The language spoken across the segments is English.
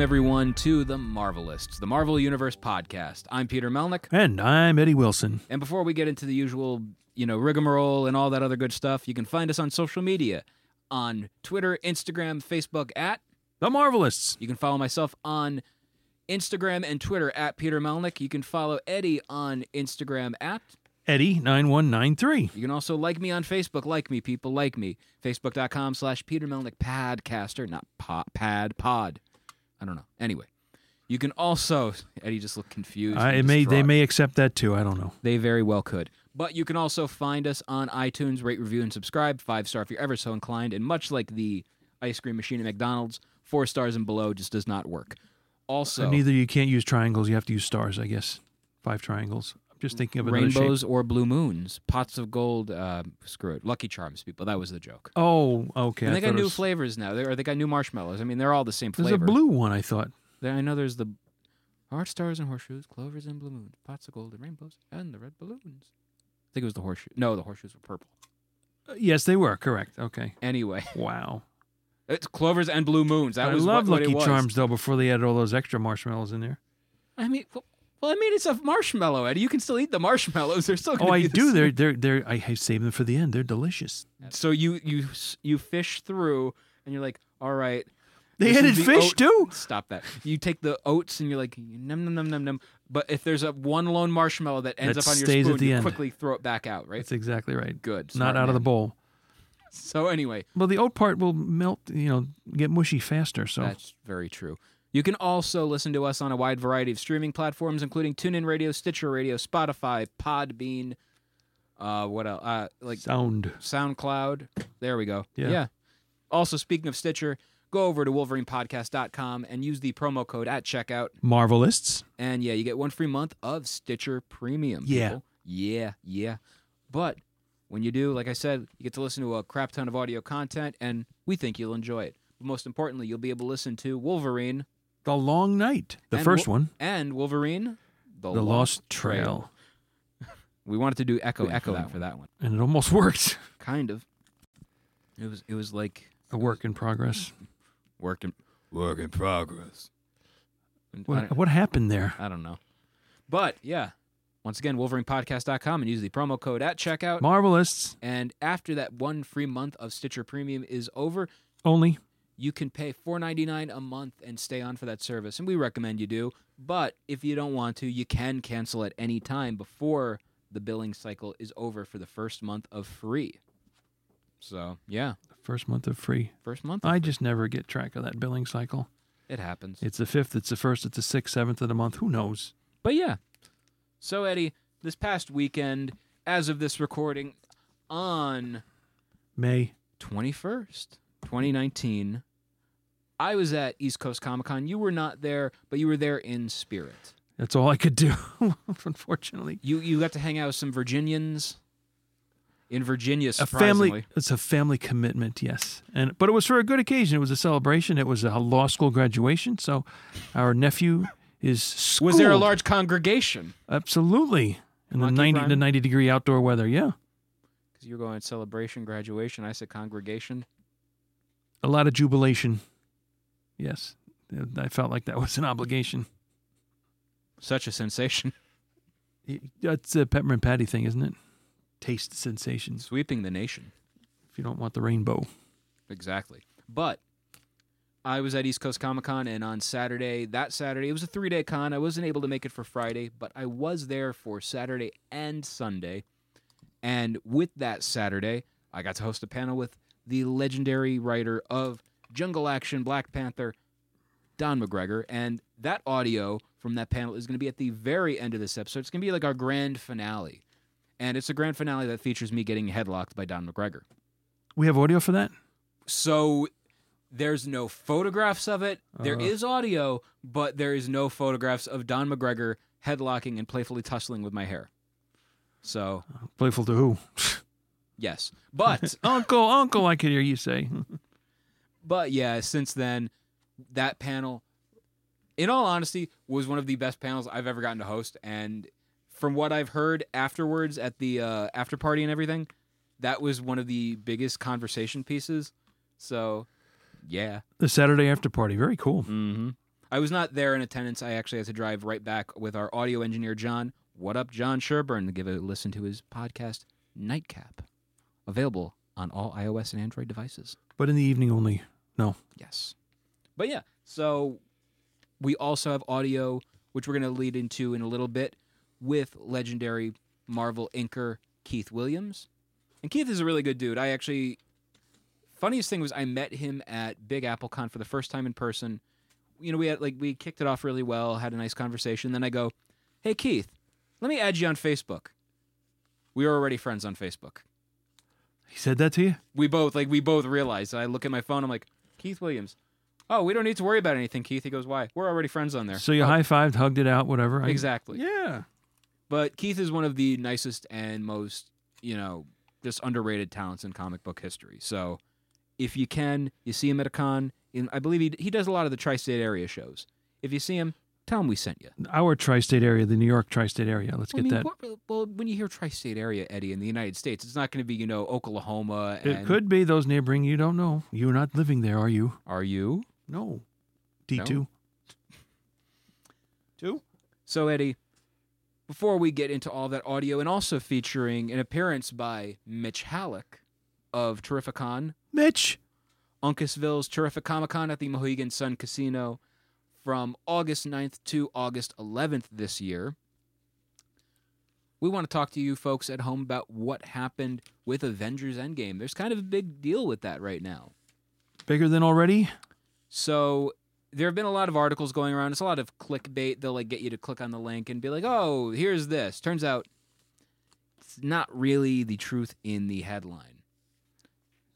Welcome, everyone, to The Marvelists, the Marvel Universe podcast. I'm Peter Melnick. And I'm Eddie Wilson. And before we get into the usual, you know, rigmarole and all that other good stuff, you can find us on social media on Twitter, Instagram, Facebook at. The Marvelists. You can follow myself on Instagram and Twitter at Peter Melnick. You can follow Eddie on Instagram at. Eddie9193. You can also like me on Facebook. Like me, people. Like me. Facebook.com slash Peter Melnick Podcaster. Not pod, pad, pod. I don't know. Anyway. You can also Eddie just looked confused. And it may, they may accept that too. I don't know. They very well could. But you can also find us on iTunes, rate, review, and subscribe. Five star if you're ever so inclined. And much like the ice cream machine at McDonald's, four stars and below just does not work. Also, And neither you can't use triangles. You have to use stars, I guess. Five triangles. Just thinking of another shape. rainbows or blue moons, pots of gold. Uh, screw it, Lucky Charms, people. That was the joke. Oh, okay. and I they got new was- flavors now. They, or they got new marshmallows. I mean, they're all the same flavor. There's a blue one, I thought. There, I know there's the heart stars and horseshoes, clovers and blue moons, pots of gold and rainbows, and the red balloons. I think it was the horseshoe. No, the horseshoes were purple. Uh, yes, they were. Correct. Okay. Anyway. Wow. It's clovers and blue moons. That I was love what, what Lucky was. Charms, though, before they added all those extra marshmallows in there. I mean, well, well, I mean, it's a marshmallow, Eddie. You can still eat the marshmallows. They're still. Good. Oh, I do. same. They're, they're, they're, I save them for the end. They're delicious. So you you you fish through, and you're like, all right. They added the fish, oat- too? Stop that. You take the oats and you're like num num num num num. But if there's a one lone marshmallow that ends That up on your spoon, you end. quickly throw it back out. Right. That's exactly right. Good. Not out of the bowl. So anyway, Well, the oat part will melt, you know, get mushy faster. So That's very true. You can also listen to us on a wide variety of streaming platforms, including TuneIn Radio, Stitcher Radio, Spotify, Podbean, uh, what else? Uh, like sound. SoundCloud. There we go. Yeah. Also, speaking of Stitcher, go over to WolverinePodcast.com and use the promo code at checkout. Marvelists. And yeah, you get one free month of Stitcher Premium. Yeah. people. Yeah, yeah. But when you do, like I said, you get to listen to a crap ton of audio content, and we think you'll enjoy it. But most importantly, you'll be able to listen to Wolverine. The Long Night. The and first Wo- one. And Wolverine. The, The Lost Trail. We wanted to do echo Waiting echo for that that for that one. And it almost worked. Kind of. It was it was like A work in progress. work in work in progress. What, what happened there? I don't know. But yeah, once again, WolverinePodcast.com and use the promo code at checkout. Marvelists. and after that one free month of Stitcher Premium is over, Only. You can pay $4.99 a month and stay on for that service. And we recommend you do. But if you don't want to, you can cancel at any time before the billing cycle is over for the first month of free. So yeah, First month of free. first month. Of I free. just never get track of that billing cycle. it happens. It's the fifth, it's the first, it's the sixth, seventh of the month. Who knows? But yeah. So Eddie, this past weekend, as of this recording, on May. 21st, 2019, I was at East Coast Comic Con. You were not there, but you were there in spirit. That's all I could do, unfortunately. You you got to hang out with some Virginians in Virginia. A family it's a family commitment, yes. And but it was for a good occasion. It was a celebration. It was a law school graduation, so our nephew is schooled. was there a large congregation? Absolutely. In the Monkey 90 to 90 degree outdoor weather. Yeah. Because you were going to celebration, graduation. I said congregation. A lot of jubilation. Yes. I felt like that was an obligation. Such a sensation, That's a peppermint patty thing, isn't it? Taste sensations. sweeping the nation. If you don't want the rainbow. Exactly. But I was at East Coast Comic Con, and on Saturday, that Saturday, it was a three day con. I wasn't able to make it for Friday, but I was there for Saturday and Sunday. And with that Saturday, I got to host a panel with the legendary writer of Jungle Action, Black Panther, Don McGregor. And that audio from that panel is going to be at the very end of this episode. It's going to be like our grand finale. And it's a grand finale that features me getting headlocked by Don McGregor. We have audio for that. So there's no photographs of it. There Uh. is audio, but there is no photographs of Don McGregor headlocking and playfully tussling with my hair. So, Playful to who? yes. But uncle, uncle. I could hear you say. but yeah, since then that panel in all honesty was one of the best panels I've ever gotten to host and from what I've heard afterwards at the uh, after party and everything, that was one of the biggest conversation pieces. So, yeah. the Saturday after party. Very cool. Mm-hmm. I was not there in attendance. I actually had to drive right back with our audio engineer, Jon. What up, Jon Sherburne, to give a listen to his podcast, Nightcap, available on all iOS and Android devices. But in the evening only. No. Yes. But yeah, so we also have audio, which we're going to lead into in a little bit, with legendary Marvel inker Keith Williams. And Keith is a really good dude. I actually, funniest thing was I met him at Big Apple Con for the first time in person. You know, we had like we kicked it off really well, had a nice conversation. Then I go, "Hey Keith, let me add you on Facebook." We were already friends on Facebook He said that to you? we both like we both realized. I look at my phone. I'm like, Keith Williams. Oh, we don't need to worry about anything, Keith. He goes, why? We're already friends on there. So you uh, Oh, high fived, hugged it out, whatever. I- exactly. Yeah. But Keith is one of the nicest and most you know just underrated talents in comic book history. So if you can, you see him at a con. In, I believe he he does a lot of the tri-state area shows. If you see him, tell him we sent you. Our tri state area, the New York tri state area. Let's I get mean, that. what- well, when you hear tri-state area, Eddie, in the United States, it's not going to be you know Oklahoma. It could be those neighboring. You don't know. You're not living there, are you? Are you? No. D2. Two? So, Eddie, before we get into all that audio and also featuring an appearance by Mitch Hallock of Terrificon, Mitch. Uncasville's Terrific Comic Con at the Mohegan Sun Casino from August 9th to August 11th this year. We want to talk to you folks at home about what happened with Avengers Endgame. There's kind of a big deal with that right now. Bigger than already? So there have been a lot of articles going around. It's a lot of clickbait. They'll like get you to click on the link and be like, "Oh, here's this." Turns out it's not really the truth in the headline.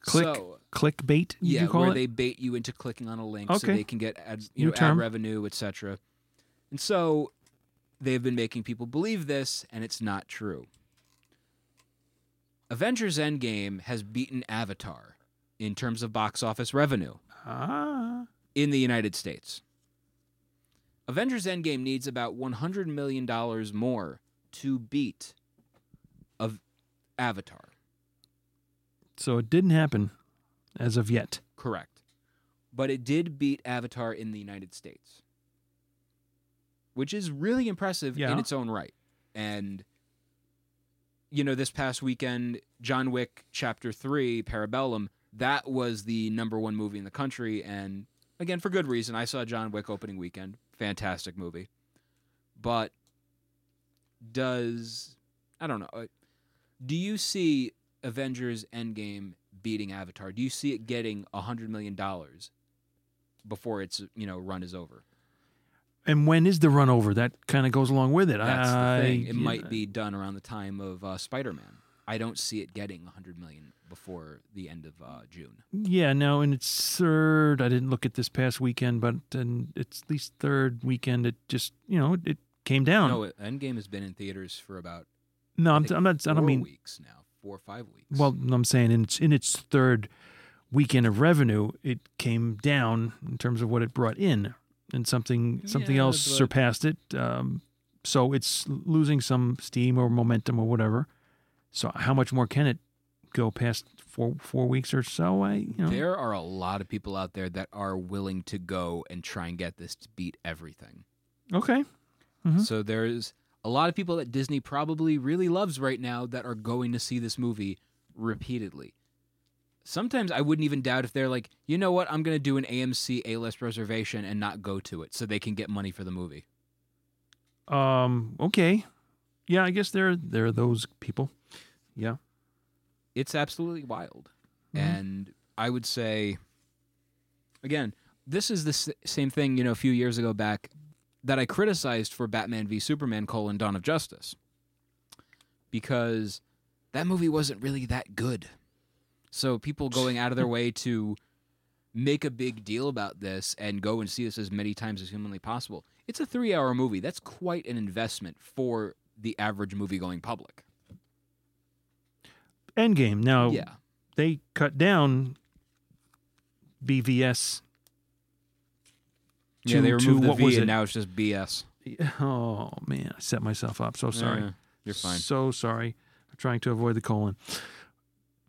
Click So, clickbait, yeah, you call where it? they bait you into clicking on a link so they can get ad, you New know, ad revenue, etc. And so they've been making people believe this, and it's not true. Avengers Endgame has beaten Avatar in terms of box office revenue ah. in the United States. Avengers Endgame needs about $100 million more to beat of Avatar. So it didn't happen as of yet. Correct. But it did beat Avatar in the United States, which is really impressive Yeah. in its own right. And, you know, this past weekend, John Wick Chapter 3, Parabellum, that was the number one movie in the country. And again, for good reason. I saw John Wick opening weekend. Fantastic movie. But does, I don't know, uh, do you see Avengers Endgame beating Avatar? Do you see it getting a hundred million dollars before its you know run is over? And when is the run over? That kind of goes along with it. That's I- the thing. It might be done around the time of uh, Spider Man. I don't see it getting a hundred million before the end of uh, June. Yeah, no, and it's third. I didn't look at this past weekend, but and it's at least third weekend. It just you know it came down. No, Endgame has been in theaters for about no, I'm, I'm not. I don't four mean. weeks now, four or five weeks. Well, I'm saying in its in its third weekend of revenue, it came down in terms of what it brought in, and something something Yeah, else but- surpassed it. Um, so it's losing some steam or momentum or whatever. So how much more can it go past four four weeks or so? I you know there are a lot of people out there that are willing to go and try and get this to beat everything. okay. Mhm. So there's a lot of people that Disney probably really loves right now that are going to see this movie repeatedly. Sometimes I wouldn't even doubt if they're like, you know what, I'm going to do an AMC A list reservation and not go to it so they can get money for the movie. Um. Okay. Yeah, I guess there there are those people. Yeah. It's absolutely wild. Mhm. And I would say, again, this is the s- same thing, you know, a few years ago back. That I criticized for Batman v Superman: colon Dawn of Justice, because that movie wasn't really that good. So people going out of their way to make a big deal about this and go and see this as many times as humanly possible. It's a three-hour movie. That's quite an investment for the average movie-going public. Endgame. Now Yeah. they cut down BVS. Yeah, they to removed the what V was and it? now it's just BS. Oh man, I set myself up. So sorry. Eh, you're fine. So sorry. I'm trying to avoid the colon.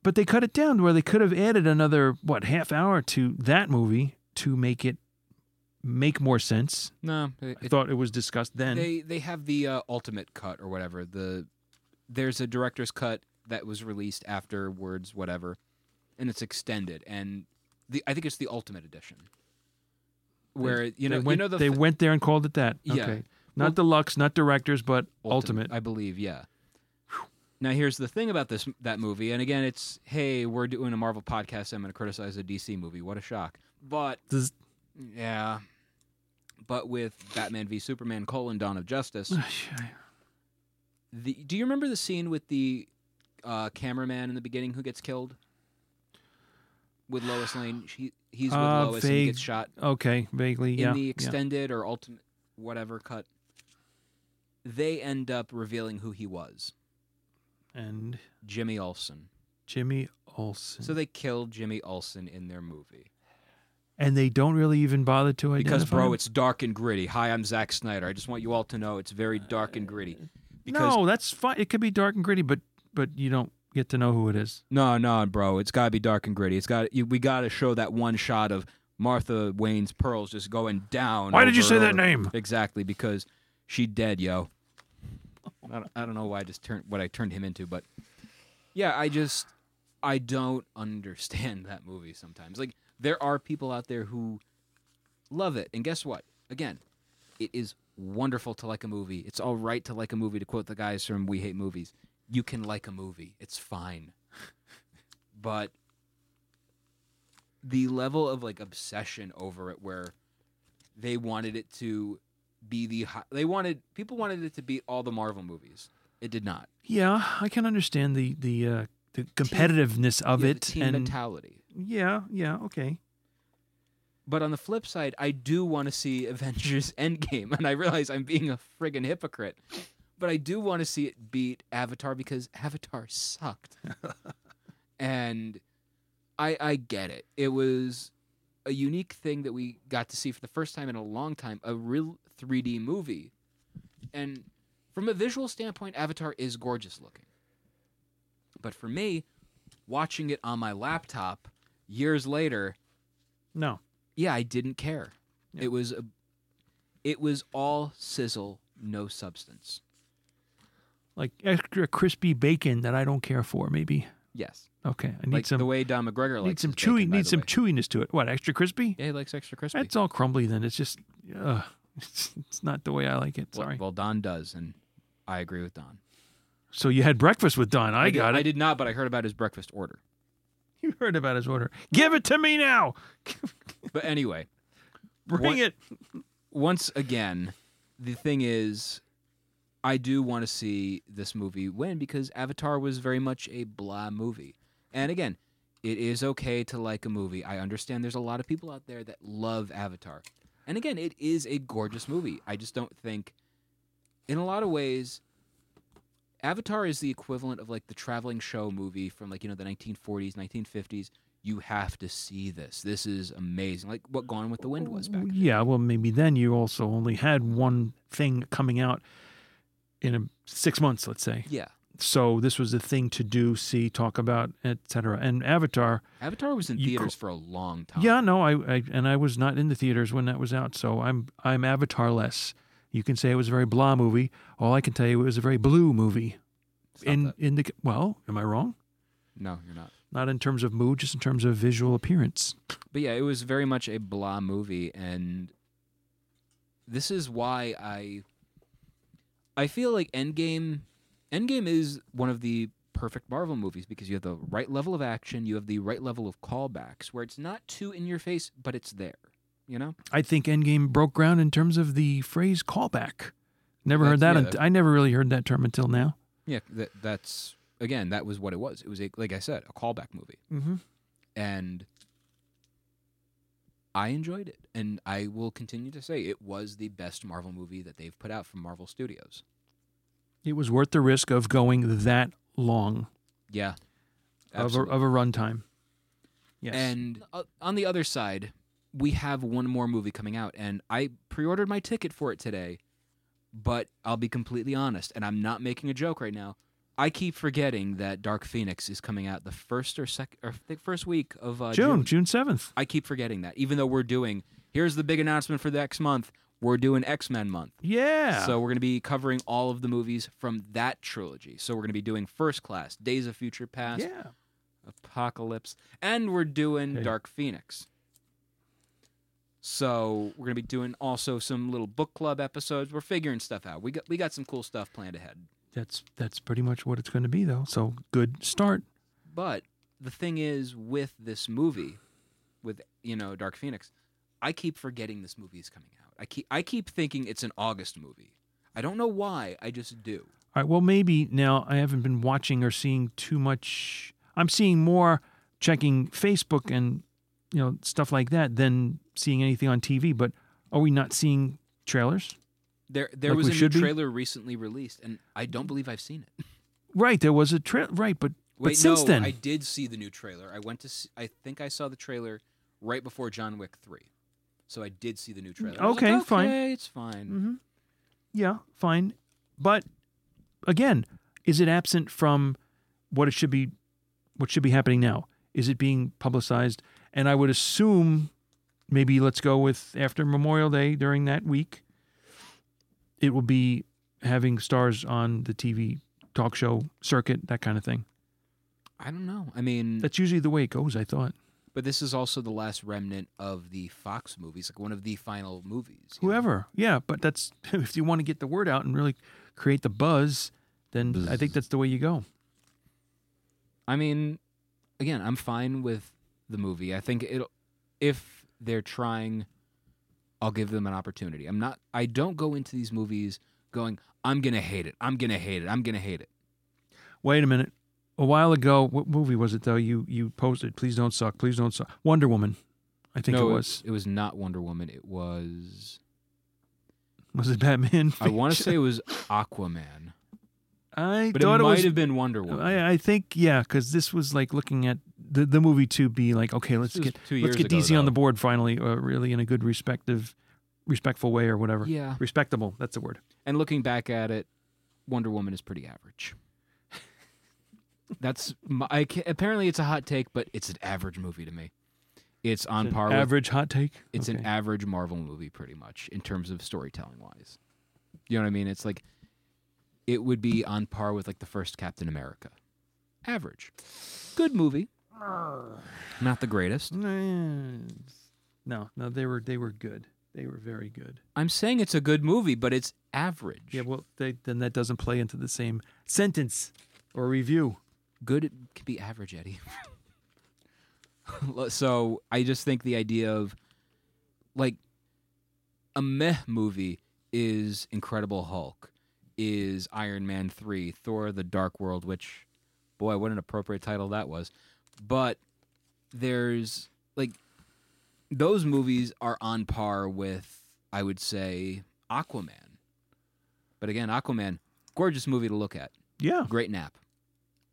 But they cut it down where they could have added another what half hour to that movie to make it make more sense. No, it, I thought it was discussed then. they they have the uh, ultimate cut or whatever. The there's a director's cut that was released afterwards, whatever, and it's extended. And the I think it's the ultimate edition, where you know they went, you know the they th- went there and called it that. Yeah. Okay. Not Well- deluxe, not directors, but ultimate. I believe, yeah. Now here's the thing about this that movie, and again, it's hey, we're doing a Marvel podcast. I'm going to criticize a DC movie. What a shock! But Does- yeah, but with Batman v Superman: colon Dawn of Justice, the, do you remember the scene with the uh, cameraman in the beginning who gets killed with Lois Lane? She, he's with Uh, Lois and he gets shot okay, vaguely, in yeah. In the yeah. extended or ultimate whatever cut. They end up revealing who he was, And Jimmy Olsen. Jimmy Olsen. So they killed Jimmy Olsen in their movie and they don't really even bother to identify because, bro, him? it's dark and gritty. Hi, I'm Zack Snyder. I just want you all to know it's very dark and gritty. Because no, that's fine. It could be dark and gritty, but but you don't get to know who it is. No, no, bro. It's got to be dark and gritty. It's got you, we got to show that one shot of Martha Wayne's pearls just going down. Why did you say her- that name? Exactly because she dead, yo. I don't, I don't know why I just turned what I turned him into, but yeah, I just I don't understand that movie sometimes. Like there are people out there who love it, and guess what? Again, it is wonderful to like a movie. It's all right to like a movie. To quote the guys from We Hate Movies, you can like a movie. It's fine, but the level of like obsession over it, where they wanted it to be the they wanted people wanted it to beat all the Marvel movies. It did not. Yeah, I can understand the the uh, the competitiveness of Yeah, it, team and mentality. yeah, yeah, okay. But on the flip side, I do want to see Avengers Endgame, and I realize I'm being a friggin' hypocrite. But I do want to see it beat Avatar because Avatar sucked. and I I get it. It was a unique thing that we got to see for the first time in a long time, a real 3D movie. And from a visual standpoint, Avatar is gorgeous looking. But for me, watching it on my laptop years later, No, yeah, I didn't care. Yeah. It was a, it was all sizzle, no substance. Like extra crispy bacon that I don't care for. Maybe Yes, okay. I need like some the way Don McGregor likes need some chewy bacon, need some way. chewiness to it. What extra crispy? Yeah, he likes extra crispy. That's all crumbly. Then it's just, uh, it's, it's not the way I like it. Well- Sorry. Well, Don does, and I agree with Don. so you had breakfast with Don. I, did- got it. I did not, but I heard about his breakfast order. You heard about his order. Give it to me now. But anyway, Bring What- it. once again, the thing is, I do want to see this movie win because Avatar was very much a blah movie. And again, it is okay to like a movie. I understand there's a lot of people out there that love Avatar. And again, it is a gorgeous movie. I just don't think, in a lot of ways, Avatar is the equivalent of like the traveling show movie from like, you know, the 1940s, 1950s. You have to see this. This is amazing. Like what Gone with the Wind was back then. Yeah, well, maybe then you also only had one thing coming out in a, six months, let's say. Yeah. So this was a thing to do, see, talk about, etc. And Avatar, Avatar was in theaters for a long time. yeah, no, I, I and I was not in the theaters when that was out, so I'm I'm Avatar less. You can say it was a very blah movie. All I can tell you it was a very blue movie. Stop in that. in the well, am I wrong? No, you're not. Not in terms of mood, just in terms of visual appearance. But yeah, it was very much a blah movie, and this is why I I feel like Endgame Endgame is one of the perfect Marvel movies because you have the right level of action, you have the right level of callbacks, where it's not too in your face, but it's there. You know, I think Endgame broke ground in terms of the phrase callback. Never heard that. yeah, that- I never really heard that term until now. yeah. That that's again, that was what it was. It was a, like I said, a callback movie, Mm-hmm. and I enjoyed it, and I will continue to say it was the best Marvel movie that they've put out from Marvel Studios. It was worth the risk of going that long Yeah, of a, of a runtime. Yes. And uh, on the other side, we have one more movie coming out, and I pre-ordered my ticket for it today. But I'll be completely honest, and I'm not making a joke right now. I keep forgetting that Dark Phoenix is coming out the first or second or the first week of uh, June, June seventh. I keep forgetting that, even though we're doing. Here's the big announcement for the next month. We're doing X Men month. Yeah. So we're going to be covering all of the movies from that trilogy. So we're going to be doing First Class, Days of Future Past, yeah. Apocalypse, and we're doing Hey. Dark Phoenix. So we're gonna be doing also some little book club episodes. We're figuring stuff out. We got we got some cool stuff planned ahead. That's that's pretty much what it's going to be, though. So good start. But the thing is, with this movie, with you know Dark Phoenix, I keep forgetting this movie is coming out. I keep I keep thinking it's an August movie. I don't know why. I just do. All right. Well, maybe now I haven't been watching or seeing too much. I'm seeing more checking Facebook and you know stuff like that than seeing anything on TV. But are we not seeing trailers? There there Like was a new should be? trailer recently released, and I don't believe I've seen it. Right. There was a trailer. Right. But but since no, then, I did see the new trailer. I went to. See, I think I saw the trailer right before John Wick three, so I did see the new trailer. Was like, Okay, fine. It's fine. Mm-hmm. Yeah, fine. But again, is it absent from what it should be what should be happening now? Is it being publicized? And I would assume maybe let's go with after Memorial Day during that week, it will be having stars on the TV talk show circuit, that kind of thing. I don't know. I mean, That's usually the way it goes, I thought. but this is also the last remnant of the Fox movies, like one of the final movies. you know? Whoever. Yeah, but that's if you want to get the word out and really create the buzz, then I think that's the way you go. I mean, again, I'm fine with the movie. I think it'll if they're trying, I'll give them an opportunity. I'm not. I don't go into these movies going, I'm gonna hate it. I'm gonna hate it. I'm gonna hate it. Wait a minute. A while ago, what movie was it though? You you posted, "Please don't suck, please don't suck." Wonder Woman, I think no, it was. It was not Wonder Woman. It was. Was it Batman? I want to say it was Aquaman, I but it thought might it, was. have been Wonder Woman. I, I think yeah, because this was like looking at the the movie to be like, okay, let's get let's get ago, DC on the board finally, uh, really in a good respective, respectful way or whatever. yeah, Respectable. That's the word. and looking back at it, Wonder Woman is pretty average. That's my, I apparently it's a hot take, but it's an average movie to me. It's on It's par with average hot take. It's an average Marvel movie, pretty much, in terms of storytelling wise. You know what I mean? It's like it would be on par with like the first Captain America. Average, good movie, not the greatest. No, no, they were they were good. They were very good. I'm saying it's a good movie, but it's average. Yeah, well, they, then that doesn't play into the same sentence or review. good can be average, Eddie. so I just think the idea of like a meh movie is Incredible Hulk, is Iron Man 3, Thor the Dark World, which, boy, what an appropriate title that was. But there's like those movies are on par with, I would say, Aquaman. But again, Aquaman, gorgeous movie to look at. Yeah. Great nap.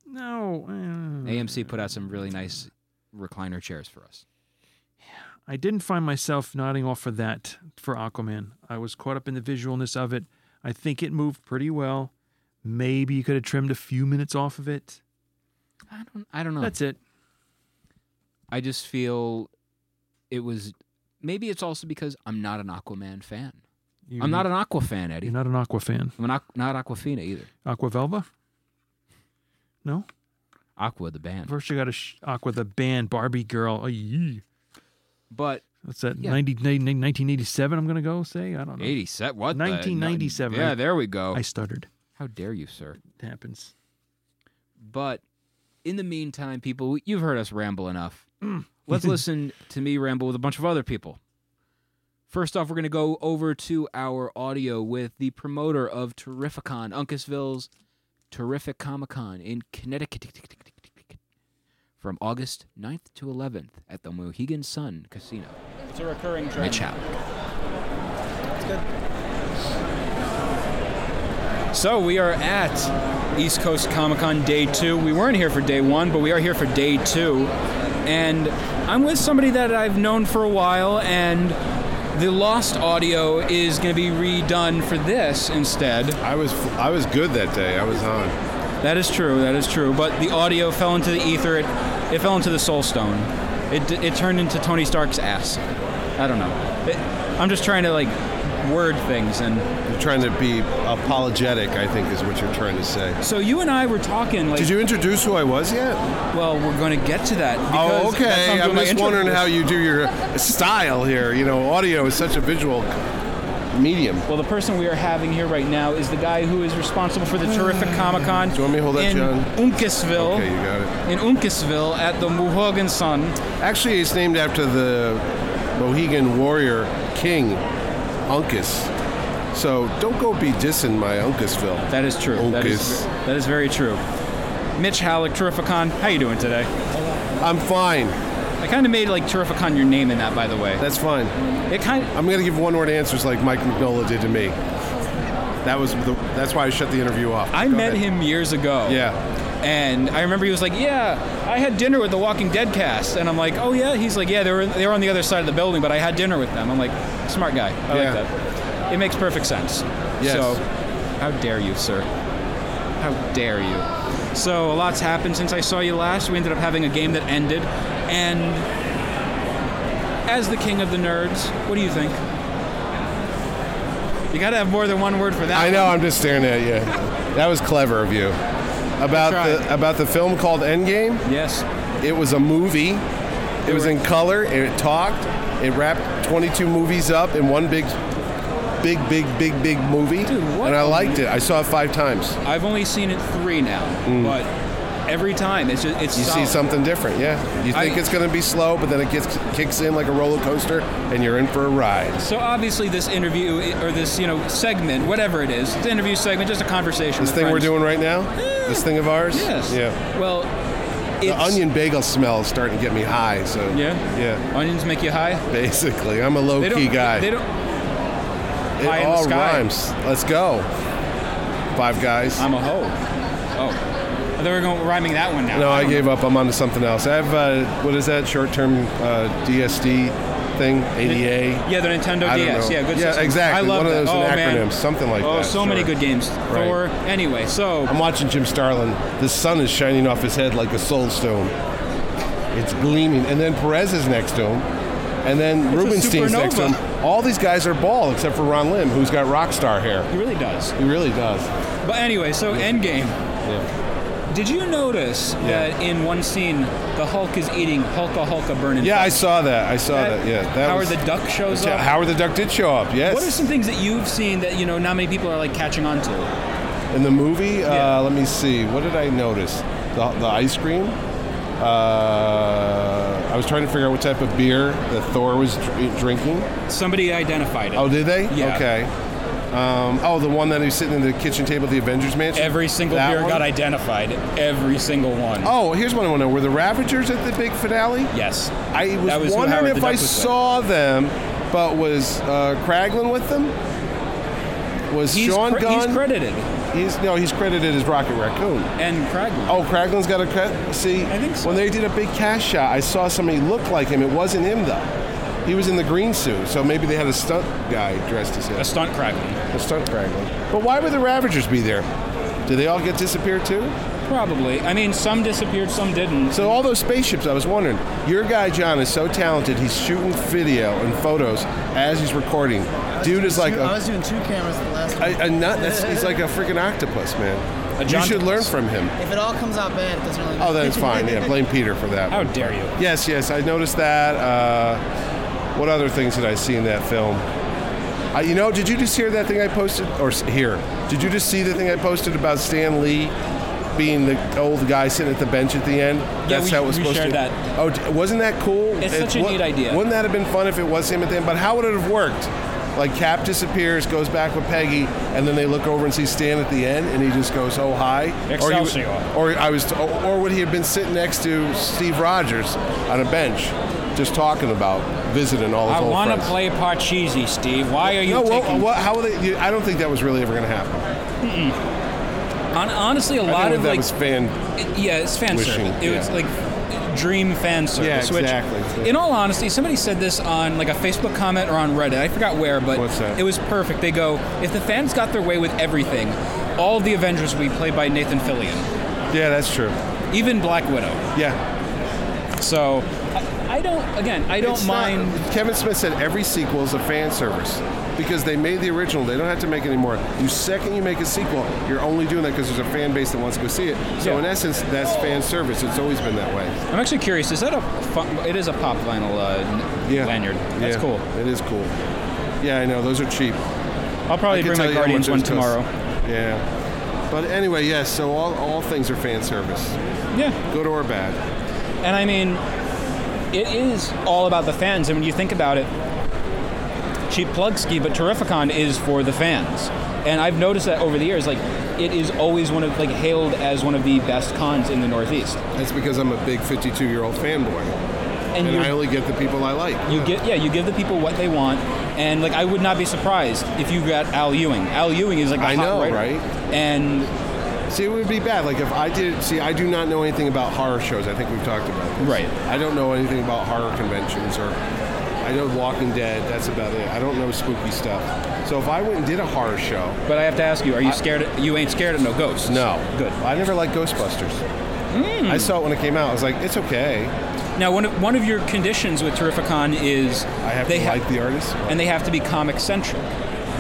No. uh, AMC put out some really nice recliner chairs for us. I didn't find myself nodding off for that for Aquaman. I was caught up in the visualness of it. I think it moved pretty well. Maybe you could have trimmed a few minutes off of it. I don't I don't know. That's it. I just feel it was maybe it's also because I'm not an Aquaman fan. You, I'm not an Aqua fan, Eddie. You're not an Aqua fan. I'm not not Aquafina either. Aqua Velva? No. Aqua the band. First, you got a sh- Aqua the band, Barbie girl. Oh, yee. But What's that? Yeah. 90, 1987, I'm going to go say? I don't know. 80 set what? the- 1997, Yeah, there we go. I stuttered. How dare you, sir? It happens. But in the meantime, people, you've heard us ramble enough. Mm. Let's listen to me ramble with a bunch of other people. First off, we're going to go over to our audio with the promoter of Terrificon, Uncasville's Terrific Comic Con in Connecticut from August 9th to 11th at the Mohegan Sun Casino. It's a recurring trend. Mitch Hallock. It's good. So we are at East Coast Comic Con Day Two. We weren't here for Day One, but we are here for Day Two, and I'm with somebody that I've known for a while, and the lost audio is going to be redone for this instead. I was I was good that day. I was on. That is true. That is true. But the audio fell into the ether. It, it fell into the Soul Stone. It, it turned into Tony Stark's ass. I don't know. It, I'm just trying to like word things and You're trying to be apologetic. I think is what you're trying to say. so you and I were talking like Did you introduce who I was yet? well we're going to get to that Oh, okay. I'm just wondering how you do your style here. You know, audio is such a visual medium. Well, the person we are having here right now is the guy who is responsible for the terrific Comic Con Do you want me to hold that, in John? Uncasville. Okay, you got it. In Uncasville at the Mohegan Sun. Actually, it's named after the Mohegan warrior king, Uncas. So don't go be dissing my Uncasville. That is true. That is, Uncas. that is very true. Mitch Hallock, Terrificon. How you doing today? I'm fine. I kind of made like Terrificon your name in that, by the way. That's fine. It kind I'm gonna give one word answers like Mike McNullah did to me. That was the, that's why I shut the interview off. I Go met ahead. him years ago. Yeah. And I remember he was like, "Yeah, I had dinner with the Walking Dead cast," and I'm like, "Oh yeah." He's like, "Yeah, they were they were on the other side of the building, but I had dinner with them." I'm like, "Smart guy. I Yeah. like that. It makes perfect sense." Yes. So, how dare you, sir? How dare you? So a lot's happened since I saw you last. We ended up having a game that ended, and as the king of the nerds, what do you think? You gotta have more than one word for that. I one. know. I'm just staring at you. That was clever of you. About the about the film called Endgame. Yes. It was a movie. It was in color. It talked. It wrapped 22 movies up in one big, big, big, big, big movie. Dude, what and I liked it. I saw it five times. I've only seen it three now, mm. but every time it's just it's. You solid. see something different, yeah. You think I- it's going to be slow, but then it gets kicks in like a roller coaster, and you're in for a ride. So obviously, this interview or this you know segment, whatever it is, it's an interview segment, just a conversation. This thing we're doing right now, this thing of ours, Yes. yeah. Well, The onion bagel smell is starting to get me high. So Yeah. yeah. Onions make you high. Basically, I'm a low they key guy. They don't. it high in the all rhymes. Let's go. Five guys. I'm a hoe. Oh, Thought were going rhyming that one now. no, I gave up. I'm on to something else. I have uh, what is that short-term uh, DSD thing? ADA. Yeah, the Nintendo I DS. Yeah, good Yeah, system. exactly. I love One of those oh, acronyms, man. something like oh, that, Oh, so many good games. Right. Thor. Anyway, so I'm watching Jim Starlin. The sun is shining off his head like a soul stone. It's gleaming. And then Perez is next to him. And then a Rubinstein's next to him. All these guys are bald except for Ron Lim, who's got rock star hair. he really does. He really does. But anyway, so Endgame. Yeah, Did you notice Yeah. that in one scene the Hulk is eating Hulka Hulka burning? yeah I saw that. I saw that. Yeah, that Howard was, the Duck shows Yeah, up. Howard the Duck did show up. Yes. what are some things that you've seen that you know not many people are like catching on to? In the movie, Yeah. uh, let me see. What did I notice? The, the ice cream. Uh, I was trying to figure out what type of beer that Thor was dr- drinking. Somebody identified it. Oh, did they? Yeah. Okay. Um, oh, the one that was sitting in the kitchen table at the Avengers Mansion. Every single That beer one? got identified. Every single one. Oh, here's what I want to know. Were the Ravagers at the big finale? Yes. I was, was wondering if I was with. saw them, but was uh, Kraglin with them? Was He's, Sean cre- Gunn? he's credited. He's- no, he's credited as Rocket Raccoon. And Kraglin. Oh, Kraglin's got a cut. See, I think so. when they did a big cash shot, I saw somebody look like him. It wasn't him though. He was in the green suit, so maybe they had a stunt guy dressed as him. A stunt Kraglin. A stunt Kraglin. But why would the Ravagers be there? Did they all get disappeared too? Probably. I mean, some disappeared, some didn't. So all those spaceships, I was wondering. Your guy Jon is so talented. He's shooting video and photos as he's recording. Dude is like Two- I a, was doing two cameras at the last one. a, a nut. That's, he's like a freaking octopus, man. You should learn from him. If it all comes out bad, it doesn't really matter. Oh, then it's fine. Yeah, blame Peter for that. How dare you? Yes, yes, I noticed that. Uh, what other things did I see in that film? Uh, you know, did you just hear that thing I posted? Or here? Did you just see the thing I posted about Stan Lee being the old guy sitting at the bench at the end. That's we- how it was we supposed shared to. that. Oh, wasn't that cool? It's such a neat idea. Wouldn't that have been fun if it was him at the end? But how would it have worked? Like Cap disappears, goes back with Peggy, and then they look over and see Stan at the end, and he just goes, "Oh hi!" Or, he or I was, or would he have been sitting next to Steve Rogers on a bench, just talking about visiting all his I old want to play Parcheesi, Steve. Why are you No, taking? what, what, how would they? You, I don't think that was really ever going to happen. Hon- honestly, a I lot of that like, was fan. it- yeah, it's fan wishing, service. It was like dream fan service. Yeah, which, exactly. in all honesty, somebody said this on like a Facebook comment or on Reddit. I forgot where, but What's that? it was perfect. They go, if the fans got their way with everything, all of the Avengers would be played by Nathan Fillion, Yeah, that's true. even Black Widow. Yeah, So I, I don't. Again, I don't It's not- mind. Kevin Smith said every sequel is a fan service because they made the original. They don't have to make any more. You second you make a sequel, you're only doing that because there's a fan base that wants to go see it. So Yeah. in essence, that's fan service. It's always been that way. I'm actually curious. Is that a? Fun, it is a pop vinyl uh, Yeah, lanyard. That's Yeah, cool. It is cool. Yeah, I know those are cheap. I'll probably I can bring tell my you how Guardians much one those tomorrow. cost. Yeah. But anyway, yes. So all, all things are fan service, Yeah. good or bad. And I mean, it is all about the fans. And when you think about it, cheap plug ski, but Terrificon is for the fans. And I've noticed that over the years, like it is always one of like hailed as one of the best cons in the Northeast. That's because I'm a big 52 year old fanboy, And, and I only get the people I like. you get yeah, you give the people what they want. And like I would not be surprised if you got Al Ewing. Al Ewing is like a I hot know, writer. right? And See, it would be bad. Like if I did. See, I do not know anything about horror shows. I think we've talked about this. Right. I don't know anything about horror conventions or. I know Walking Dead. That's about it. I don't know spooky stuff. So if I went and did a horror show, but I have to ask you, are you scared? you ain't scared of no ghosts? no, Good. Hmm. I never liked Ghostbusters. I saw it when it came out. I was like, it's okay. Now, one of, one of your conditions with Terrificon is I have they to ha- like the artist. and they have to be comic centric.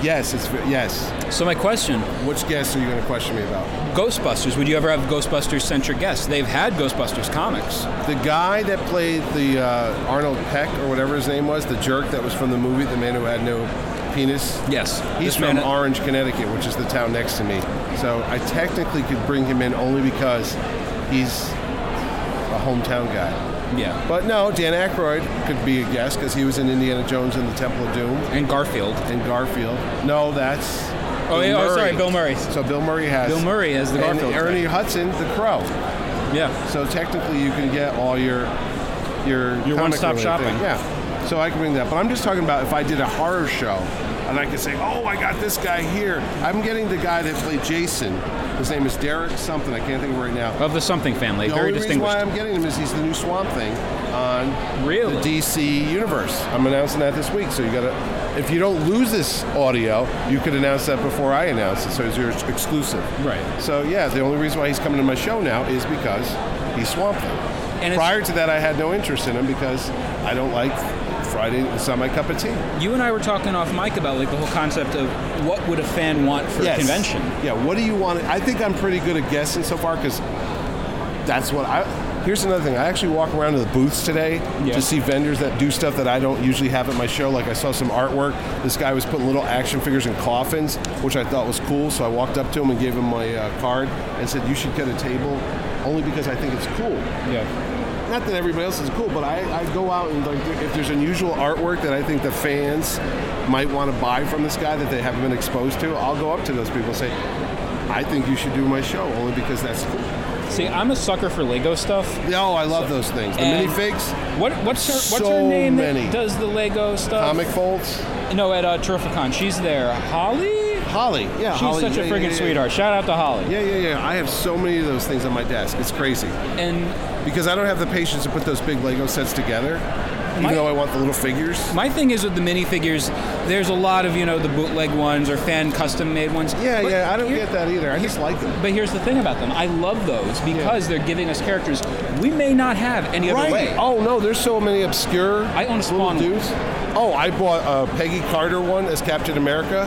Yes, it's yes. So my question, Which guest are you going to question me about? Ghostbusters, would you ever have Ghostbusters centric guests? They've had Ghostbusters comics. The guy that played the uh, Arnold Peck or whatever his name was, the jerk that was from the movie, the man who had no penis. Yes. He's from Orange, Connecticut, which is the town next to me. So I technically could bring him in only because he's a hometown guy. Yeah. But no, Dan Aykroyd could be a guest because he was in Indiana Jones and the Temple of Doom And Garfield. and Garfield. No, that's. Oh, Bill yeah, oh, sorry, Bill Murray. So Bill Murray has. Bill Murray as the Garfield. and. Ernie Hudson, the Crow. Yeah. So technically, you can get all your your Your one-stop shopping. thing. Yeah. So I can bring that, but I'm just talking about if I did a horror show, and I can say, "Oh, I got this guy here." I'm getting the guy that played Jason. His name is Derek something. I can't think of right now. Of the something family. Very distinguished. The reason why I'm getting him is he's the new Swamp Thing on Really? the DC universe. I'm announcing that this week, so you gotta. If you don't lose this audio, you could announce that before I announce it, so it's your exclusive. Right. So yeah, the only reason why he's coming to my show now is because he's Swamp Thing. And Prior to that, I had no interest in him because I don't like Friday. It's not my cup of tea. you and I were talking off mic about like the whole concept of what would a fan want for Yes. a convention. Yeah. What do you want? I think I'm pretty good at guessing so far because that's what I. Here's another thing. I actually walk around to the booths today Yeah. to see vendors that do stuff that I don't usually have at my show. Like I saw some artwork. This guy was putting little action figures in coffins, which I thought was cool. So I walked up to him and gave him my uh, card and said, "You should get a table." Only because I think it's cool. Yeah. Not that everybody else is cool, but I, I go out and like if there's unusual artwork that I think the fans might want to buy from this guy that they haven't been exposed to, I'll go up to those people and say, I think you should do my show only because that's cool. See, I'm a sucker for Lego stuff. Oh, I love those things. The minifigs, What what's her what's her So name many. does the Lego stuff? comic folds. No, at uh, Terrificon. She's there. Holly? Holly, yeah, She's Holly, such yeah, a yeah, friggin' yeah, sweetheart. Shout out to Holly. Yeah, yeah, yeah. I have so many of those things on my desk. It's crazy And because I don't have the patience to put those big Lego sets together. Even My- though I want the little figures. my thing is with the minifigures, there's a lot of, you know, the bootleg ones or fan custom made ones. Yeah, But yeah. I don't get that either. I just like them. But here's the thing about them. I love those because they're giving us characters we may not have any other Right. way. Oh no, there's so many obscure. I own a Spawn dudes. Oh, I bought a Peggy Carter one as Captain America.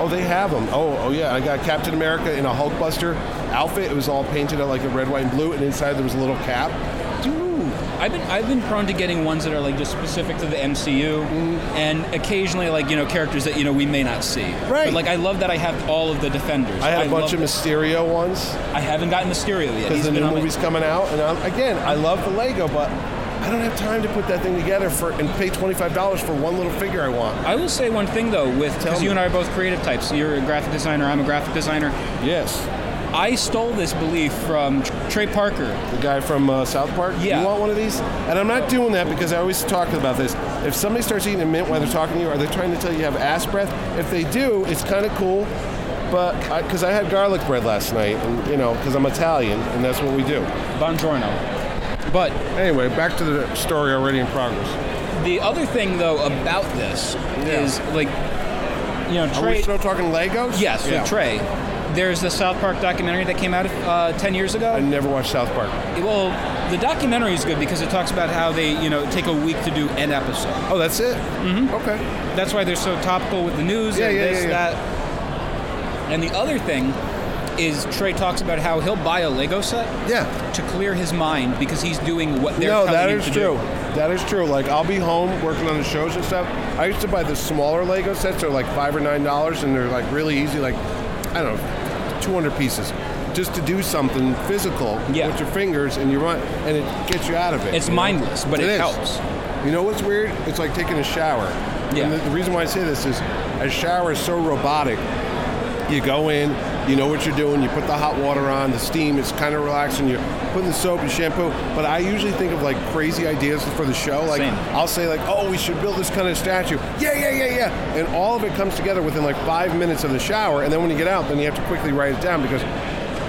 Oh, they have them. Oh, oh yeah. I got Captain America in a Hulkbuster outfit. It was all painted out like a red, white, and blue, and inside there was a little cap. Dude, I've been I've been prone to getting ones that are like just specific to the MCU, mm-hmm. and occasionally like you know characters that you know we may not see. Right. But, like I love that I have all of the defenders. I had a bunch of Mysterio ones I haven't gotten Mysterio yet. because the new on my- movie's coming out, and I'm, again, I love the Lego, but I don't have time to put that thing together for and pay twenty five dollars for one little figure I want. I will say one thing though, with because you and I are both creative types. You're a graphic designer. I'm a graphic designer. Yes, I stole this belief from Trey Parker. the guy from uh, South Park. Yeah. You want one of these? And I'm not doing that because I always talk about this. If somebody starts eating a mint while they're talking to you, are they trying to tell you you have ass breath? If they do, it's kind of cool. But because I, had garlic bread last night, and you know, because I'm Italian, and that's what we do. Buongiorno. But Anyway, back to the story already in progress. the other thing though about this is like, you know, Are Trey. we still talking Legos? Yes, Yeah. with Trey. There's the South Park documentary that came out uh, 10 years ago. I never watched South Park. well, the documentary is good because it talks about how they, you know, take a week to do an episode. Oh, that's it. Mm-hmm. Okay. That's why they're so topical with the news Yeah, and yeah, this, yeah, yeah. that. And the other thing is Trey talks about how he'll buy a Lego set Yeah. to clear his mind because he's doing what they're no, that is true. do. That is true. Like I'll be home working on the shows and stuff. I used to buy the smaller Lego sets. They're like five or nine dollars, and they're like really easy. Like I don't know, two hundred pieces, just to do something physical Yeah. with your fingers, and you run, and it gets you out of it. It's you know? mindless, but it helps. You know what's weird? It's like taking a shower. Yeah. And the, the reason why I say this is a shower is so robotic. You go in, you know what you're doing, you put the hot water on, the steam, it's kind of relaxing, you're putting the soap and shampoo. But I usually think of like crazy ideas for the show. Like Same. I'll say like, oh, we should build this kind of statue. Yeah, yeah, yeah, yeah. And all of it comes together within like five minutes of the shower. And then when you get out, then you have to quickly write it down because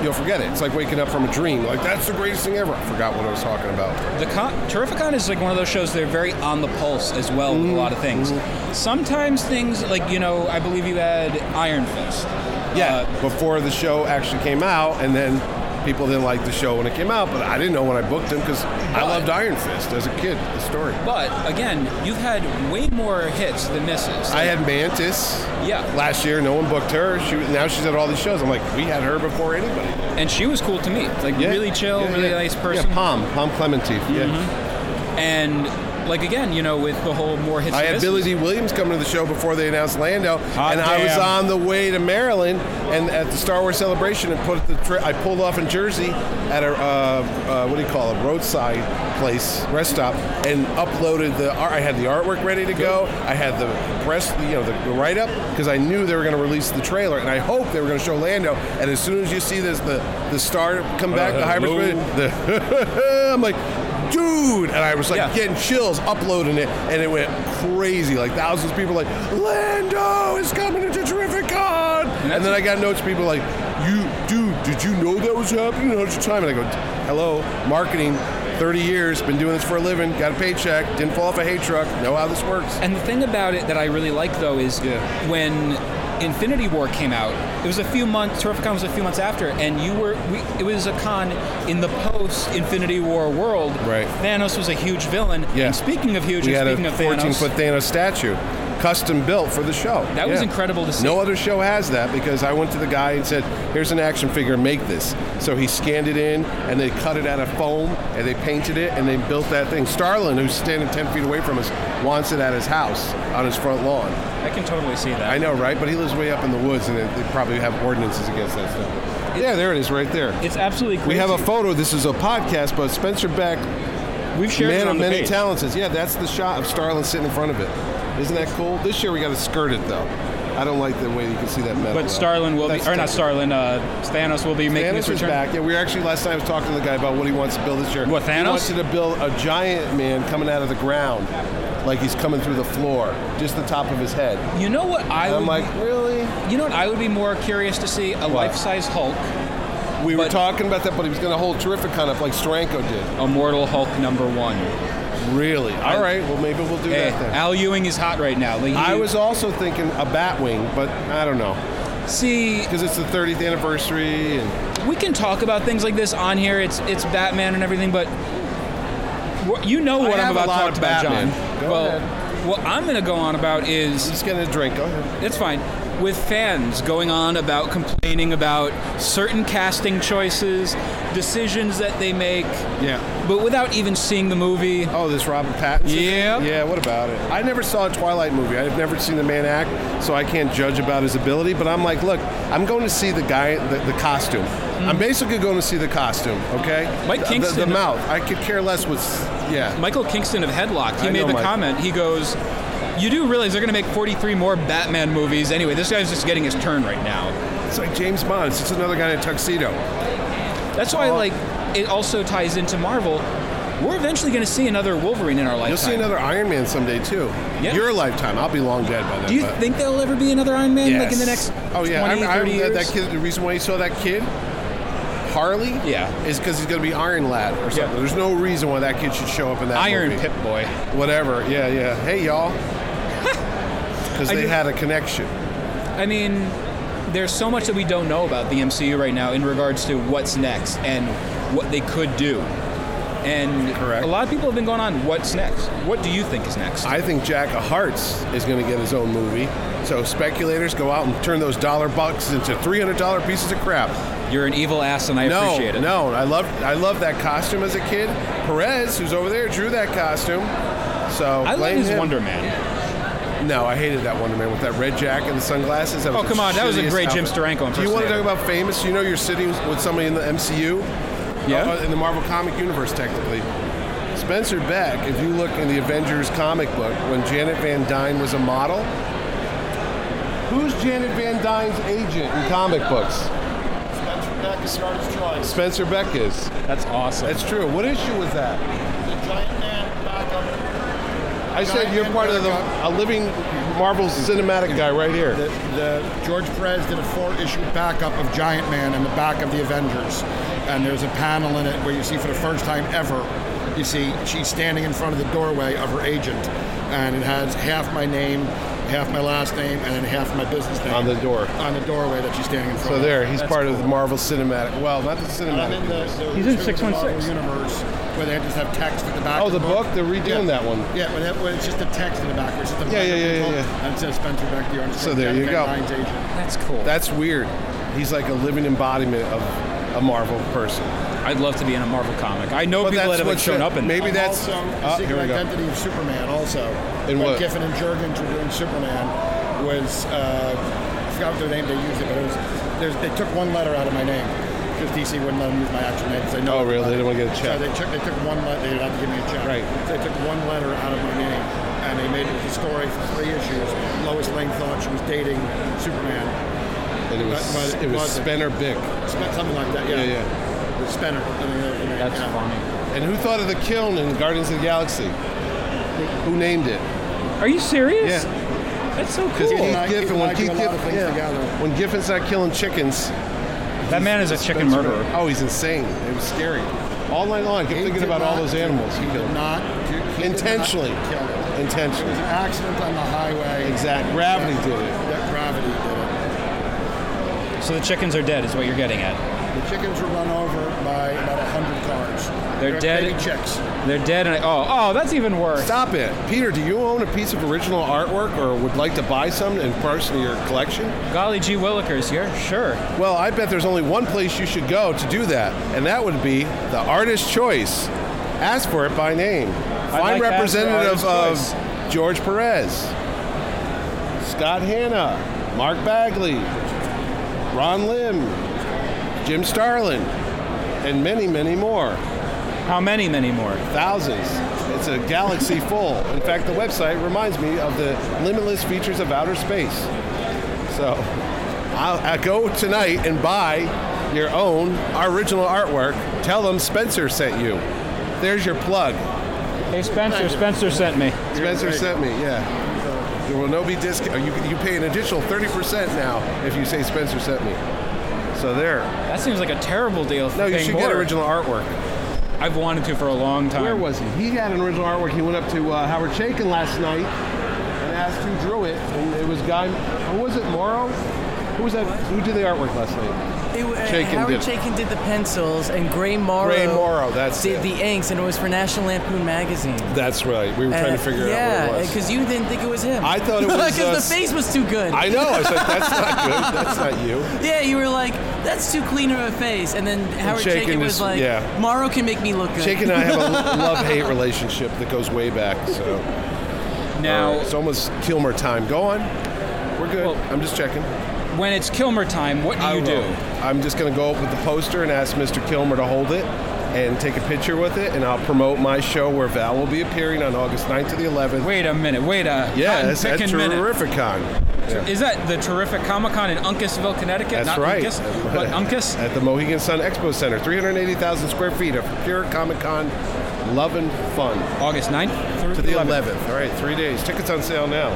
you'll forget it. It's like waking up from a dream. Like that's the greatest thing ever. I forgot what I was talking about. The con- Terrificon is like one of those shows that are very on the pulse as well with a Mm-hmm. lot of things. Sometimes things like you know, I believe you had Iron Fist. Yeah, Uh, before the show actually came out, and then people didn't like the show when it came out, but I didn't know when I booked him because I loved Iron Fist as a kid. The story. but again, you've had way more hits than misses. I had Mantis yeah, last year. No one booked her. She now she's at all these shows. I'm like, we had her before anybody. and she was cool to meet. Like Yeah. really chill, Yeah, really yeah. nice person. Mm-hmm. Yeah, Pom, Pom Clemente. Yeah. And like again, you know, with the whole more hits. I had misses. Billy Dee Williams coming to the show before they announced Lando, Hot and I was on the way to Maryland, and at the Star Wars celebration, and put the tri- I pulled off in Jersey at a uh, uh, what do you call it roadside place rest stop, and uploaded the art. I had the artwork ready to go. I had the press, you know, the, the write up because I knew they were going to release the trailer, and I hoped they were going to show Lando. And as soon as you see this, the the star come back, the hybrid, the I'm like, dude, and I was like Yeah. getting chills uploading it, and it went crazy. Like thousands of people like, Lando is coming into Terrificon, and, that's- then I got notes people like, you, dude, did you know that was happening? How's your time? And I go, hello, marketing. 30 years, been doing this for a living, got a paycheck, didn't fall off a hay truck, know how this works. And the thing about it that I really like though is Yeah. when Infinity War came out, it was a few months. Terrificon was a few months after, and you were. We, it was a con in the post Infinity War world. Right. Thanos was a huge villain. Yeah. And speaking of huge, We and had a speaking of 14 Thanos, foot Thanos statue, custom built for the show. That was incredible to see. No other show has that because I went to the guy and said, "Here's an action figure, make this." So he scanned it in, and they cut it out of foam, and they painted it, and they built that thing. Starlin, who's standing 10 feet away from us, wants it at his house on his front lawn. I can totally see that. I know, right? But he lives way up in the woods, and they probably have ordinances against that stuff. Yeah, there it is, right there. It's absolutely crazy. We have a photo. This is a podcast, but Spencer Beck We've shared it Man of many page. talents yeah, that's the shot of Starlin sitting in front of it. Isn't that cool? This year we got to skirt it though. I don't like the way you can see that metal. But. Starlin will be, or not. Starlin, uh, Thanos will be making Thanos his is return. back. Yeah, we were actually last time I was talking to the guy about what he wants to build this year. What, Thanos? He wants to build a giant man coming out of the ground, like he's coming through the floor, just the top of his head. You know what I And I'm like, really? You know what I would be more curious to see? A life-size Hulk, We were talking about that, but he was going to hold terrific kind of like Steranko did. Immortal Hulk number one. Really? All right. Well, maybe we'll do Hey, that then. Al Ewing is hot right now. Like, he- I was also thinking a Batwing, but I don't know see. because it's the 30th anniversary and. We can talk about things like this on here. It's it's Batman and everything, but you know what I I'm have a about to talk about, Batman. John. Go well, ahead. what I'm going to go on about is Just getting a drink. Go ahead. it's fine. With fans going on about complaining about certain casting choices, decisions that they make, Yeah. but without even seeing the movie. Oh, this Robert Pattinson. Yep. Yeah. What about it? I never saw a Twilight movie. I've never seen the man act, so I can't judge about his ability. But I'm like, look, I'm going to see the guy, the, the costume. Hmm. I'm basically going to see the costume. Okay. Mike The- the, Kingston- the mouth. I could care less what's. Yeah. Michael Kingston of Headlock, he I made the Mike. comment. He goes, "You do realize they're going to make 43 more Batman movies anyway? This guy's just getting his turn right now." It's like James Bond. It's just another guy in a tuxedo. That's why, like, it also ties into Marvel. We're eventually going to see another Wolverine in our lifetime. You'll see another Iron Man someday too. Yeah. Your lifetime. I'll be long dead by then. Do you but- think there'll ever be another Iron Man, like in the next Oh yeah, 20, I, I, 30 that, years? that kid. The reason why you saw that kid, Harley, Yeah. is because he's going to be Iron Lad or something. There's no reason why that kid should show up in that Iron movie. Pip Boy. Whatever. Yeah, yeah. Hey y'all, because they do- had a connection. I mean, there's so much that we don't know about the MCU right now in regards to what's next and what they could do. And Correct. a lot of people have been going on, what's next? What do you think is next? I think Jack of Hearts is going to get his own movie. So speculators go out and turn those dollar bucks into three hundred dollar pieces of crap. You're an evil ass, and I no, appreciate it. no, I love I love that costume as a kid. Perez, who's over there, drew that costume. So I love his him. Wonder Man. No, I hated that Wonder Man with that red jacket and the sunglasses. That Oh, was come on, that was a shittiest great Jim outfit. Steranko Do you want to talk about famous? You know, you're sitting with somebody in the MCU, Yeah. uh, in the Marvel comic universe, technically. Spencer Beck, if you look in the Avengers comic book, when Janet Van Dyne was a model, who's Janet Van Dyne's agent in comic books? Spencer Beck is the artist's choice. Spencer Beck is. That's awesome. That's true. What issue was that? The giant man backup. I said you're part of the a living Marvel cinematic guy right here. The, the George Perez did a four-issue backup of Giant Man in the back of the Avengers, and there's a panel in it where you see for the first time ever, you see she's standing in front of the doorway of her agent, and it has half my name, half my last name, and then half my business name On the door. on the doorway that she's standing in front of. So of. there, he's That's part of the Marvel cinematic. Well, not the I'm cinematic. in the, the He's in Marvel 616. universe where they just have text at the back. Oh, the the book? They're redoing Yeah. that one. Yeah, when, it, when it's just a text in the back. It's just a Yeah, yeah, yeah, people, yeah, yeah. And it says Spencer Beck, the artist. So from there you go. Agent. That's cool. That's weird. He's like a living embodiment of a Marvel person. I'd love to be in a Marvel comic. I know But people that's that have what's shown the- up in maybe I'm that's- also the oh, secret here we go. identity of Superman. Also, In when what? Giffen and Jurgens were doing Superman was uh, I forgot what their name they used it, but it was there's, they took one letter out of my name because DC wouldn't let them use my actual name. 'cause They know Oh, really? They didn't want to get a So check. they took they took one letter. They didn't have to give me a check. Right. So they took one letter out of my name, and they made it a story for three issues. Lois Lane thought she was dating Superman. And it was But- but it was wasn't. Spencer Bick. Something like that. Yeah. Yeah, yeah. The Spencer. I mean, that was the name, That's yeah. funny. And who thought of the Kyln in Guardians of the Galaxy? Who named it? Are you serious? Yeah. That's so cool. Because Keith Giffen, when Keith a lot of Giffen, things yeah, when Giffen's not killing chickens, That man is a chicken murderer. Oh, he's insane. It was scary. All night long, I kept He thinking did about all those animals he He killed. not. he did not Intentionally. kill it. It was an accident on the highway. Exact. Gravity did it. That gravity did it. So the chickens are dead, is what you're getting at. The chickens were run over by about a hundred cars. They're dead. Baby chicks. They're dead, and I, oh, oh, that's even worse. Stop it. Peter, do you own a piece of original artwork or would like to buy some and parts in your collection? Golly gee willikers, here, sure. Well, I bet there's only one place you should go to do that, and that would be the Artist Choice. Ask for it by name. Find like to ask for representative of Choice. George Perez, Scott Hanna, Mark Bagley, Ron Lim, Jim Starlin, and many, many more. How many, many more? Thousands. It's a galaxy full. In fact, the website reminds me of the limitless features of outer space. So, I'll, i go tonight and buy your own original artwork. Tell them Spencer sent you. There's your plug. Hey, Spencer, Spencer sent me. Spencer sent me. Yeah. There will no be discount. You, you pay an additional 30% now if you say Spencer sent me. So there. That seems like a terrible deal. for No, you paying should get original artwork. I've wanted to for a long time. Where was he? He had an original artwork. He went up to uh, Howard Chaykin last night and asked who drew it, and it was guy. Who was it? Morrow. Who was that? Who did the artwork last night? It, uh, Chaykin Howard did. Chaykin did the pencils, and Gray Morrow. Gray Morrow, that's did it. the inks, and it was for National Lampoon magazine. That's right. We were trying to Uh, figure yeah, out what it was. because you didn't think it was him. I thought it was, because uh, the face was too good. I know. I said that's not good. That's not you. yeah, you were like, that's too clean of a face, and then Howard Chaykin Chaykin was is- like, yeah. Morrow can make me look good. Jake and I have a love-hate relationship that goes way back. So Now, it's almost Kilmer time. Go on. We're good. Well- I'm just checking. When it's Kilmer time, what do I you do? I'm just going to go up with the poster and ask Mr. Kilmer to hold it and take a picture with it, and I'll promote my show where Val will be appearing on August 9th to the 11th. Wait a minute. Wait a yeah, that's minute. Terrificon. Yeah. Is that the terrific Comic Con in Uncasville, Connecticut? That's Not right. Uncas, but Uncas. At the Mohegan Sun Expo Center, 380,000 square feet of pure Comic Con love and fun. August 9th through to the 11th. All right, three days. Tickets on sale now.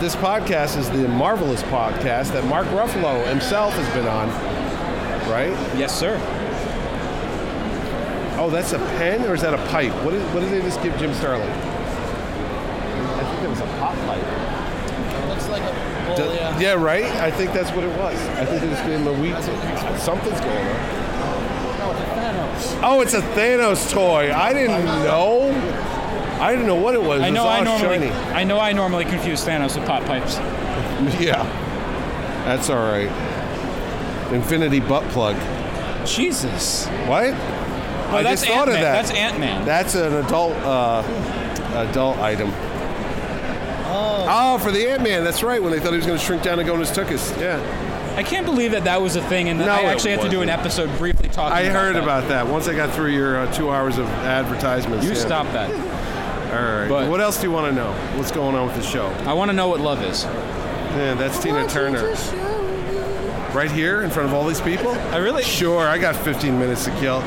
This podcast is the Marvelists podcast that Mark Ruffalo himself has been on, right? Yes, sir. Oh, that's a pen or is that a pipe? What did, what did they just give Jim Starlin? I think it was a pop pipe. Looks like a bowl, Do- yeah. yeah, right? I think that's what it was. I think they just gave him a wheat. Something's going on. Oh, it's a Thanos toy. I didn't know. I didn't know what it was. I It know. was I normally. shiny. I know. I normally confuse Thanos with pot pipes. Yeah, that's all right. Infinity butt plug. Jesus. What? Oh, I that's just thought of Ant-Man. that. That's Ant Man. That's an adult uh, adult item. Oh. oh, for the Ant Man. That's right. When they thought he was going to shrink down and go in his tuchus. Yeah. I can't believe that that was a thing, and that No, I actually have to do an episode briefly talking. I about heard that. about that. Once I got through your uh, two hours of advertisements. You yeah. stop that. All right. But- what else do you want to know? What's going on with the show? I want to know what love is. Yeah, that's Tina Turner. Right here in front of all these people? I really. Sure, I got 15 minutes to kill.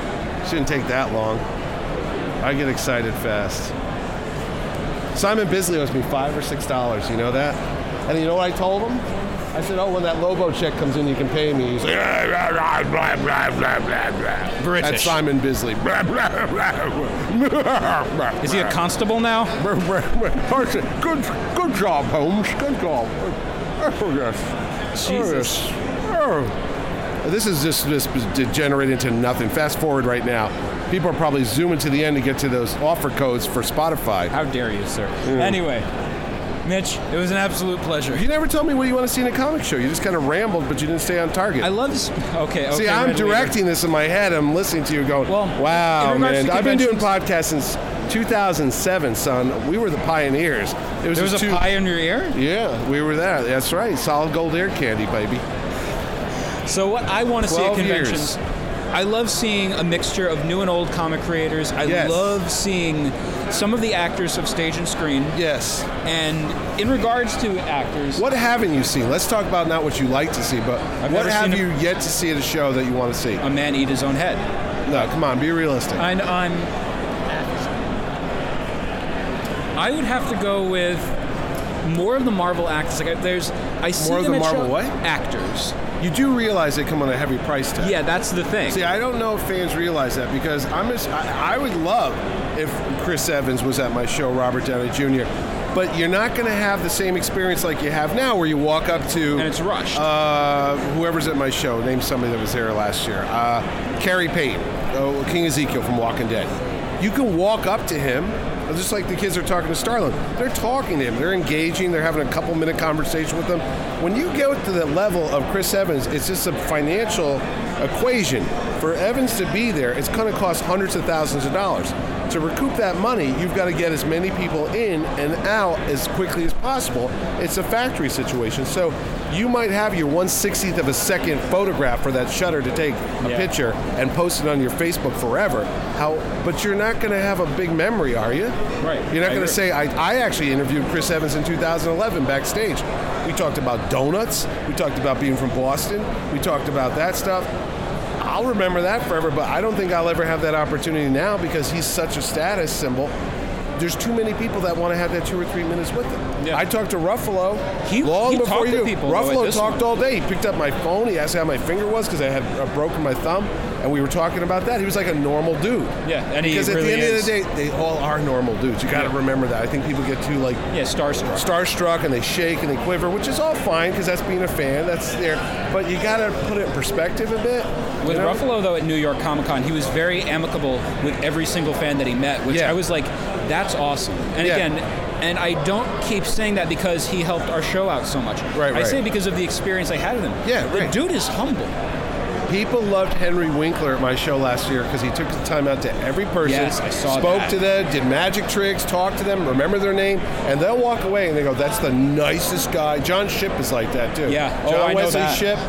Shouldn't take that long. I get excited fast. Simon Bisley owes me five or six dollars. You know that? And you know what I told him? I said, "Oh, when that Lobo check comes in, you can pay me." He's like, "Ah, blah, blah, blah, blah, blah, blah, blah." British. That's Simon Bisley. Blah, blah, blah, blah. Is he a constable now? Good, good job, Holmes. Good job. Oh, yes. Jesus. Oh, yes. Oh. This is just this degenerate into nothing. Fast forward right now. People are probably zooming to the end to get to those offer codes for Spotify. How dare you, sir? Anyway, Mitch, it was an absolute pleasure. You never told me what you want to see in a comic show. You just kind of rambled, but you didn't stay on target. I love this. Okay, okay. See, I'm Leader. directing this in my head. I'm listening to you going, Well, wow, man. I've been doing podcasts since 2007, son. We were the pioneers. It was There was a two- pie in your ear. Yeah, we were there. That's right. Solid gold air candy, baby. So what I want to see at 12 years. I love seeing a mixture of new and old comic creators. I Yes. love seeing some of the actors of stage and screen. Yes. And in regards to actors, What haven't you seen? Let's talk about not what you like to see, but I've what have seen a- you yet to see at a show that you want to see? a man eat his own head. no, come on, be realistic. I, I'm. I would have to go with more of the Marvel actors. Like I- there's, I see More of the Marvel show- what? actors. You do realize they come on a heavy price tag. Yeah, that's the thing. See, I don't know if fans realize that because I'm just, I, I would love if Chris Evans was at my show, Robert Downey Jr. But you're not going to have the same experience like you have now, where you walk up to and it's rushed. uh, whoever's at my show. Name somebody that was there last year. Uh, Khary Payton, oh, King Ezekiel from Walking Dead. You can walk up to him, just like the kids are talking to Starlin. They're talking to him. They're engaging. They're having a couple minute conversation with him. When you go to the level of Chris Evans, it's just a financial equation. For Evans to be there, it's going to cost hundreds of thousands of dollars. To recoup that money, you've got to get as many people in and out as quickly as possible. It's a factory situation. So you might have your 160th of a second photograph for that shutter to take a Yeah. picture and post it on your Facebook forever. How? But you're not going to have a big memory, are you? Right. You're not going to say, I, I actually interviewed Chris Evans in 2011 backstage. We talked about donuts. We talked about being from Boston. We talked about that stuff. I'll remember that forever, but I don't think I'll ever have that opportunity now because he's such a status symbol. There's too many people that want to have that two or three minutes with him. Yeah. I talked to Ruffalo He- long he before talked to you. people, though, Ruffalo this talked one. all day. He picked up my phone. He asked how my finger was because I had uh, broken my thumb. And we were talking about that. He was like a normal dude. Yeah, and he Because at really the end is. of the day, they all are normal dudes. You got to remember that. I think people get too like Yeah, starstruck. starstruck and they shake and they quiver, which is all fine because that's being a fan. That's there, but you got to put it in perspective a bit. With you know? Ruffalo, though, at New York Comic Con, he was very amicable with every single fan that he met, which Yeah. I was like, that's awesome. And Yeah. again, and I don't keep saying that because he helped our show out so much. Right, I right. say because of the experience I had with him. Yeah, the dude is humble. People loved Henry Winkler at my show last year because he took the time out to every person, Yes, I saw spoke that. to them, did magic tricks, talked to them, remember their name, and they'll walk away and they go, "That's the nicest guy." John Shipp is like that too. Yeah. Oh, John I know Wesley that. Shipp,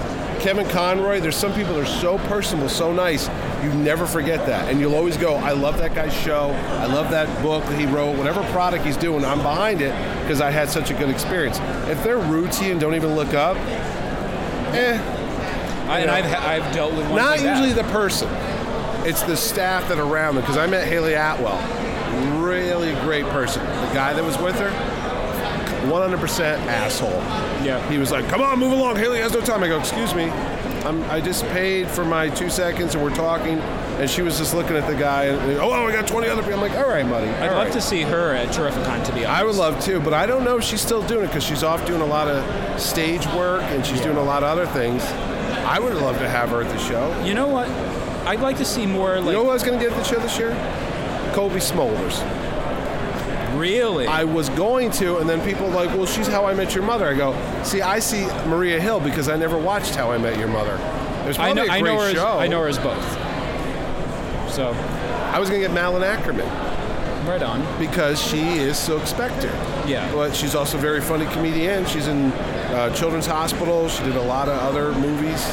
Kevin Conroy. There's some people that are so personable, so nice. You never forget that, and you'll always go, "I love that guy's show. I love that book that he wrote. Whatever product he's doing, I'm behind it because I had such a good experience." If they're rude to you and don't even look up, eh. I, and I've, I've dealt with Not usually the person. It's the staff that are around them. Because I met Hayley Atwell, really great person. The guy that was with her, 100% asshole. Yeah. He was like, "Come on, move along. Hayley has no time." I go, "Excuse me, I'm, I just paid for my two seconds, and we're talking." And she was just looking at the guy, and oh, oh, I got 20 other people. I'm like, "All right, buddy." I'd all love right." to see her at Terrificon, to be honest. I would love to, but I don't know if she's still doing it because she's off doing a lot of stage work and she's doing a lot of other things. I would love to have her at the show. You know what? I'd like to see more like You know who I was going to get at the show this year? Cobie Smulders. really. I was going to, and then people like, well, she's How I Met Your Mother. I go, see, I see Maria Hill because I never watched How I Met Your Mother. There's I probably know. a I great know her. As, show. I know her as both. So, I was going to get Malin Akerman right on. because she is Silk Spectre. Yeah. But she's also a very funny comedian. She's in uh, Children's Hospital. She did a lot of other movies.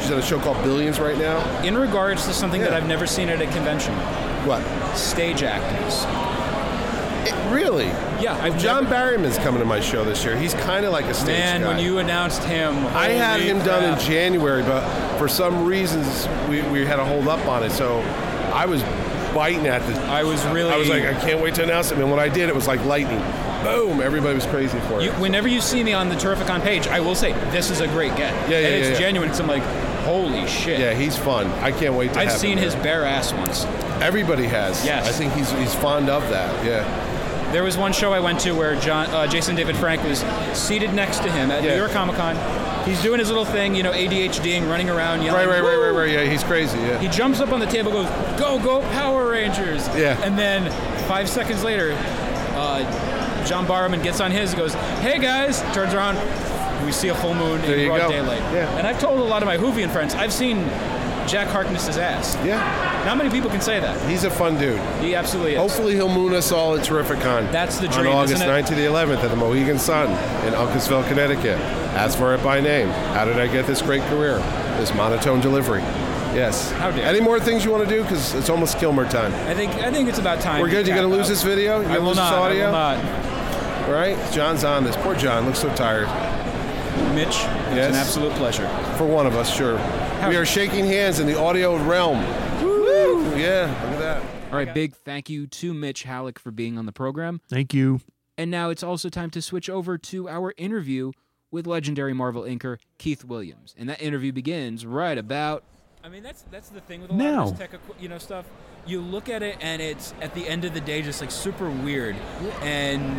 She's on a show called Billions right now. In regards to something that I've never seen at a convention, What? stage actors. It, really? Yeah, I've John never- Barrowman's coming to my show this year. He's kind of like a stage Man, guy. when you announced him, I had him done in. January, but for some reasons we, we had to hold up on it. So I was biting at the. I was really. I was like, I can't wait to announce it. And when I did, it was like lightning. Boom! Everybody was crazy for it. You, whenever you see me on the Terrificon page, I will say this is a great get. Yeah, yeah, and it's yeah, yeah. genuine. Because I'm like, holy shit. yeah, he's fun. I can't wait to I've seen his bare ass once. Everybody has. Yes. I think he's he's fond of that. Yeah. There was one show I went to where John, uh, Jason David Frank was seated next to him at Yeah. New York Comic Con. He's doing his little thing, you know, ADHDing, running around, yelling. Right, right, right, right, right. Yeah, he's crazy. Yeah. He jumps up on the table, goes, "Go, go, Power Rangers!" Yeah. And then five seconds later, uh, John Barrowman gets on his, goes, "Hey guys!" Turns around, we see a full moon There in broad go. daylight. Yeah. And I've told a lot of my Whovian friends, I've seen Jack Harkness's ass. yeah. Not many people can say that. He's a fun dude. He absolutely is. Hopefully he'll moon us all at Terrificon. That's the On dream, August isn't it? 9th to the 11th at the Mohegan Sun in Uncasville, Connecticut. Ask for it by name. How did I get this great career? This monotone delivery. Yes. How dare Any more things you want to do? Because it's almost Kilmer time. I think I think it's about time. We're good. You're going to lose this video? You're I to lose not. this audio? I will not. Right? John's on this. Poor John. Looks so tired. Mitch, it's Yes. an absolute pleasure. For one of us, sure. We are shaking hands in the audio realm. Woo! Yeah, look at that. All right, big thank you to Mitch Hallock for being on the program. Thank you. And now it's also time to switch over to our interview with legendary Marvel inker Keith Williams. And that interview begins right about I mean, that's that's the thing with a lot Now. of this tech, you know, stuff. You look at it, and it's at the end of the day just like super weird. And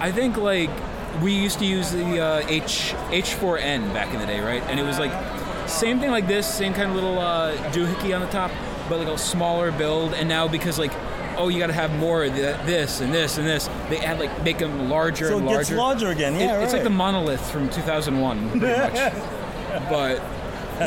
I think like we used to use the uh, H H4n back in the day, right? And it was like same thing like this, same kind of little uh, doohickey on the top, but like a smaller build. And now because like oh, you got to have more of th- this and this and this, they add like make them larger So and it larger. gets larger again. It- Yeah, It's like the monolith from 2001, pretty much. But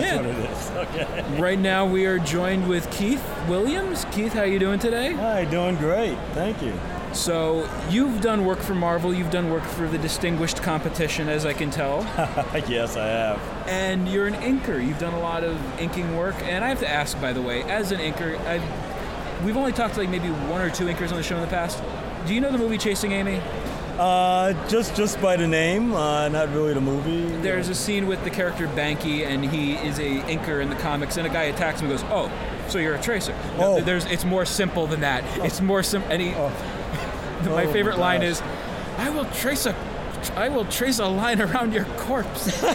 That's yeah. what it is. Okay. Right now we are joined with Keith Williams. Keith, how are you doing today? Hi, doing great. Thank you. So you've done work for Marvel, you've done work for the distinguished competition, as I can tell, yes, I have. and you're an inker. You've done a lot of inking work, and I have to ask, by the way, as an inker, I've, we've only talked to like maybe one or two inkers on the show in the past. Do you know the movie Chasing Amy? Uh, just just by the name, uh, not really the movie. There's a scene with the character Banky, and he is a inker in the comics, and a guy attacks him and goes, "Oh, so you're a tracer?" No, Oh. there's it's more simple than that. It's more simple. And he, my Oh, favorite line is, "I will trace a, I will trace a line around your corpse."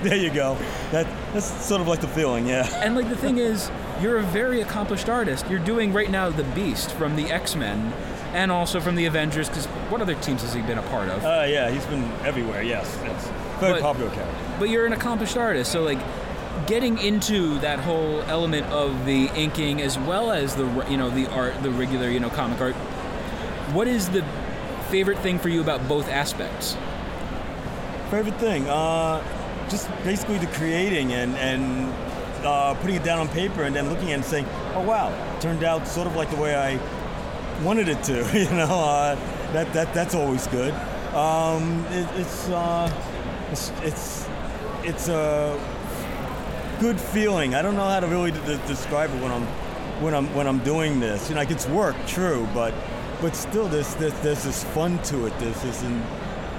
There you go. That that's sort of like the feeling, yeah. and like the thing is, you're a very accomplished artist. You're doing right now the Beast from the X Men, and also from the Avengers. Because what other teams has he been a part of? Uh, yeah, he's been everywhere. Yes, yes. Very But- popular character. but you're an accomplished artist so like getting into that whole element of the inking as well as the you know the art the regular you know comic art what is the favorite thing for you about both aspects Favorite thing, uh, just basically the creating and and uh, putting it down on paper and then looking at it and saying, oh wow, turned out sort of like the way I wanted it to. You know, uh, that that that's always good. Um, it, it's, uh, it's it's it's a good feeling. I don't know how to really d- d- describe it when I'm when I'm when I'm doing this. You know, like it's work, true, but but still, there's there's, there's this fun to it. There's this en-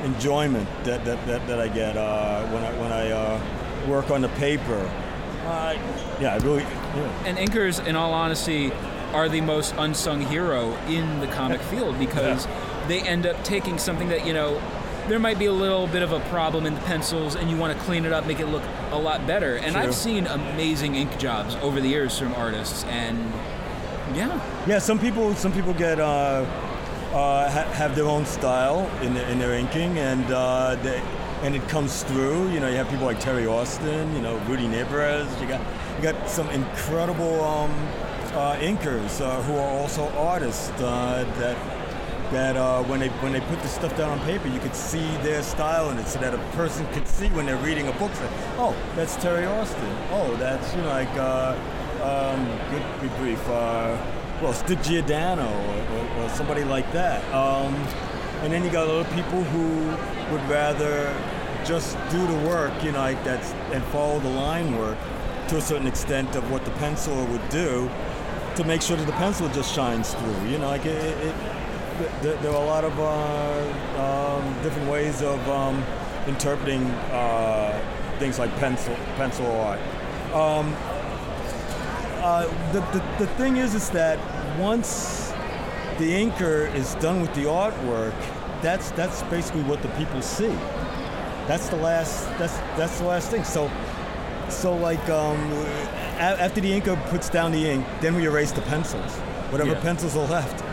enjoyment that, that, that, that I get uh, when I when I uh, work on the paper. Uh, yeah, I really. Yeah. and inkers in all honesty are the most unsung hero in the comic field because they end up taking something that you know there might be a little bit of a problem in the pencils and you want to clean it up make it look a lot better and True. i've seen amazing ink jobs over the years from artists and yeah Yeah, some people some people get uh, uh, ha- have their own style in their, in their inking, and uh, they, and it comes through. You know, you have people like Terry Austin, you know, Rudy Nebres. You got you got some incredible um, inkers uh, who are also artists uh, that. That uh, when they when they put the stuff down on paper, you could see their style in it, so that a person could see when they're reading a book. Say, "Oh, that's Terry Austin. Oh, that's you know like uh, um, good, good brief. Uh, well, Dick Giordano or, or, or somebody like that. Um, and then you got other people who would rather just do the work, you know, like that's and follow the line work to a certain extent of what the penciler would do to make sure that the pencil just shines through. You know, like it. it, it there, are a lot of uh, um, different ways of um, interpreting uh, things like pencil pencil art. Um, uh, the, the, the thing is, is that once the inker is done with the artwork, that's that's basically what the people see. That's the last. That's that's the last thing. So, so like um, a- after the inker puts down the ink, then we erase the pencils, whatever Yeah. pencils are left.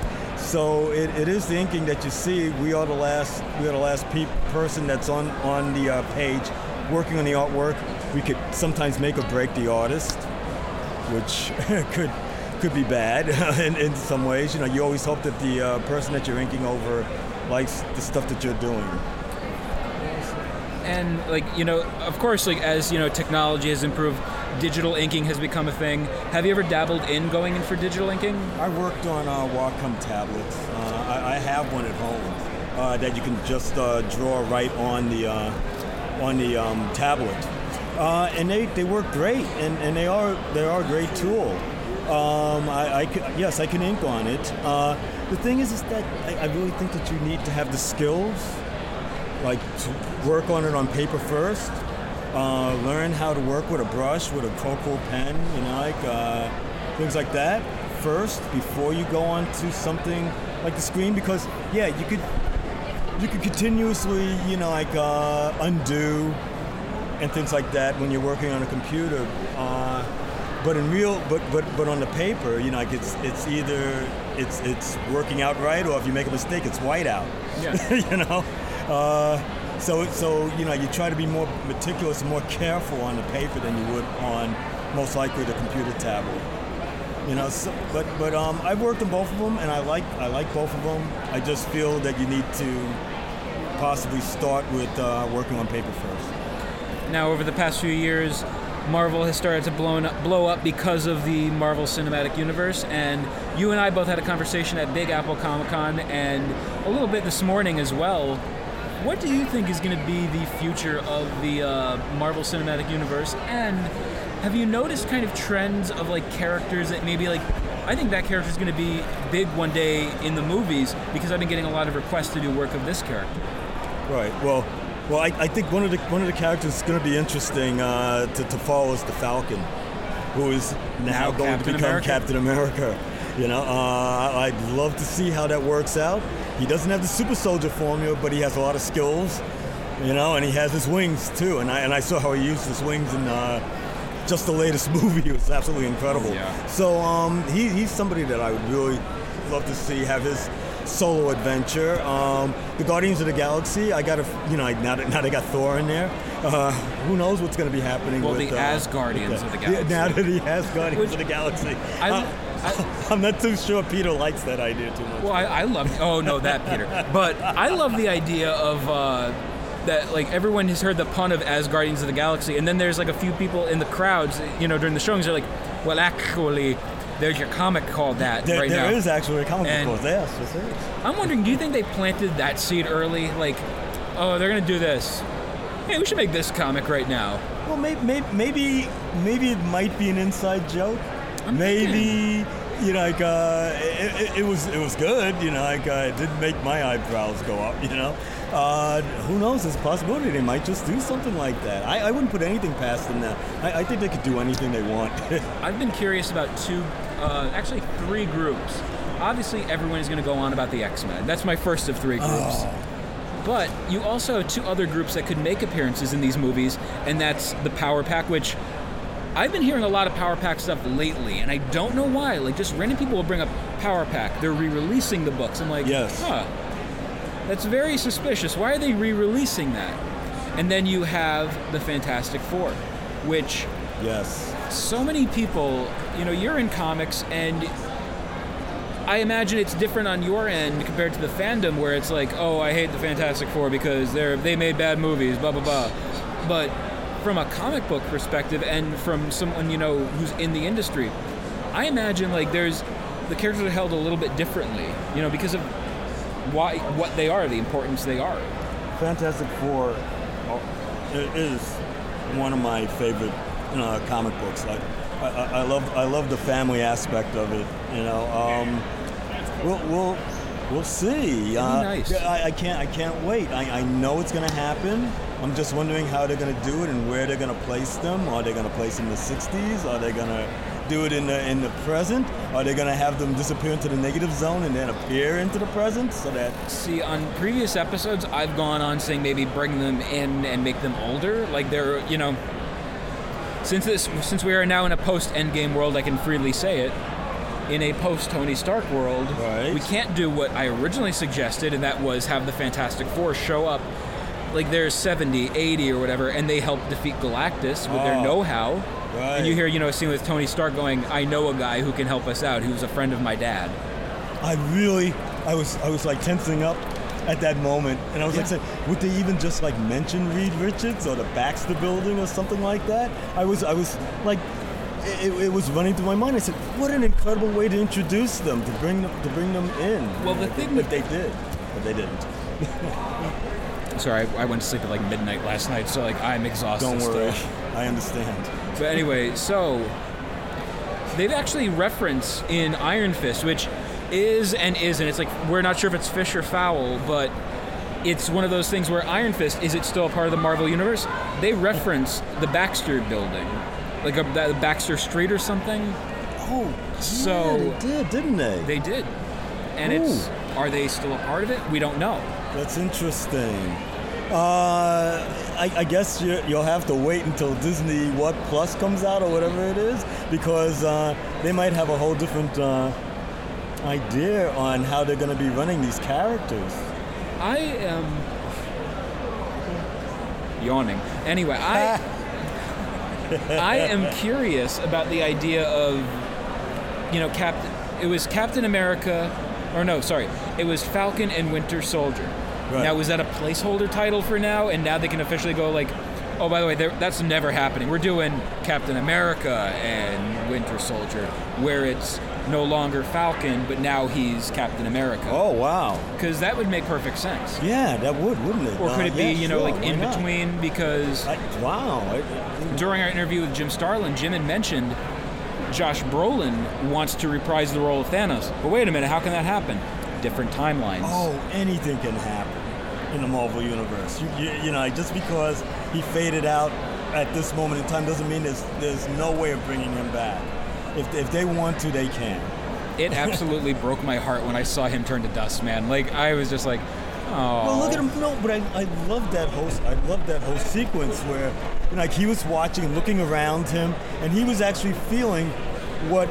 So it, it is the inking that you see. We are the last. We are the last pe- person that's on on the uh, page, working on the artwork. We could sometimes make or break the artist which could could be bad in, in some ways. You know, you always hope that the uh, person that you're inking over likes the stuff that you're doing. And like you know of course like as you know technology has improved digital inking has become a thing have you ever dabbled in going in for digital inking I worked on uh, Wacom tablets. Uh, I, I have one at home uh, that you can just uh, draw right on the uh, on the um, tablet, uh, and they, they work great, and, and they are they are a great tool. Um, I, I yes, I can ink on it. The thing is, is that I, I really think that you need to have the skills, like to work on it on paper first. Uh, learn how to work with a brush, with a Coco pen, you know, like uh, things like that first before you go on to something like the screen. Because yeah, you could you could continuously, you know, like uh, undo and things like that when you're working on a computer. Uh, but in real, but but but on the paper, you know, like it's it's either it's it's working out right, or if you make a mistake, it's white out. Yeah. you know. Uh, so so you know, you try to be more meticulous and more careful on the paper than you would on most likely the computer tablet. You know, so, but but um, I've worked on both of them, and I like I like both of them. I just feel that you need to possibly start with uh, working on paper first. now over the past few years marvel has started to blown up, blow up because of the marvel cinematic universe and you and i both had a conversation at big apple comic-con and a little bit this morning as well what do you think is going to be the future of the uh, marvel cinematic universe and have you noticed kind of trends of like characters that maybe like i think that character is going to be big one day in the movies because i've been getting a lot of requests to do work of this character Right. Well, well, I, I think one of the one of the characters is going to be interesting uh, to, to follow is the Falcon, who is now, Now going Captain to become America. Captain America. You know, uh, I'd love to see how that works out. He doesn't have the super soldier formula, but he has a lot of skills. You know, and he has his wings too. And I and I saw how he used his wings in uh, just the latest movie It was absolutely incredible. Yeah. So um, he, he's somebody that I would really love to see have his solo adventure. Um, the Guardians of the Galaxy, I got to, you know, now that, now they got Thor in there. Uh, who knows what's going to be happening Well, with the uh, Asgardians with of the Galaxy. now that he has Guardians Which- of the Galaxy. I- Uh, I'm not too sure Peter likes that idea too much. Well, I, I love. Oh no, that Peter. But I love the idea of uh, that. Like everyone has heard the pun of as Guardians of the Galaxy, and then there's like a few people in the crowds, you know, during the showings, they're like, "Well, actually, there's your comic called that there, right there now." is actually a comic And- book. Yes, yes. I'm wondering, do you think they planted that seed early? Like, oh, they're gonna do this. Hey, we should make this comic right now. Well, maybe, maybe, maybe, maybe it might be an inside joke. Maybe, you know, like uh, it, it, it was, it was good. You know, like uh, it didn't make my eyebrows go up. You know, uh, who knows? There's a possibility they might just do something like that. I, I wouldn't put anything past them now. I, I think they could do anything they want. I've been curious about two, uh, actually three groups. Obviously, everyone is going to go on about the X Men. That's my first of three groups. But you also have two other groups that could make appearances in these movies, and that's the Power Pack, which I've been hearing a lot of Power Pack stuff lately, and I don't know why. Like, just random people will bring up Power Pack. They're re releasing the books. I'm like, Yes. huh. That's very suspicious. Why are they re releasing that? And then you have the Fantastic Four, which yes. so many people, you know, you're in comics and I imagine it's different on your end compared to the fandom where it's like, oh, I hate the Fantastic Four because they're they made bad movies, blah blah blah. But from a comic book perspective and from someone you know who's in the industry, I imagine like there's the characters are held a little bit differently, you know, because of why what they are, the importance they are. Fantastic Four uh, is one of my favorite uh, comic books. I, I, I love I love the family aspect of it. You know, um, we'll we'll we'll see. Uh, nice. I, I can't I can't wait. I, I know it's going to happen. I'm just wondering how they're going to do it and where they're going to place them. Are they going to place them in the 60s? Are they going to do it in the in the present? Are they going to have them disappear into the negative zone and then appear into the present so that See, on previous episodes, I've gone on saying maybe bring them in and make them older. Like they're, you know, since this, since we are now in a post Endgame world, I can freely say it. In a post Tony Stark world, Right. we can't do what I originally suggested, and that was have the Fantastic Four show up. Like they're 70, 80 or whatever, and they help defeat Galactus with their Oh. know-how. Right. And you hear, you know, a scene with Tony Stark going, "I know a guy who can help us out, who's a friend of my dad." I really, I was, I was like tensing up at that moment, and I was like, saying, would they even just like mention Reed Richards or the Baxter Building or something like that? I was, I was like, it, it was running through my mind. I said, what an incredible way to introduce them, to bring them, to bring them in. Well, the thing if they did, but they didn't. Sorry, I, I went to sleep at like midnight last night, so like I'm exhausted. Don't worry, still. I understand. But anyway, so they've actually referenced in Iron Fist, which is and isn't. It's like we're not sure if it's fish or fowl, but it's one of those things where Iron Fist is it still a part of the Marvel universe? They reference the Baxter building, like a, the Baxter Street or something. Oh, So- yeah, they did, didn't they? They did, and it's are they still a part of it? We don't know. That's interesting. Uh, I, I guess you, you'll have to wait until Disney What Plus comes out or whatever it is, because uh, they might have a whole different uh, idea on how they're going to be running these characters. I am yawning. Anyway, I I am curious about the idea of you know Captain. It was Captain America, or no, sorry, it was Falcon and Winter Soldier. Right. Now was that a placeholder title for now, and now they can officially go like, oh by the way, that's never happening. We're doing Captain America and Winter Soldier, where it's no longer Falcon, but now he's Captain America. Oh wow! Because that would make perfect sense. Yeah, that would, wouldn't it? Or could Uh, it be, yeah, you know, sure, like in not? between? Because I, wow! I- during our interview with Jim Starlin, Jim had mentioned Josh Brolin wants to reprise the role of Thanos. But wait a minute, how can that happen? Different timelines. Oh, anything can happen in the Marvel universe. You, you, you know, just because he faded out at this moment in time doesn't mean there's there's no way of bringing him back. If, if they want to, they can. It absolutely broke my heart when I saw him turn to dust, man. Like I was just like, Oh. Well, look at him. No, but I, I love that whole I love that whole sequence where like he was watching, and looking around him, and he was actually feeling what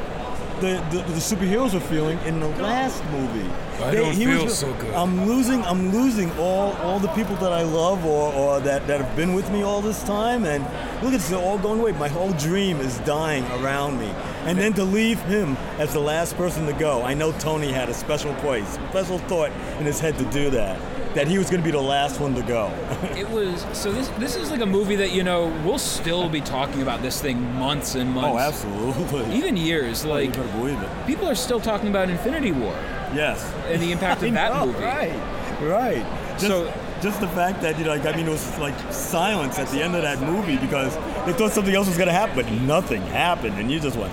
the, the, the superheroes were feeling in the last movie. I They- don't feel was- so good. I'm losing I'm losing all all the people that I love or, or that, that have been with me all this time and look it's all going away. My whole dream is dying around me. And then to leave him as the last person to go. I know Tony had a special place, special thought in his head to do that. That he was gonna be the last one to go. It was so. This this is like a movie that you know we'll still be talking about this thing months and oh, months. oh, absolutely. Even years. Oh, you Like better believe it. people are still talking about Infinity War Yes. and the impact of that know, movie. Right, right. Just, So- just the fact that you know, like I mean, it was like silence at the end of that movie because they thought something else was gonna happen, but nothing happened, and you just went,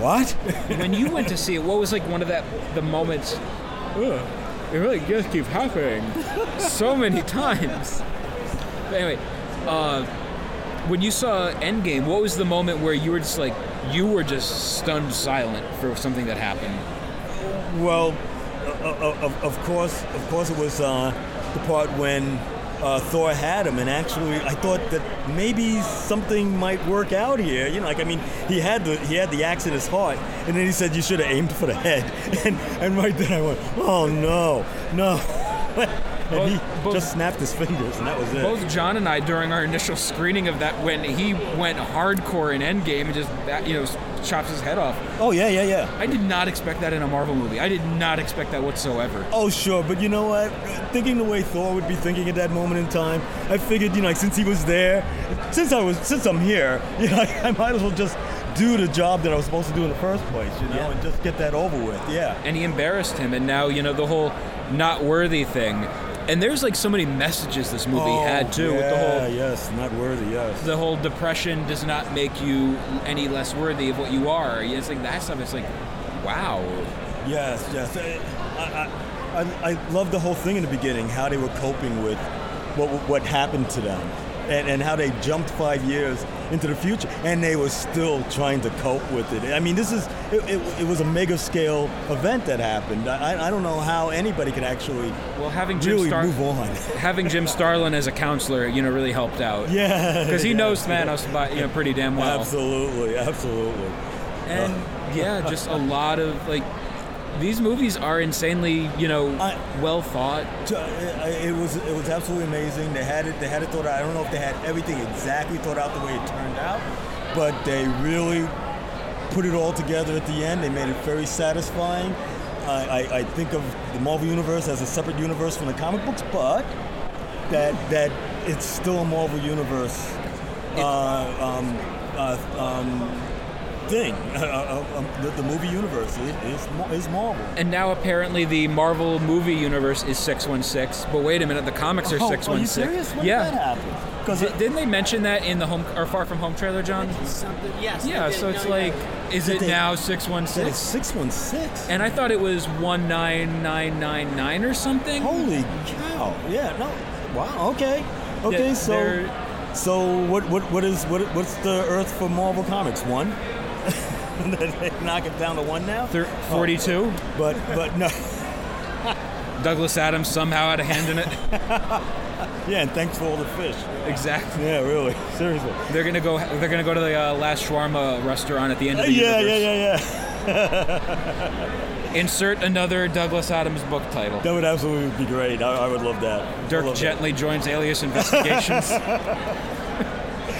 "What?" when you went to see it, what was like one of that the moments? Ugh, it really just keeps happening so many times. But anyway, uh, when you saw Endgame, what was the moment where you were just like you were just stunned silent for something that happened? well, uh, of, of course, of course, it was uh, the part when. Uh, Thor had him, and actually, I thought that maybe something might work out here. You know, like I mean, he had the he had the axe in his heart, and then he said you should have aimed for the head, and and right then I went, oh no, no, and he Both- just snapped his fingers, and that was it. Both John and I, during our initial screening of that, when he went hardcore in Endgame and just you know chops his head off, oh yeah, yeah, yeah. I did not expect that in a Marvel movie. I did not expect that whatsoever. Oh sure, but you know what? Thinking the way Thor would be thinking at that moment in time, I figured, you know, like, since he was there, since I was, since I'm here, you know, I might as well just do the job that I was supposed to do in the first place, you know, Yeah. and just get that over with. Yeah. and he embarrassed him and now you know the whole not worthy thing and there's like so many messages this movie oh, had too yeah, with the whole yes, not worthy. Yes. the whole depression does not make you any less worthy of what you are it's like that stuff it's like wow Yes, yes. I, I, I, I love the whole thing in the beginning, how they were coping with what what happened to them, and, and how they jumped five years into the future, and they were still trying to cope with it. I mean, this is it, it, it was a mega scale event that happened. I, I don't know how anybody could actually well having Jim really Star- move on. having Jim Starlin as a counselor you know really helped out yeah, because he yeah, knows Thanos by, you know pretty damn well Absolutely, absolutely. and yeah just a lot of like these movies are insanely you know I- well thought T- uh, It was it was absolutely amazing. They had it they had it thought out. I don't know if they had everything exactly thought out the way it turned out, but they really put it all together at the end. They made it very satisfying. I, I, I think of the Marvel universe as a separate universe from the comic books, but that that it's still a Marvel universe uh, um, uh, um, thing. Uh, uh, um, the, the movie universe is, is, Marvel. And now apparently the Marvel movie universe is 616. But wait a minute, the comics are Oh, 616. Are you serious? When yeah. did that happen? Because Di- didn't they mention that in the home or Far From Home trailer, John? Something, yes. Yeah, so it's No, like, yeah. is Did it they- now That is 616? 616. And I thought it was 19999 or something. Holy cow. Yeah, no. Wow, okay. Okay, Yeah, so so what what what is what what's the Earth for Marvel Comics? One? they knock it down to one now? Thir- 42. But but no. Douglas Adams somehow had a hand in it. Yeah, and thanks for all the fish. exactly. Yeah, really. Seriously. They're gonna go. They're gonna go to the uh, last shawarma restaurant at the end of the Yeah, universe. yeah, yeah, yeah. Insert another Douglas Adams book title. That would absolutely be great. I, I would love that. Dirk love that. gently joins Alias Investigations.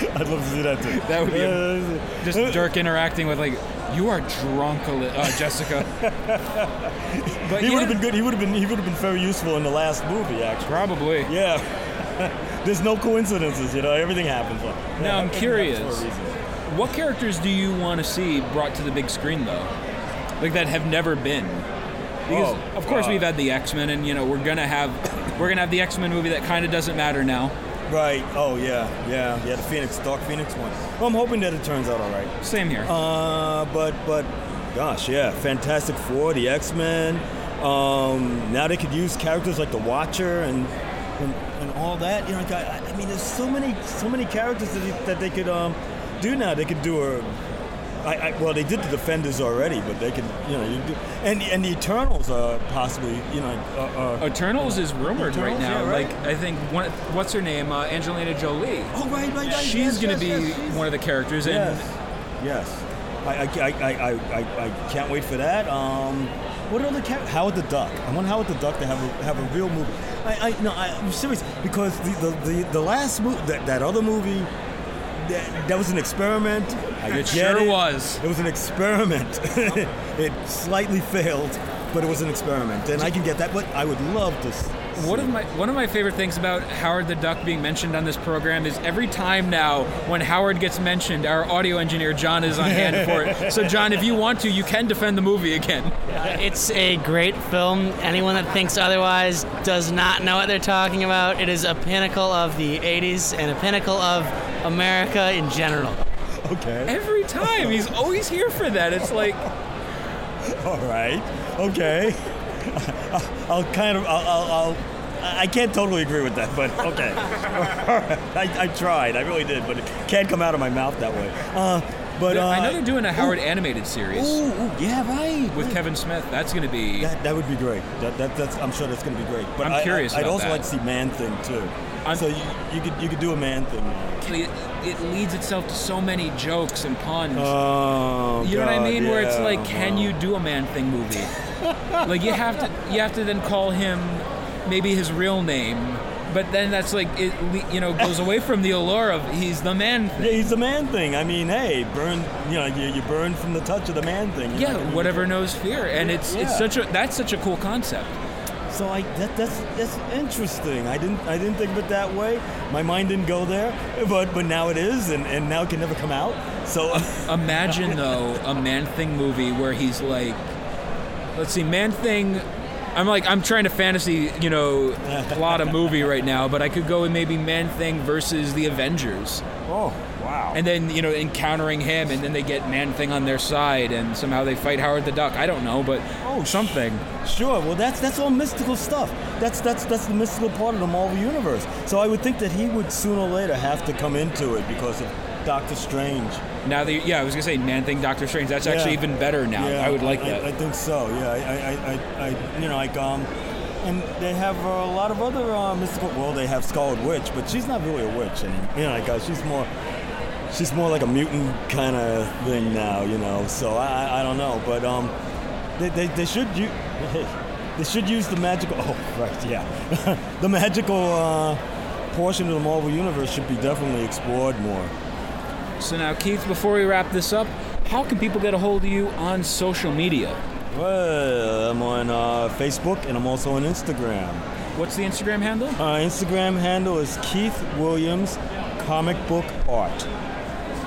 I'd love to see that too. That would be a- Yeah. Just Dirk interacting with like, you are drunk, Ali- uh, Jessica. but He yeah, would have been good. He would have been. He would have been very useful in the last movie, actually. probably. Yeah. There's no coincidences, you know. Everything happens. Now, I'm curious. for a reason. What characters do you want to see brought to the big screen though? Like that have never been. Because Oh, of course uh, we've had the X Men, and you know we're gonna have we're gonna have the X Men movie that kind of doesn't matter now. Right. Oh yeah, yeah, yeah. The Phoenix, Dark Phoenix one. Well, I'm hoping that it turns out all right. Same here. Uh, but but, gosh, yeah, Fantastic Four, the X Men. Um, now they could use characters like the Watcher and and, and all that. You know, like I, I mean, there's so many so many characters that they, that they could um do now. They could do a I, I, well, they did the Defenders already, but they can, you know, you do, and and the Eternals are possibly, you know, uh, uh, Eternals is rumored right now. yeah, right. Like I think one, what's her name? Uh, Angelina Jolie. oh right, right, right. She's yes, gonna yes, be yes, one of the characters, and Yes, yes. I, I, I, I, I, can't wait for that. Um, what other char- Howard the Duck? I want Howard the Duck to have a have a real movie. I, I no, I, I'm serious because the the, the, the last movie, that, that other movie, that, that was an experiment. I It get sure it. was. It was an experiment. it slightly failed, but it was an experiment, and I can get that. But I would love to. s- One see of my one of my favorite things about Howard the Duck being mentioned on this program is every time now when Howard gets mentioned, our audio engineer John is on hand for it. So John, if you want to, you can defend the movie again. Uh, it's a great film. Anyone that thinks otherwise does not know what they're talking about. It is a pinnacle of the 80s and a pinnacle of America in general. Okay. Every time he's always here for that. It's like All right. Okay. I'll kind of. I'll. I'll, I'll I can't totally agree with that, but okay. I, I tried. I really did, but it can't come out of my mouth that way. Uh, but uh, I know they're doing a Howard animated series Ooh, ooh, yeah, right. with right. Kevin Smith. That's going to be That, that would be great. That, that, that's, I'm sure that's going to be great. But I'm I, curious I, would about also that. like to see Man Thing too. I'm- so you, you could you could do a Man Thing. it, it leads itself to so many jokes and puns. Oh, you know what I God, mean? Where it's like, can you do a man thing movie? like you have to, you have to then call him maybe his real name, but then that's like it, you know, goes away from the allure of he's the man. Thing. Yeah, he's the man thing. I mean, hey, burn. You know, you, you burn from the touch of the man thing. You're Yeah, gonna whatever knows fear, and it's it's Yeah. such a that's such a cool concept. So I that, that's that's interesting. I didn't I didn't think of it that way. My mind didn't go there, but but now it is, and, and now it can never come out. So Imagine though a man thing movie where he's like, let's see, man thing. I'm like I'm trying to fantasy, you know, plot a movie right now, but I could go with maybe Man Thing versus the Avengers. oh wow. and then you know encountering him and then they get man thing on their side and somehow they fight howard the duck i don't know but Oh, something Sure. Well, that's that's all mystical stuff. That's that's that's the mystical part of the Marvel universe. So I would think that he would sooner or later have to come into it because of Doctor Strange. now they yeah i was gonna say man thing doctor strange that's actually Yeah. even better now Yeah, i would like I, that I, think so. Yeah, I, I, I, I, you know, like um, and they have a lot of other uh, mystical. Well, they have Scarlet Witch, but she's not really a witch, and you know, like uh, she's more, she's more like a mutant kind of thing now. You know, so I, I, don't know, but um, they, they, they should use, they should use the magical. Oh, right, yeah, the magical uh, portion of the Marvel universe should be definitely explored more. so now keith before we wrap this up how can people get a hold of you on social media Well, I'm on uh, Facebook and I'm also on Instagram. what's the instagram handle Uh, Instagram handle is Keith Williams Comic Book Art.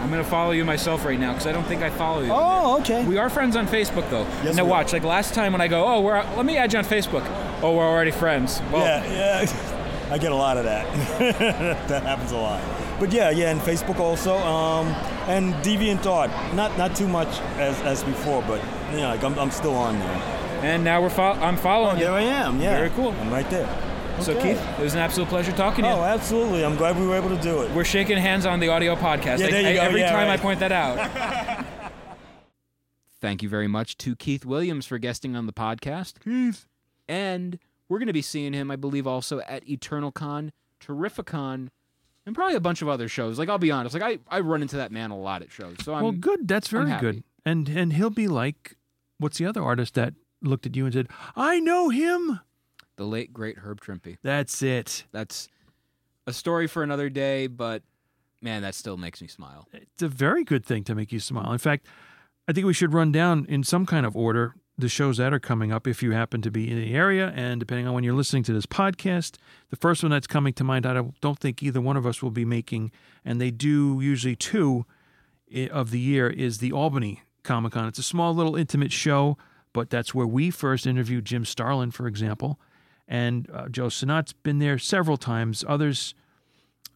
I'm gonna follow you myself right now because i don't think i follow you Oh, okay. we are friends on facebook though Yes, now we are. watch like last time when i go oh we're let me add you on facebook oh we're already friends well yeah, yeah. I get a lot of that. that happens a lot. But yeah, yeah, and Facebook also, um, and DeviantArt. Not not too much as, as before, but you know, like I'm, I'm still on there. and now we're fo- i'm following you There I am. Yeah. Very cool. I'm right there. So Okay. keith it was an absolute pleasure talking to you Oh, absolutely. I'm glad we were able to do it. We're shaking hands on the audio podcast. Yeah, I- there you I- go. Every Yeah, time I point that out. Thank you very much to Keith Williams for guesting on the podcast. Keith. And we're going to be seeing him, I believe, also at Eternal EternalCon, Terrificon, and probably a bunch of other shows. Like, I'll be honest, like, I, I run into that man a lot at shows. So I'm. well, good. That's I'm very happy. good. And and he'll be like, what's the other artist that looked at you and said, "I know him." The late, great Herb Trimpe. That's it. That's a story for another day, but man, that still makes me smile. It's a very good thing to make you smile. In fact, I think we should run down in some kind of order the shows that are coming up if you happen to be in the area and depending on when you're listening to this podcast. The first one that's coming to mind, I don't- think either one of us will be making, and they do usually two of the year, is the Albany Comic Con. It's a small little intimate show, but that's where we first interviewed Jim Starlin, for example. And uh, Joe Sinnott's been there several times. Others,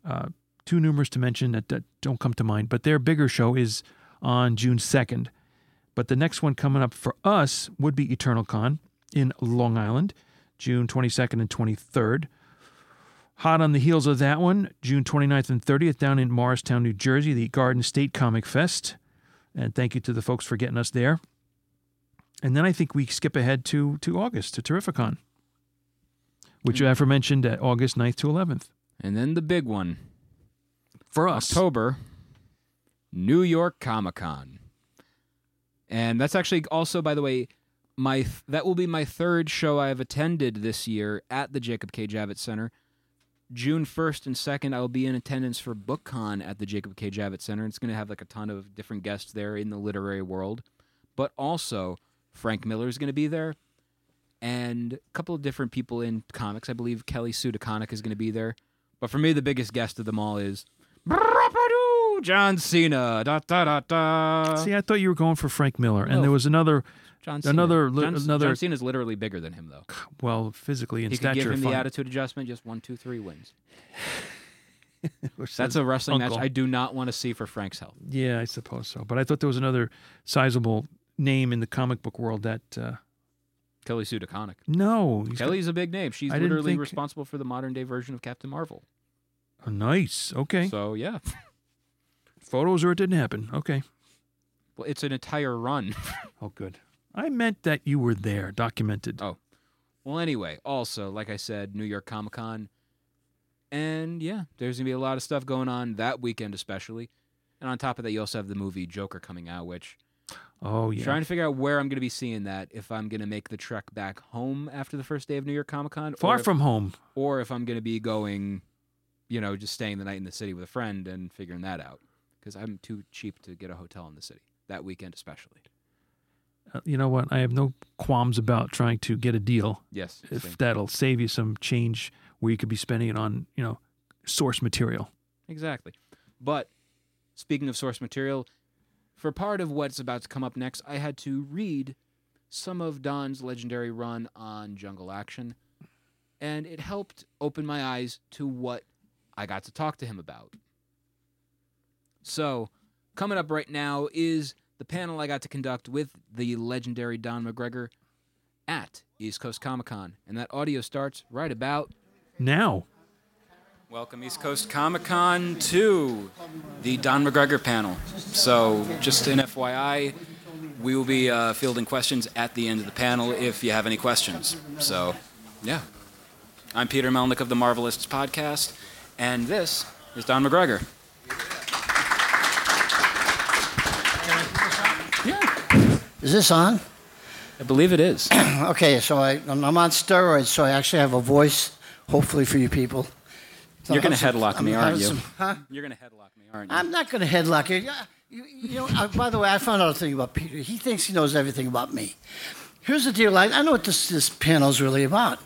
uh, too numerous to mention that, that don't come to mind. But their bigger show is on June 2nd. But the next one coming up for us would be Eternal Con in Long Island, June 22nd and 23rd. Hot on the heels of that one, June 29th and 30th down in Morristown, New Jersey, the Garden State Comic Fest. And thank you to the folks for getting us there. And then I think we skip ahead to to August to Terrificon, which you aforementioned at August 9th to 11th. And then the big one, For us. October, New York Comic Con. And that's actually also, by the way, my th- that will be my third show I have attended this year at the Jacob K. Javits Center. June 1st and 2nd, I will be in attendance for BookCon at the Jacob K. Javits Center. It's going to have like a ton of different guests there in the literary world. But also, Frank Miller is going to be there. And a couple of different people in comics. I believe Kelly Sue DeConnick is going to be there. But for me, the biggest guest of them all is John Cena. Da, da, da, da. See, I thought you were going for Frank Miller, and No. there was another. John Cena. another li- John, another- John Cena's literally bigger than him, though. Well, physically and He could give stature, him the attitude adjustment. Just one, two, three wins. That's a wrestling match. I do not want to see for Frank's health. Yeah, I suppose so. But I thought there was another sizable name in the comic book world that. Uh, Kelly Sue DeConnick. no, he's Kelly's a big name. She's I didn't literally think- responsible for the modern day version of Captain Marvel. oh, nice. Okay, So yeah, photos or it didn't happen. Okay. well, it's an entire run. Oh, good. I meant that you were there, documented. Oh. Well, anyway, also, like I said, New York Comic Con. And yeah, there's going to be a lot of stuff going on that weekend, especially. And on top of that, you also have the movie Joker coming out, which Oh yeah. trying to figure out where I'm going to be seeing that, if I'm going to make the trek back home after the first day of New York Comic Con. Far if, from home. Or if I'm going to be going, you know, just staying the night in the city with a friend and figuring that out. Because I'm too cheap to get a hotel in the city, that weekend especially. Uh, you know what? I have no qualms about trying to get a deal Yes. if same. that'll save you some change where you could be spending it on, you know, source material. Exactly. But speaking of source material, for part of what's about to come up next, I had to read some of Don's legendary run on Jungle Action, and it helped open my eyes to what I got to talk to him about. So, coming up right now is the panel I got to conduct with the legendary Don McGregor at East Coast Comic Con, and that audio starts right about Now, Welcome East Coast Comic Con to the Don McGregor panel. So, just an FYI, we will be uh, fielding questions at the end of the panel if you have any questions. So, yeah. I'm Peter Melnick of the Marvelists podcast, and this is Don McGregor. Yeah. Is this on? I believe it is. Okay, so I, I'm I'm on steroids, so I actually have a voice, hopefully for you people. So You're going I'm to some- headlock I'm me, aren't you? some- huh? You're going to headlock me, aren't you? I'm not going to headlock you. You, you know, uh, by the way, I found out a thing about Peter. He thinks he knows everything about me. Here's the deal. I, I know what this, this panel's really about.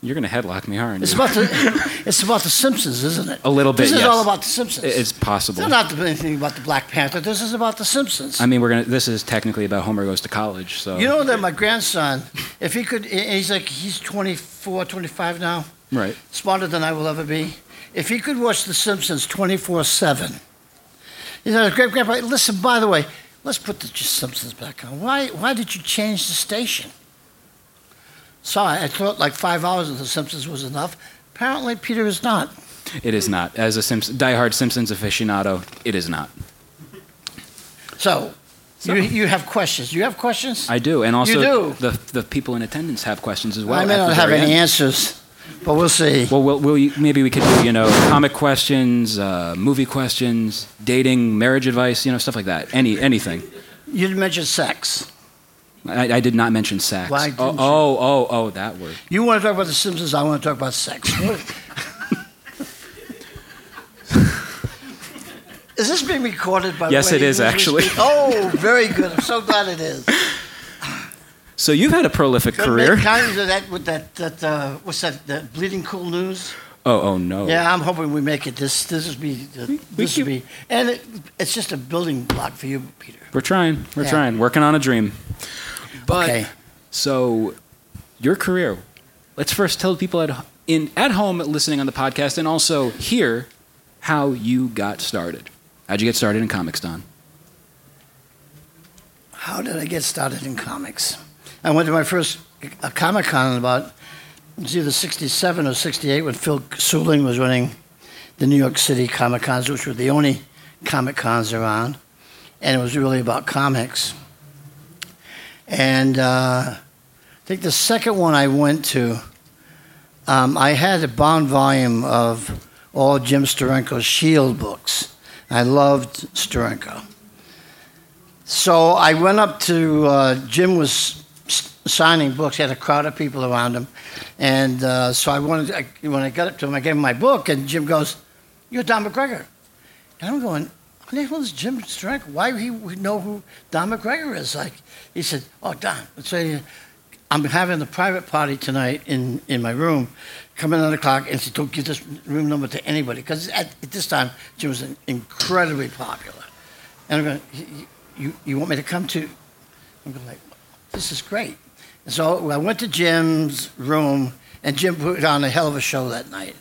You're going to headlock me, aren't It's you? about the, it's about the Simpsons, isn't it? A little bit, This is yes. all about the Simpsons. It's possible. It's not anything about the Black Panther. This is about the Simpsons. I mean, we're gonna. This is technically about Homer goes to college, so You know that my grandson, if he could, he's like, he's 24, 25 now. Right. smarter than I will ever be. If he could watch The Simpsons 24 7, you know, Grand- Grandpa, listen, by the way, let's put the Simpsons back on. Why, why did you change the station? Sorry, I thought like five hours of The Simpsons was enough. Apparently, Peter is not. It is not. As a Simps- diehard Simpsons aficionado, it is not. So, You, you have questions. You have questions? I do, and also do? the the people in attendance have questions as well. I may not have any end. answers, but we'll see. Well, we'll, we'll maybe we could do you know comic questions, uh, movie questions, dating, marriage advice, you know stuff like that. Any anything. You didn't mention sex. I, I did not mention sex. Why oh, didn't you? oh, oh, oh, that word. You want to talk about The Simpsons, I want to talk about sex. is this being recorded by Yes, way, it is, actually. Oh, very good. I'm so glad it is. So you've had a prolific Gonna career. Copies of that with that, that uh, what's that, that Bleeding Cool News? Oh, oh no. Yeah, I'm hoping we make it. This this will be uh, this will be, and it, it's just a building block for you, Peter. We're trying. We're Yeah. trying. Working on a dream. But Okay. so your career. Let's first tell the people at in at home listening on the podcast and also here how you got started. How'd you get started in comics, Don? How did I get started in comics? I went to my first Comic Con about it was either '67 or '68 when Phil Seuling was running the New York City Comic Cons, which were the only Comic Cons around. and it was really about comics. And uh, I think the second one I went to, um, I had a bound volume of all Jim Steranko's Shield books. I loved Steranko. So I went up to uh, Jim was signing books. He had a crowd of people around him, and uh, so I wanted. I, when I got up to him, I gave him my book, and Jim goes, "You're Don McGregor," and I'm going. Who the hell is Jim Steranko? Why would he know who Don McGregor is? Like, he said, "Oh, Don, let's say I'm having a private party tonight in, in my room. Come in at 9 o'clock and say, don't give this room number to anybody. Because at, at this time, Jim was incredibly popular. And I'm going, "You- you, you want me to come to? I'm going like, this is great. So I went to Jim's room, and Jim put on a hell of a show that night.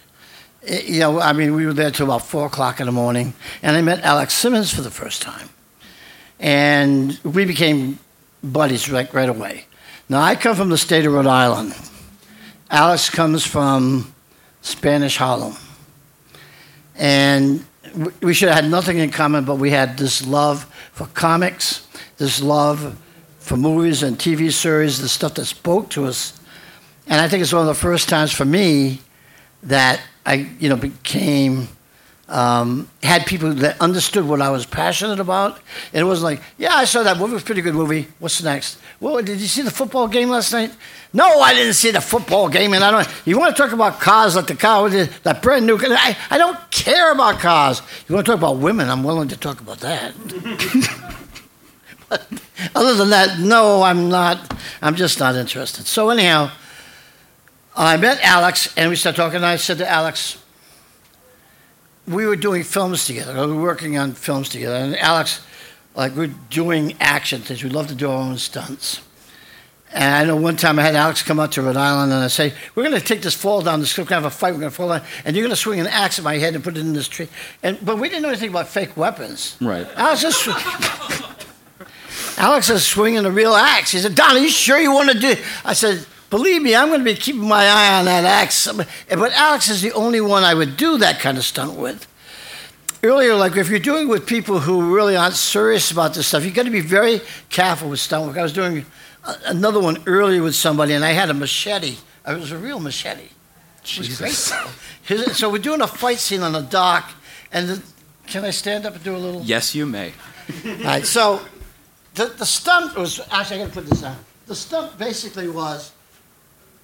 It- you know, I mean, we were there till about 4 o'clock in the morning, and I met Alex Simmons for the first time. And we became buddies right, right away. Now, I come from the state of Rhode Island. Alex comes from Spanish Harlem. And we should have had nothing in common, but we had this love for comics, this love for movies and TV series, the stuff that spoke to us. And I think it's one of the first times for me that I, you know, became um, had people that understood what I was passionate about. And it wasn't like, yeah, I saw that movie. It was a pretty good movie. What's next? Well, did you see the football game last night? No, I didn't see the football game. And I don't. You want to talk about cars like the car, that brand new? I, I don't care about cars. You want to talk about women? I'm willing to talk about that. but other than that, no, I'm not. I'm just not interested. So anyhow, I met Alex, and we started talking. And I said to Alex, we were doing films together. We were working on films together. And Alex, like, we're doing action things. We love to do our own stunts. And I know one time I had Alex come out to Rhode Island and I say, We're going to take this fall down this cliff, we're going to have a fight, we're going to fall down, and you're going to swing an axe at my head and put it in this tree. And, but we didn't know anything about fake weapons. Right. Alex is, Alex is swinging a real axe. He said, Don, are you sure you want to do it? I said, Believe me, I'm going to be keeping my eye on that axe. But Alex is the only one I would do that kind of stunt with. Earlier, like if you're doing it with people who really aren't serious about this stuff, you've got to be very careful with stunt work. I was doing another one earlier with somebody, and I had a machete. It was a real machete. It was great. His- So we're doing a fight scene on the dock, and the, can I stand up and do a little? Yes, you may. All right, so the, the stunt was actually I got to put this on. The stunt basically was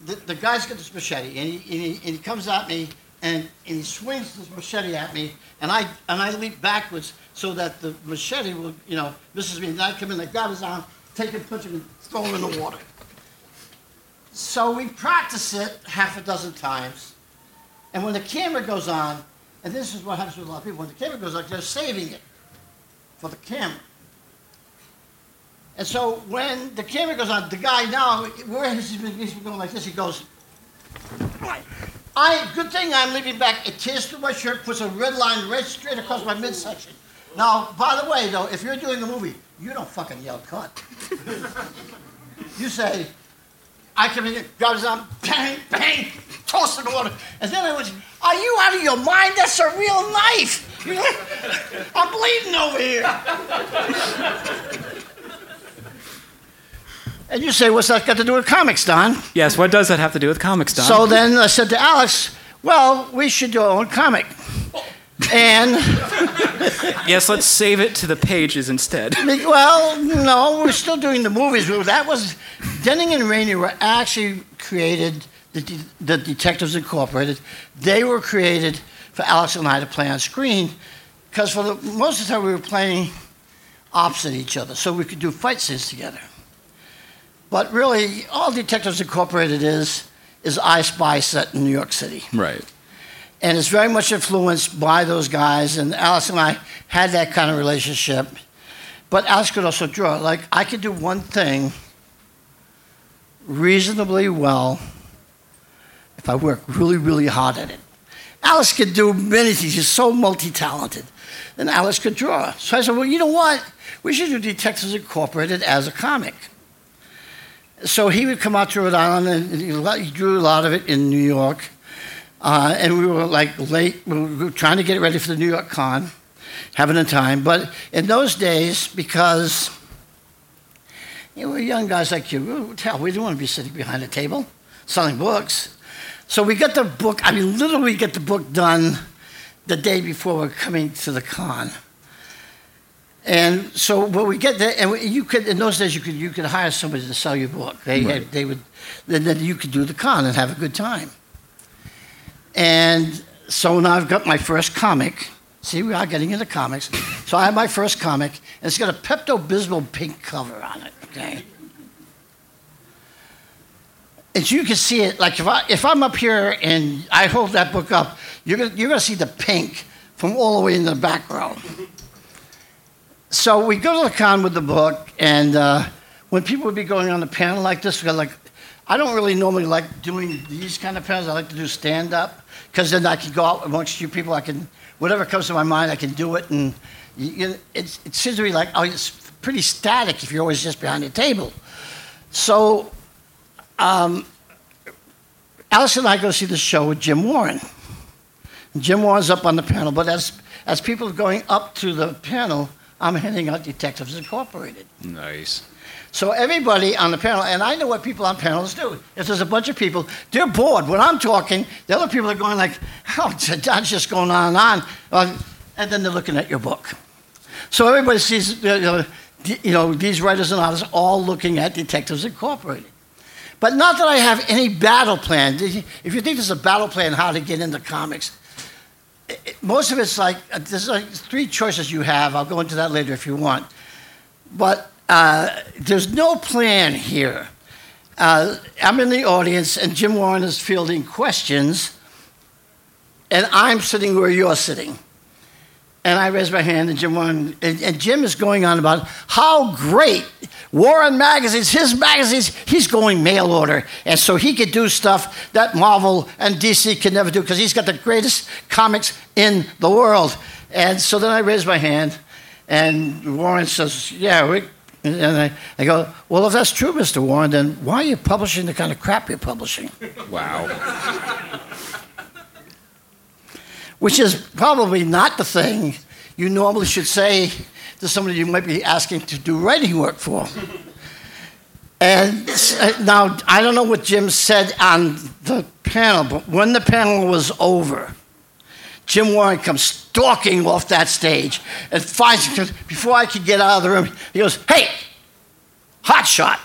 the, the guy's got this machete and he, and he, and he comes at me and, and he swings this machete at me and I and I leap backwards so that the machete will you know misses me and I come in I grab his arm take him punch him and throw him in the water. So we practice it half a dozen times and when the camera goes on and this is what happens with a lot of people when the camera goes on they're saving it for the camera. And so when the camera goes on, the guy now, where he's been, going like this, he goes, I, good thing I'm leaving back. It tears through my shirt, puts a red line right straight across my midsection. Now, by the way, though, if you're doing a movie, you don't fucking yell cut. you say, I come in, grab his arm, bang, bang, toss in the water. And then I went, Are you out of your mind? That's a real knife. I'm bleeding over here. And you say, What's that got to do with comics, Don? Yes, what does that have to do with comics, Don? So then I said to Alex, Well, we should do our own comic. And, yes, let's save it to the pages instead. well, no, we're still doing the movies. That was, Denning and Rainey were actually created, the, de- the Detectives Incorporated, they were created for Alex and I to play on screen because for the most of the time we were playing opposite each other, so we could do fight scenes together. But really, all Detectives Incorporated is is I Spy set in New York City, Right. and it's very much influenced by those guys. And Alex and I had that kind of relationship. But Alex could also draw. Like I could do one thing reasonably well if I work really, really hard at it. Alex could do many things. She's so multi-talented. And Alex could draw. So I said, well, you know what? We should do Detectives Incorporated as a comic. So he would come out to Rhode Island, and he drew a lot of it in New York. Uh, and we were like late, we were trying to get ready for the New York Con. having a time. But in those days, because you know, we're young guys like you, hell, we didn't want to be sitting behind a table selling books. So we got the book, I mean, literally get the book done the day before we're coming to the con. And so when we get there, and we- you could in those days you could you could hire somebody to sell your book. They had, they would, then, then you could do the con and have a good time. And so now I've got my first comic. See, we are getting into comics. So I have my first comic, and it's got a Pepto Bismol pink cover on it. Okay. As you can see it, like if I if I'm up here and I hold that book up, you're gonna you're gonna see the pink from all the way in the back row. So we go to the con with the book, and uh, when people would be going on the panel like this, we're like, I don't really normally like doing these kind of panels. I like to do stand up because then I can go out amongst you people. I can whatever comes to my mind, I can do it, and you, it's, it seems to be like oh, it's pretty static if you're always just behind the table. So, um, Alex and I go see the show with Jim Warren. Jim Warren's up on the panel, but as as people are going up to the panel, I'm handing out Detectives Incorporated. Nice. So everybody on the panel, and I know what people on panels do. If there's a bunch of people, they're bored. When I'm talking, the other people are going like, "Oh, that's just going on and on," and then they're looking at your book. So everybody sees, you know, d- you know, these writers and artists all looking at Detectives Incorporated. But not that I have any battle plan. If you think there's a battle plan how to get into comics, most of it's like uh, there's like three choices you have. I'll go into that later if you want. But uh, there's no plan here. Uh, I'm in the audience, and Jim Warren is fielding questions, and I'm sitting where you're sitting. And I raise my hand, and Jim and, and Jim is going on about how great Warren magazines, his magazines, he's going mail order, and so he could do stuff that Marvel and DC could never do because he's got the greatest comics in the world. And so then I raise my hand, and Warren says, "Yeah, we." And I, I go, "Well, if that's true, Mr. Warren, then why are you publishing the kind of crap you're publishing?" Wow. Which is probably not the thing you normally should say to somebody you might be asking to do writing work for. And uh, now, I don't know what Jim said on the panel, but when the panel was over, Jim Warren comes stalking off that stage and finds before I could get out of the room, he goes, Hey, hot shot.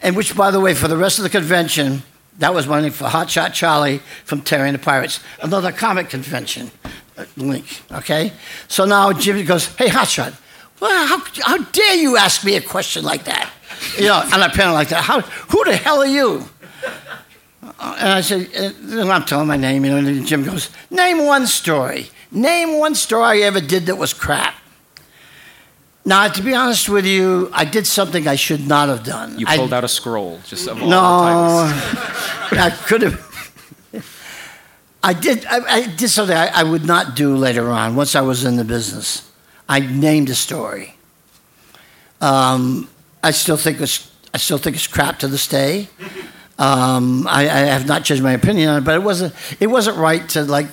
And which, by the way, for the rest of the convention, that was name for Hot Shot Charlie from Terry and the Pirates, another comic convention uh, link. Okay, so now Jimmy goes, "Hey, Hot Shot, well, how, how dare you ask me a question like that? You know, on a panel like that. How, who the hell are you?" Uh, And I said, uh, and I'm telling my name, you know, and Jim goes, "Name one story. Name one story I ever did that was crap." Now, to be honest with you, I did something I should not have done. You I- pulled out a scroll, just of all no. I could have. I did. I, I did something I, I would not do later on. Once I was in the business, I named a story. Um, I still think it's. I still think it's crap to this day. Um, I, I have not changed my opinion on it, but it wasn't. It wasn't right to like.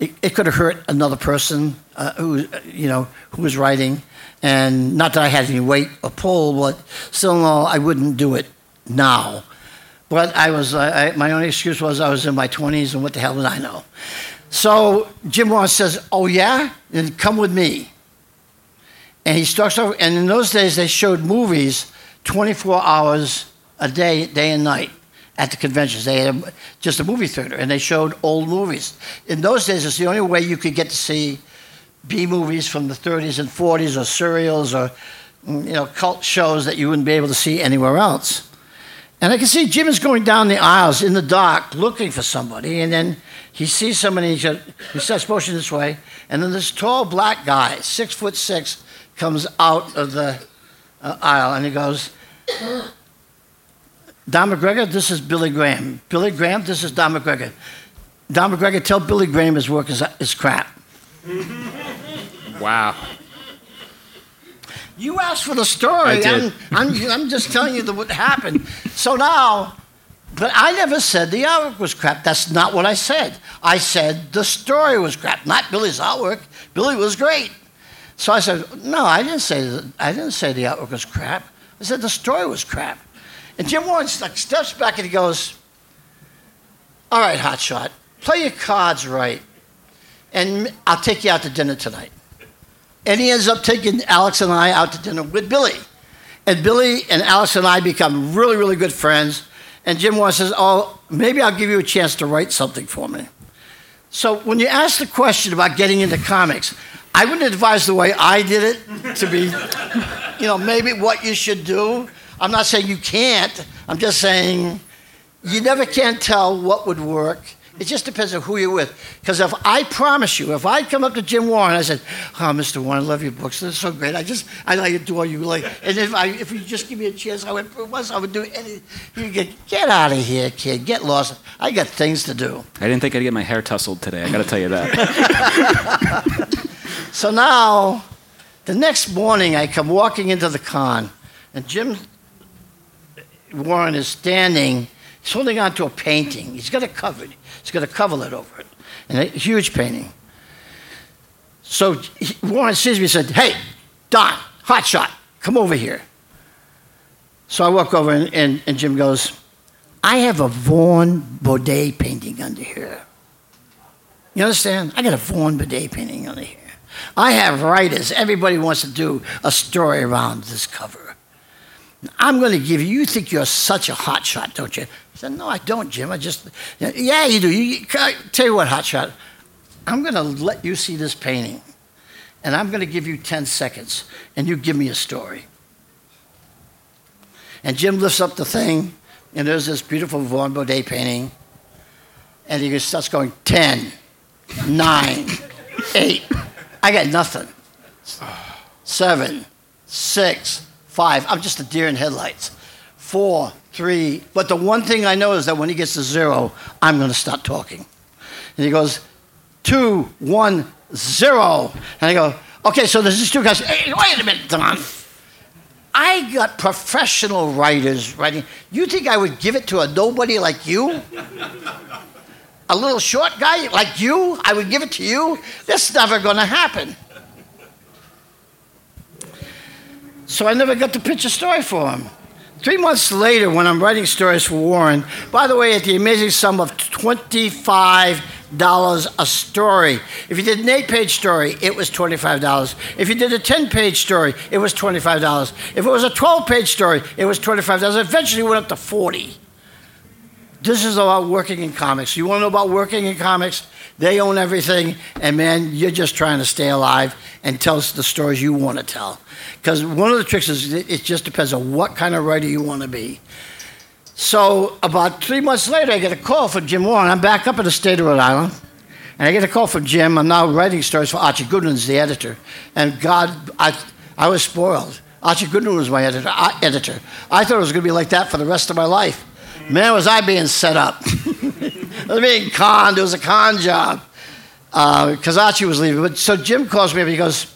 It, it could have hurt another person uh, who, you know, who was writing, and not that I had any weight or pull, but still, no, I wouldn't do it now. But I was, I, my only excuse was I was in my 20s, and what the hell did I know? So Jim Ross says, "Oh yeah, then come with me." And he starts over. And in those days, they showed movies 24 hours a day, day and night, at the conventions. They had a, just a movie theater, and they showed old movies. In those days, it's the only way you could get to see B movies from the 30s and 40s, or serials, or mm, you know, cult shows that you wouldn't be able to see anywhere else. And I can see Jim is going down the aisles in the dark looking for somebody, and then he sees somebody. He he starts motioning this way, and then this tall black guy, six foot six, comes out of the uh, aisle, and he goes, "Don McGregor, this is Billy Graham. Billy Graham, this is Don McGregor. Don McGregor, tell Billy Graham his work is, is crap." Wow. You asked for the story. I'm, I'm, I'm just telling you the, what happened. So now, But I never said the artwork was crap. That's not what I said. I said the story was crap, not Billy's artwork. Billy was great. So I said, no, I didn't say I didn't say the artwork was crap. I said the story was crap. And Jim Warren like steps back and he goes, "All right, hotshot, play your cards right, and I'll take you out to dinner tonight." And he ends up taking Alex and I out to dinner with Billy. And Billy and Alex and I become really, really good friends. And Jim Warren says, Oh, maybe I'll give you a chance to write something for me. So when you ask the question about getting into comics, I wouldn't advise the way I did it to be, you know, maybe what you should do. I'm not saying you can't. I'm just saying you never can tell what would work. It just depends on who you're with. Because if I promise you, if I come up to Jim Warren, I said, "Oh, Mr. Warren, I love your books. They're so great. I just, I like adore you. Like, and if I, if you just give me a chance, I would, once I would do any. You get, get out of here, kid. Get lost. I got things to do. I didn't think I'd get my hair tousled today. I got to tell you that. So now, the next morning, I come walking into the con, and Jim Warren is standing. He's holding on to a painting. He's got it covered. He's got a coverlet over it, and a huge painting. So he, Warren sees me and said, "Hey, Don, hot shot, come over here." So I walk over, and, and, and Jim goes, "I have a Vaughn Bodē painting under here." You understand? I got a Vaughn Bodē painting under here. I have writers. Everybody wants to do a story around this cover. I'm going to give you. You think you're such a hotshot, don't you? I said, No, I don't, Jim. I just, yeah, you do. You, I tell you what, hotshot. I'm going to let you see this painting, and I'm going to give you 10 seconds, and you give me a story. And Jim lifts up the thing, and there's this beautiful Vaughn Bodē painting, and he starts going 10, 9, 8. I got nothing. Seven, six, five. I'm just a deer in headlights. Four, three. But the one thing I know is that when he gets to zero, I'm going to start talking. And he goes, two, one, zero. And I go, okay, so there's these two guys. Hey, wait a minute, Don. I got professional writers writing. You think I would give it to a nobody like you? a little short guy like you, I would give it to you. That's never going to happen. So I never got to pitch a story for him. Three months later, when I'm writing stories for Warren, by the way, at the amazing sum of $25 a story. If you did an eight page story, it was $25. If you did a 10 page story, it was $25. If it was a 12 page story, it was $25. Eventually, it went up to 40 this is about working in comics. You want to know about working in comics? They own everything, and man, you're just trying to stay alive and tell the stories you want to tell. Because one of the tricks is it just depends on what kind of writer you want to be. So about three months later, I get a call from Jim Warren. I'm back up in the state of Rhode Island, and I get a call from Jim. I'm now writing stories for Archie Goodwin's the editor, and God, I, I was spoiled. Archie Goodwin was my editor. I, editor. I thought it was going to be like that for the rest of my life. Man, was I being set up. I was being conned. It was a con job uh, Archie was leaving. But so Jim calls me up. He goes,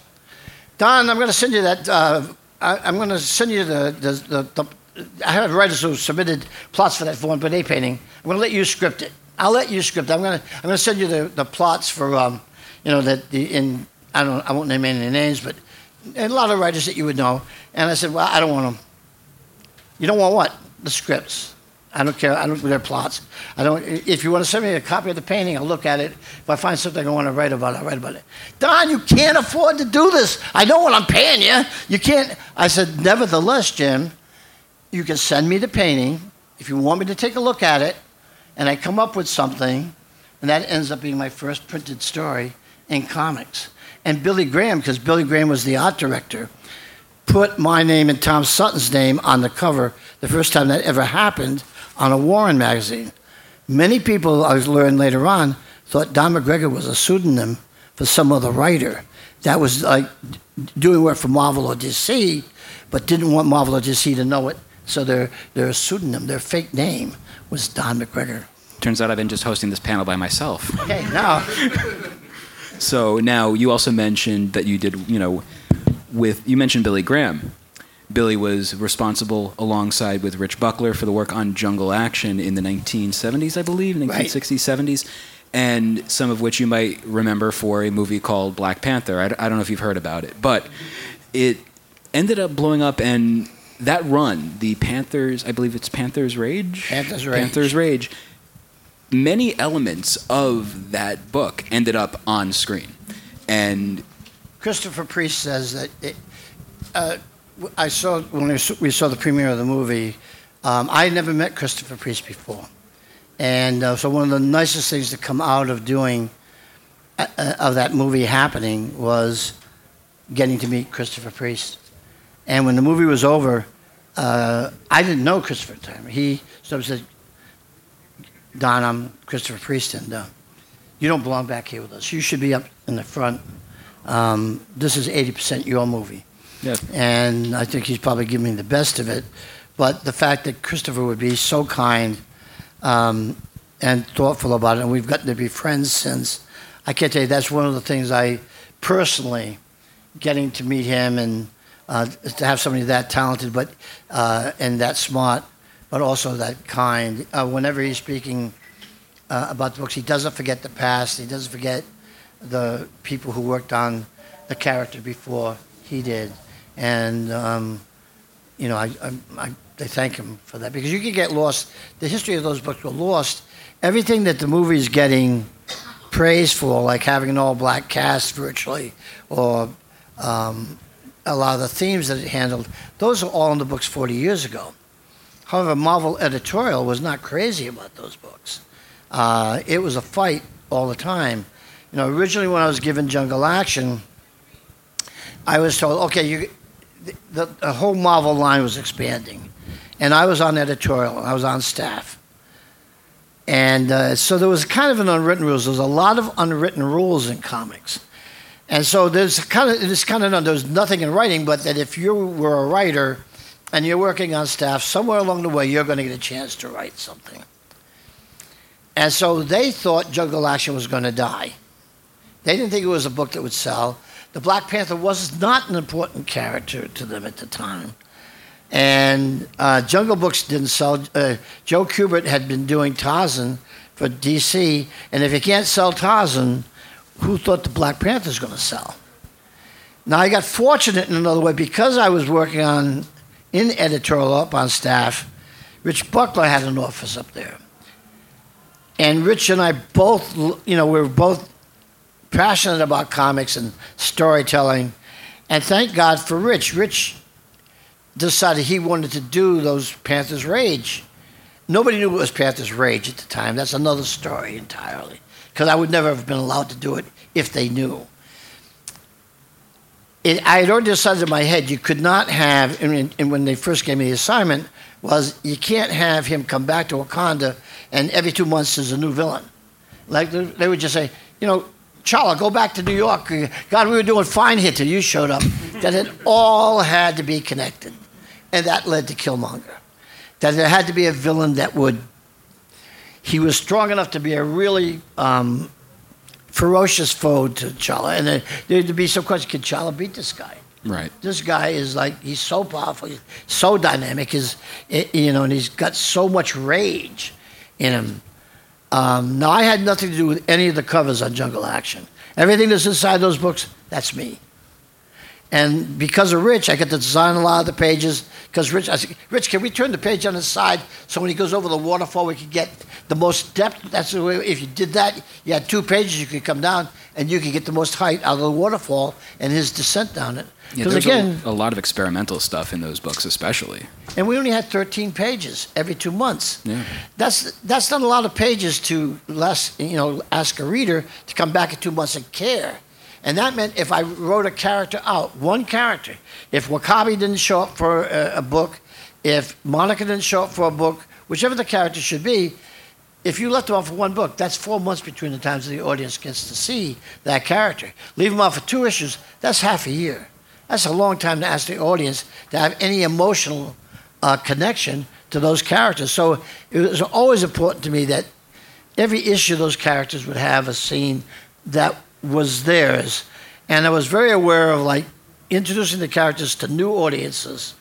Don, I'm going to send you that. Uh, I, am going to send you the, the, the, the, I have writers who submitted plots for that Vaughn Bodē painting. I'm going to let you script it. I'll let you script it. I'm going to I'm going to send you the, the plots for um, you know that the in I don't I won't name any names, but a lot of writers that you would know. And I said, well, I don't want them. You don't want what? The scripts. I don't care. I don't do their plots. I don't. If you want to send me a copy of the painting, I'll look at it. If I find something I want to write about, I'll write about it. Don, you can't afford to do this. I know what I'm paying you. You can't. I said, nevertheless, Jim, you can send me the painting if you want me to take a look at it, and I come up with something, and that ends up being my first printed story in comics. And Billy Graham, because Billy Graham was the art director, put my name and Tom Sutton's name on the cover the first time that ever happened on a Warren magazine. Many people, I learned later on, thought Don McGregor was a pseudonym for some other writer that was like doing work for Marvel or DC, but didn't want Marvel or DC to know it. So their, their pseudonym, their fake name, was Don McGregor. Turns out I've been just hosting this panel by myself. Okay, now. so now you also mentioned that you did, you know, with, you mentioned Billy Graham. Billy was responsible alongside with Rich Buckler for the work on Jungle Action in the 1970s, I believe, 1960s, 70s, and some of which you might remember for a movie called Black Panther. I, I don't know if you've heard about it, but it ended up blowing up and that run, the Panthers, I believe it's Panthers Rage? Panthers Rage. Panthers Rage. Many elements of that book ended up on screen. And Christopher Priest says that it, uh, I saw when we saw- the premiere of the movie. Um, I had never met Christopher Priest before, and uh, so one of the nicest things to come out of doing uh, uh, of that movie happening was getting to meet Christopher Priest. And when the movie was over, uh, I didn't know Christopher at the time. He sort of said, "Don, I'm Christopher Priest, and uh, you don't belong back here with us. You should be up in the front. Um, this is 80% your movie." And I think he's probably giving me the best of it. But the fact that Christopher would be so kind um, and thoughtful about it, and we've gotten to be friends since, I can't tell you, that's one of the things I personally, getting to meet him and uh, to have somebody that talented but uh, and that smart, but also that kind. Uh, whenever he's speaking uh, about the books, he doesn't forget the past. He doesn't forget the people who worked on the character before he did, and um, you know, I, I, I, I thank him for that because you can get lost. The history of those books were lost. Everything that the movie is getting praise for, like having an all-black cast virtually, or um, a lot of the themes that it handled, those are all in the books 40 years ago. However, Marvel editorial was not crazy about those books. Uh, it was a fight all the time. You know, originally when I was given Jungle Action, I was told, okay, you, the, the whole Marvel line was expanding, and I was on editorial, I was on staff, and uh, so there was kind of an unwritten rules. There's a lot of unwritten rules in comics, and so there's kind of it's kind of there's nothing in writing, but that if you were a writer and you're working on staff, somewhere along the way you're going to get a chance to write something. And so they thought Jungle Action was going to die. They didn't think it was a book that would sell. The Black Panther was not an important character to them at the time. And uh, Jungle Books didn't sell. Uh, Joe Kubert had been doing Tarzan for DC, and if you can't sell Tarzan, who thought the Black Panther was going to sell? Now I got fortunate in another way because I was working on in editorial up on staff. Rich Buckler had an office up there, and Rich and I both, you know, we were both passionate about comics and storytelling. And thank God for Rich. Rich decided he wanted to do those Panthers Rage. Nobody knew it was Panthers Rage at the time. That's another story entirely. Because I would never have been allowed to do it if they knew. It, I had already decided in my head you could not have, and, and when they first gave me the assignment, was you can't have him come back to Wakanda and every two months there's a new villain. Like they would just say, you know, Chala, go back to New York. God, we were doing fine here till you showed up. that it all had to be connected. And that led to Killmonger. That there had to be a villain that would, he was strong enough to be a really um, ferocious foe to Chala. And there, there'd be some question could Chala beat this guy? Right. This guy is like, he's so powerful, he's so dynamic, is you know, and he's got so much rage in him. Um, now, I had nothing to do with any of the covers on Jungle Action. Everything that's inside those books, that's me. And because of Rich, I get to design a lot of the pages. Because Rich, I said, Rich, can we turn the page on the side so when he goes over the waterfall, we can get the most depth? That's the way. If you did that, you had two pages. You could come down and you could get the most height out of the waterfall and his descent down it. Yeah, Because there's again, a, a lot of experimental stuff in those books, especially. and we only had 13 pages every two months. Yeah. That's that's not a lot of pages to less, you know, ask a reader to come back in two months and care. And that meant if I wrote a character out, one character, if Wakabi didn't show up for a, a book, if Monica didn't show up for a book, whichever the character should be, if you left them off for one book, that's four months between the times the audience gets to see that character. Leave them off for two issues, that's half a year. That's a long time to ask the audience to have any emotional uh, connection to those characters. So it was always important to me that every issue those characters would have a scene that was theirs. And I was very aware of like introducing the characters to new audiences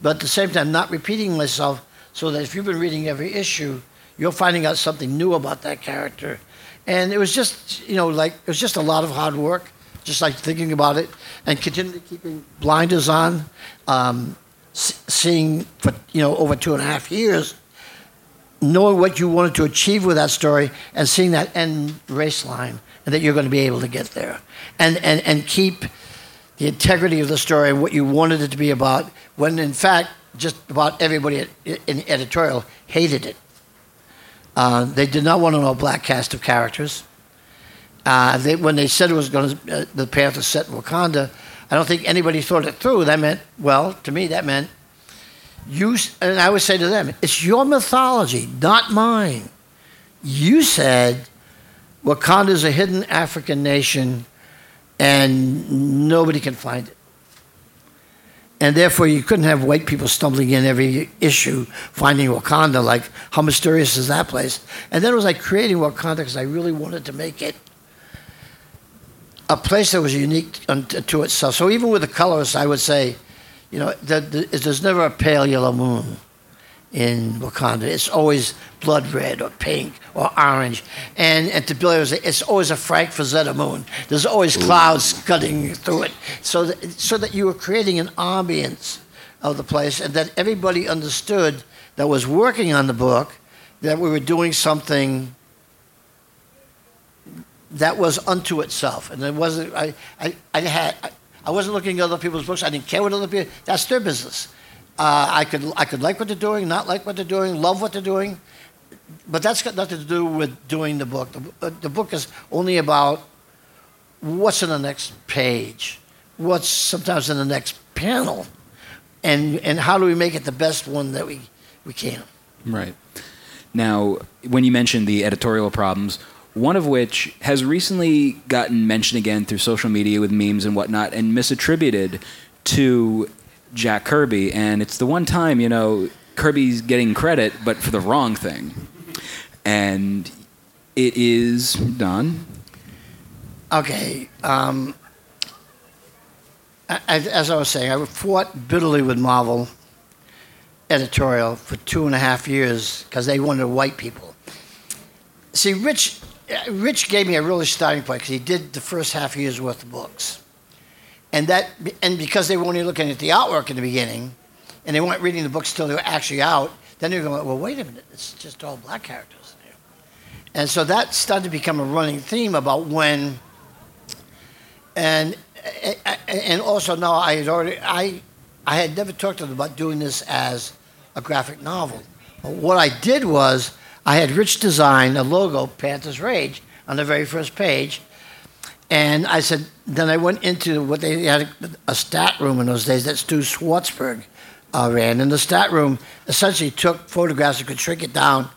but at the same time not repeating myself so that if you've been reading every issue, you're finding out something new about that character. And it was just, you know, like, it was just a lot of hard work, just like thinking about it and continually keeping blinders on, um, seeing for, you know, over two and a half years, knowing what you wanted to achieve with that story and seeing that end race line and that you're going to be able to get there. And, and, and keep the integrity of the story and what you wanted it to be about, when in fact, just about everybody in editorial hated it. Uh, they did not want to know a black cast of characters. Uh, they, when they said it was going to, uh, the Panther set in Wakanda, I don't think anybody thought it through. That meant, well, to me, that meant you, and I would say to them, it's your mythology, not mine. You said Wakanda is a hidden African nation and nobody can find it. And therefore, you couldn't have white people stumbling in every issue finding Wakanda. Like, how mysterious is that place? And then it was like creating Wakanda because I really wanted to make it a place that was unique unto- to itself. So even with the colors, I would say, you know, the, there's never a pale yellow moon in Wakanda. It's always blood red or pink or orange. And, and to Billy, it was- it's always a Frank Frazetta moon. There's always clouds cutting through it. So that, so that you were creating an ambience of the place and that everybody understood that was working on the book that we were doing something that was unto itself. And it wasn't, I, I, I had, I, I wasn't looking at other people's books. I didn't care what other people, that's their business. Uh, I could, I could like what they're doing, not like what they're doing, love what they're doing, but that's got nothing to do with doing the book. The, uh, the book is only about what's in the next page, what's sometimes in the next panel, and, and how do we make it the best one that we, we can. Right. Now, when you mentioned the editorial problems, one of which has recently gotten mentioned again through social media with memes and whatnot and misattributed to Jack Kirby. And it's the one time, you know, Kirby's getting credit, but for the wrong thing. And it is Don. Okay. Um, as I was saying, I fought bitterly with Marvel editorial for two and a half years because they wanted white people. See, Rich, Uh, Rich gave me a really starting point because he did the first half year's worth of books, and that, and because they were only looking at the artwork in the beginning, and they weren't reading the books till they were actually out, then they were going, well, wait a minute, it's just all black characters in here. And so that started to become a running theme about when and and also now I had already I I had never talked to them about doing this as a graphic novel. But what I did was I had Rich design a logo, Panthers Rage, on the very first page, and I said then I went into what they had a stat room in those days that Stu Schwartzberg uh, ran, and the stat room essentially took photographs and could shrink it down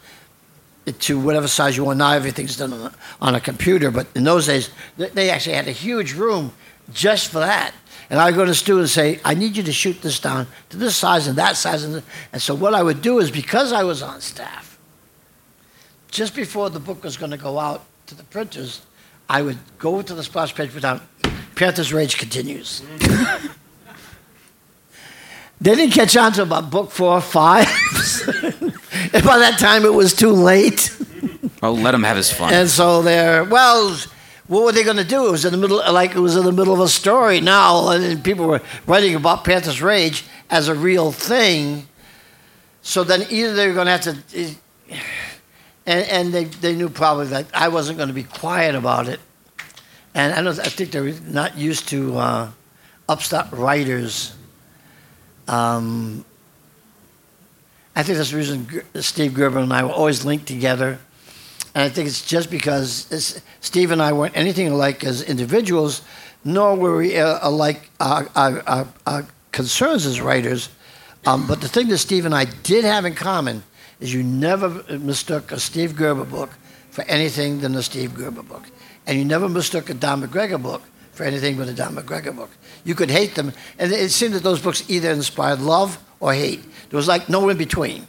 to whatever size you want. Now everything's done on a, on a computer, but in those days th- they actually had a huge room just for that. And I would go to Stu and say, I need you to shoot this down to this size and that size. And, and so what I would do is because I was on staff, just before the book was going to go out to the printers, I would go to the splash page, put down, Panthers Rage continues. they didn't catch on to about book four or five. and by that time, it was too late. oh, let him have his fun. And so they're well. What were they going to do? It was in the middle, like it was in the middle of a story now, and people were writing about Panthers Rage as a real thing. So then either they were going to have to, and, and they, they knew probably that I wasn't going to be quiet about it, and I don't. I think they were not used to uh, upstart writers. Um, I think that's the reason Steve Gerber and I were always linked together. And I think it's just because it's, Steve and I weren't anything alike as individuals, nor were we uh, alike our, our, our, our concerns as writers. Um, but the thing that Steve and I did have in common is you never mistook a Steve Gerber book for anything than a Steve Gerber book. And you never mistook a Don McGregor book for anything but a Don McGregor book. You could hate them, and it seemed that those books either inspired love or hate. There was like no in between.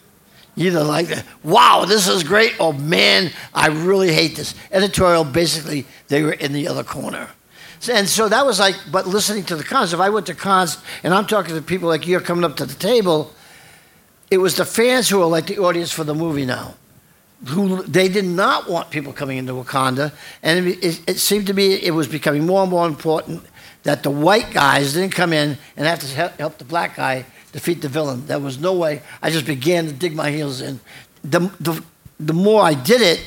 Either like, wow, this is great, or man, I really hate this. Editorial, basically, they were in the other corner. And so that was like, but listening to the cons. If I went to cons and I'm talking to people like you're coming up to the table, it was the fans who were like the audience for the movie now. Who they did not want people coming into Wakanda, and it, it, it seemed to me it was becoming more and more important that the white guys didn't come in and have to help, help the black guy defeat the villain. There was no way. I just began to dig my heels in. The, the, the more I did it,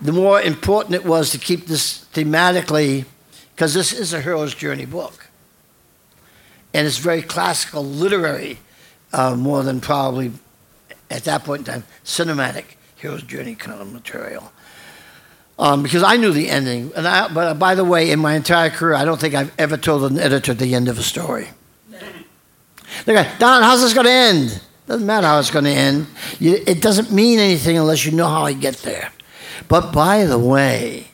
the more important it was to keep this thematically, because this is a hero's journey book. And it's very classical, literary, uh, more than probably, at that point in time, cinematic hero's journey kind of material. Um, because I knew the ending. And I, but by the way, in my entire career, I don't think I've ever told an editor the end of a story. They're going, Don, how's this going to end? Doesn't matter how it's going to end. You, it doesn't mean anything unless you know how I get there. But by the way,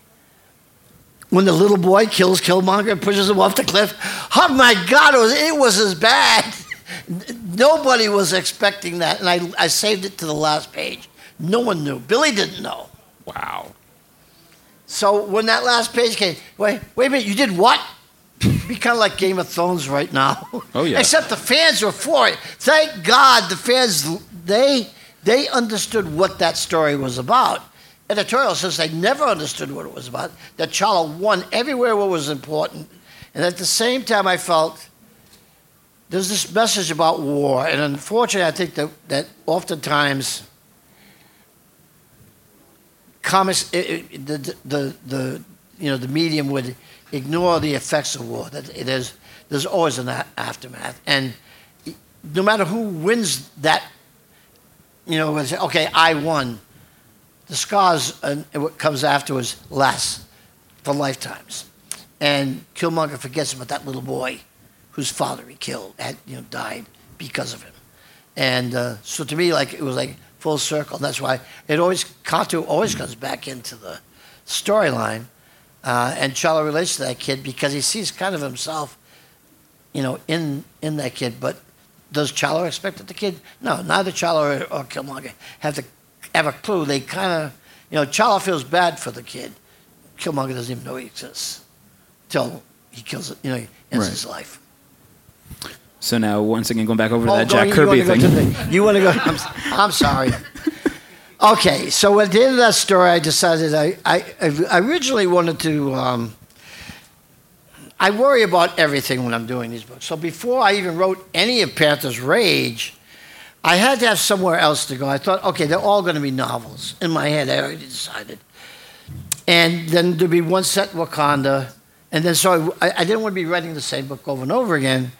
when the little boy kills Killmonger and pushes him off the cliff, oh my God, it was, it was as bad. Nobody was expecting that, and I, I saved it to the last page. No one knew. Billy didn't know. Wow. So when that last page came, wait, wait a minute, you did what? Be kind of like Game of Thrones right now. Oh, yeah. Except the fans were for it. Thank God the fans they they understood what that story was about. Editorial says they never understood what it was about. That T'Challa won everywhere what was important, and at the same time, I felt there's this message about war, and unfortunately, I think that that oftentimes comics, it, it, the, the, the, you know, the medium would ignore the effects of war. That it is, there's always an aftermath, and no matter who wins that, you know, okay, I won. The scars and what comes afterwards last for lifetimes, and Killmonger forgets about that little boy, whose father he killed, had you know died because of him, and uh, so to me, like it was like full circle. And that's why it always Kantu always comes back into the storyline, uh, and T'Challa relates to that kid because he sees kind of himself, you know, in in that kid. But does T'Challa expect that the kid? No, neither T'Challa or, or Killmonger have to have a clue. They kind of, you know, T'Challa feels bad for the kid. Killmonger doesn't even know he exists till he kills it. You know, he ends Right. his life. So now, once again, going back over to that Jack Kirby wanna thing. the- you want to go? I'm, I'm sorry. Okay, so at the end of that story, I decided I, I, I originally wanted to. Um, I worry about everything when I'm doing these books. So before I even wrote any of Panther's Rage, I had to have somewhere else to go. I thought, okay, they're all going to be novels. In my head, I already decided. And then there'd be one set Wakanda. And then so I, I didn't want to be writing the same book over and over again.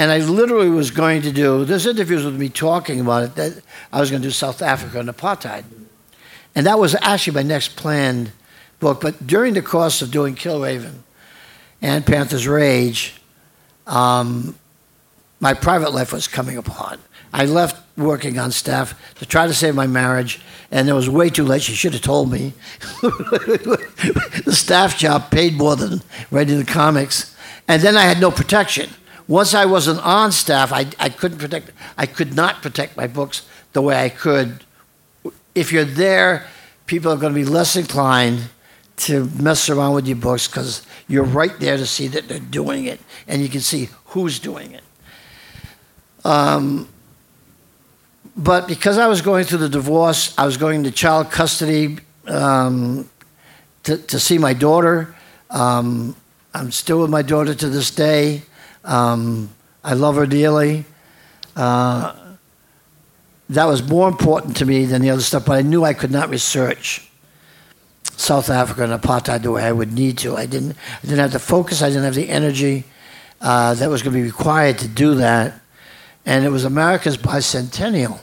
And I literally was going to do, there's interviews with me talking about it, that I was going to do South Africa and apartheid. And that was actually my next planned book. But during the course of doing Killraven and Panther's Rage, um, my private life was coming apart. I left working on staff to try to save my marriage, and it was way too late. She should have told me. the staff job paid more than writing the comics, and then I had no protection. Once I wasn't on staff, I, I couldn't protect. I could not protect my books the way I could. If you're there, people are going to be less inclined to mess around with your books because you're right there to see that they're doing it, and you can see who's doing it. Um, but because I was going through the divorce, I was going to child custody um, to, to see my daughter. Um, I'm still with my daughter to this day. Um, I love her dearly. Uh, that was more important to me than the other stuff, but I knew I could not research South Africa and apartheid the way I would need to. I didn't, I didn't have the focus, I didn't have the energy uh, that was going to be required to do that. And it was America's bicentennial,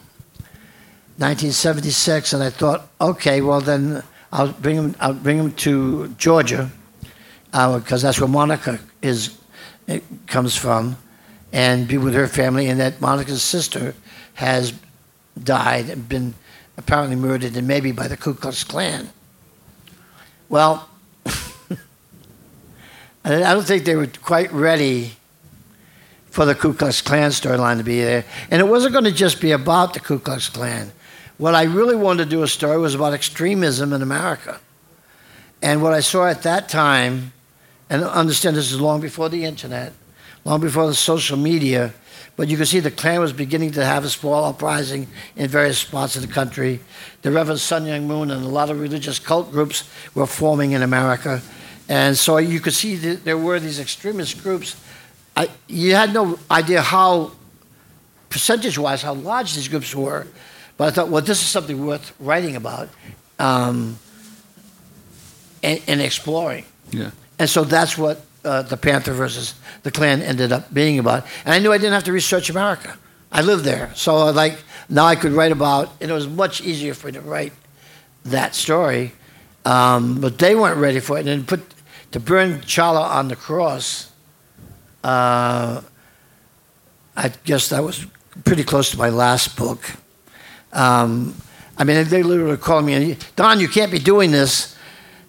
1976, and I thought, okay, well then I'll bring him, I'll bring him to Georgia, because that's where Monica is, it comes from, and be with her family. And that Monica's sister has died and been apparently murdered, and maybe by the Ku Klux Klan. Well, I don't think they were quite ready for the Ku Klux Klan storyline to be there. And it wasn't going to just be about the Ku Klux Klan. What I really wanted to do a story was about extremism in America. And what I saw at that time and understand this is long before the internet, long before the social media. But you can see the Klan was beginning to have a small uprising in various spots of the country. The Reverend Sun Myung Moon and a lot of religious cult groups were forming in America. And so you could see that there were these extremist groups. I, you had no idea how, percentage wise, how large these groups were. But I thought, well, this is something worth writing about um, and, and exploring. Yeah. And so that's what uh, the Panther versus the Klan ended up being about. And I knew I didn't have to research America. I lived there, so uh, like now I could write about. And it was much easier for me to write that story, um, but they weren't ready for it. And put to burn Chala on the cross. Uh, I guess that was pretty close to my last book. Um, I mean, they literally called me, Don, you can't be doing this.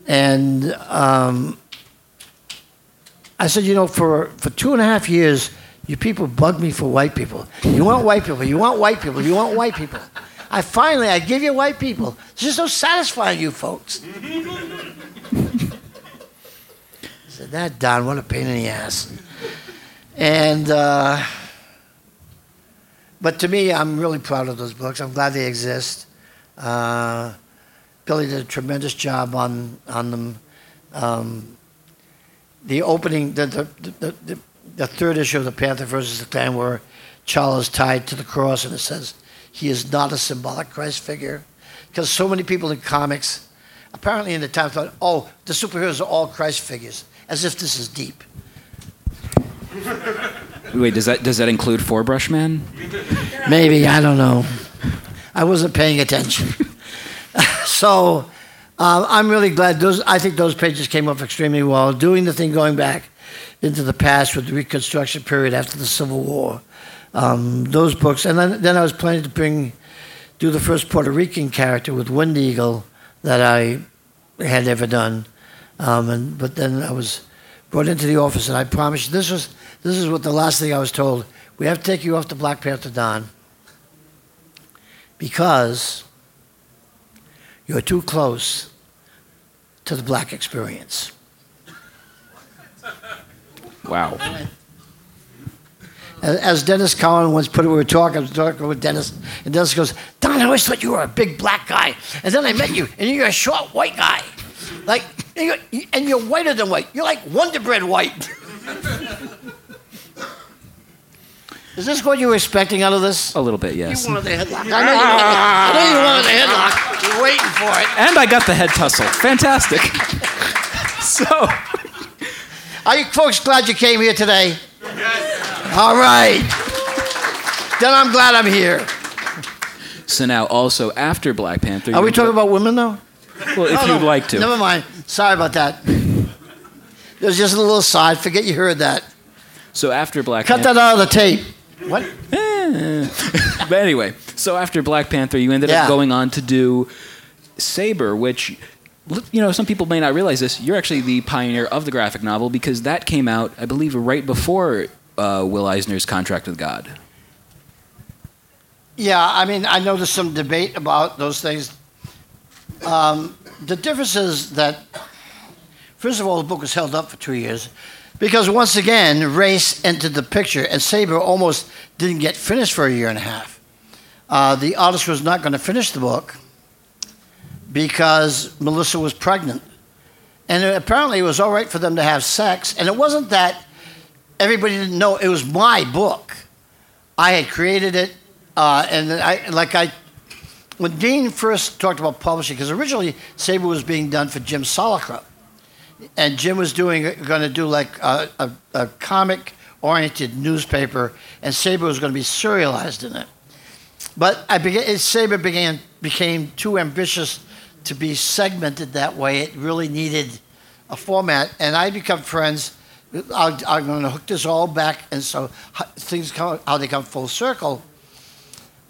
And um, I said, you know, for, for two and a half years, you people bug me for white people. You want white people, you want white people, you want white people. I finally, I give you white people. It's just so satisfying, you folks. I said, that Don, what a pain in the ass. And, uh, but to me, I'm really proud of those books. I'm glad they exist. Uh, Billy did a tremendous job on on them. Um, the opening, the the, the the, the third issue of the Panther versus the Klan, where Chala is tied to the cross, and it says he is not a symbolic Christ figure, because so many people in comics, apparently in the time, thought, oh, the superheroes are all Christ figures, as if this is deep. Wait, does that does that include Four Brush Man? Maybe I don't know. I wasn't paying attention. so uh, I'm really glad those. I think those pages came off extremely well. Doing the thing going back into the past with the Reconstruction period after the Civil War. Um, those books, and then, then I was planning to bring do the first Puerto Rican character with Wind Eagle that I had ever done. Um, and but then I was brought into the office, and I promised this was this is what the last thing I was told. We have to take you off the Black Panther Don because you're too close to the black experience. Wow. As- Denys Cowan once put it, we were talking, I was talking with Dennis, and Dennis goes, Don, I always thought you were a big black guy. And then I met you, and you're a short white guy. Like, and you're, and you're whiter than white. You're like Wonder Bread white. Is this what you were expecting out of this? A little bit, yes. You wanted the headlock. I know you wanted, I know you wanted the headlock. You're waiting for it. And I got the head tussle. Fantastic. so, Are you folks glad you came here today? Yes. All right. Then I'm glad I'm here. so now also after Black Panther. Are we you- talking about women though? Well, if Oh, you'd no. like to. Never mind. Sorry about that. There's just a little side. Forget you heard that. So after Black Cut Panther. Cut that out of the tape. What? but anyway, so after Black Panther, you ended Yeah. up going on to do Sabre, which, you know, some people may not realize this. You're actually the pioneer of the graphic novel because that came out, I believe, right before uh, Will Eisner's Contract with God. Yeah, I mean, I know there's some debate about those things. Um, the difference is that, first of all, the book was held up for two years because once again, race entered the picture, and Sabre almost didn't get finished for a year and a half. Uh, the artist was not going to finish the book because Melissa was pregnant. And it- apparently, it was all right for them to have sex. And it wasn't that everybody didn't know it was my book. I had created it, uh, and I like I when Dean first talked about publishing, because originally Sabre was being done for Jim Salicrup, and Jim was doing going to do like a, a, a comic-oriented newspaper, and Sabre was going to be serialized in it. But I began, Sabre began became too ambitious to be segmented that way. It really needed a format, and I become friends. I'll, I'm going to hook this all back, and so things come how they come full circle.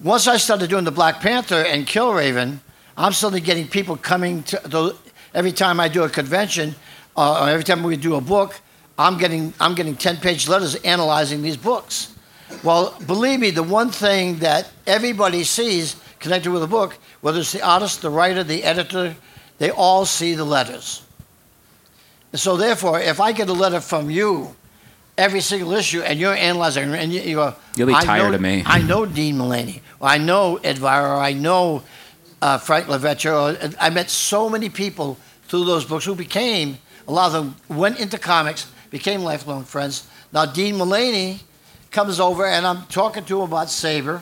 Once I started doing the Black Panther and Killraven, I'm suddenly getting people coming to those, every time I do a convention, uh, every time we do a book. I'm getting I'm getting 10 page letters analyzing these books. Well, believe me, the one thing that everybody sees connected with a book, whether it's the artist, the writer, the editor, they all see the letters. And So therefore, if I get a letter from you every single issue and you're analyzing and you, you go, You'll be tired know- of me. I know Dean Mullaney, or I know Edvire, or I know uh, Frank LaVecchia. I met so many people through those books who became, a lot of them went into comics, became lifelong friends. Now, Dean Mullaney comes over, and I'm talking to him about Sabre,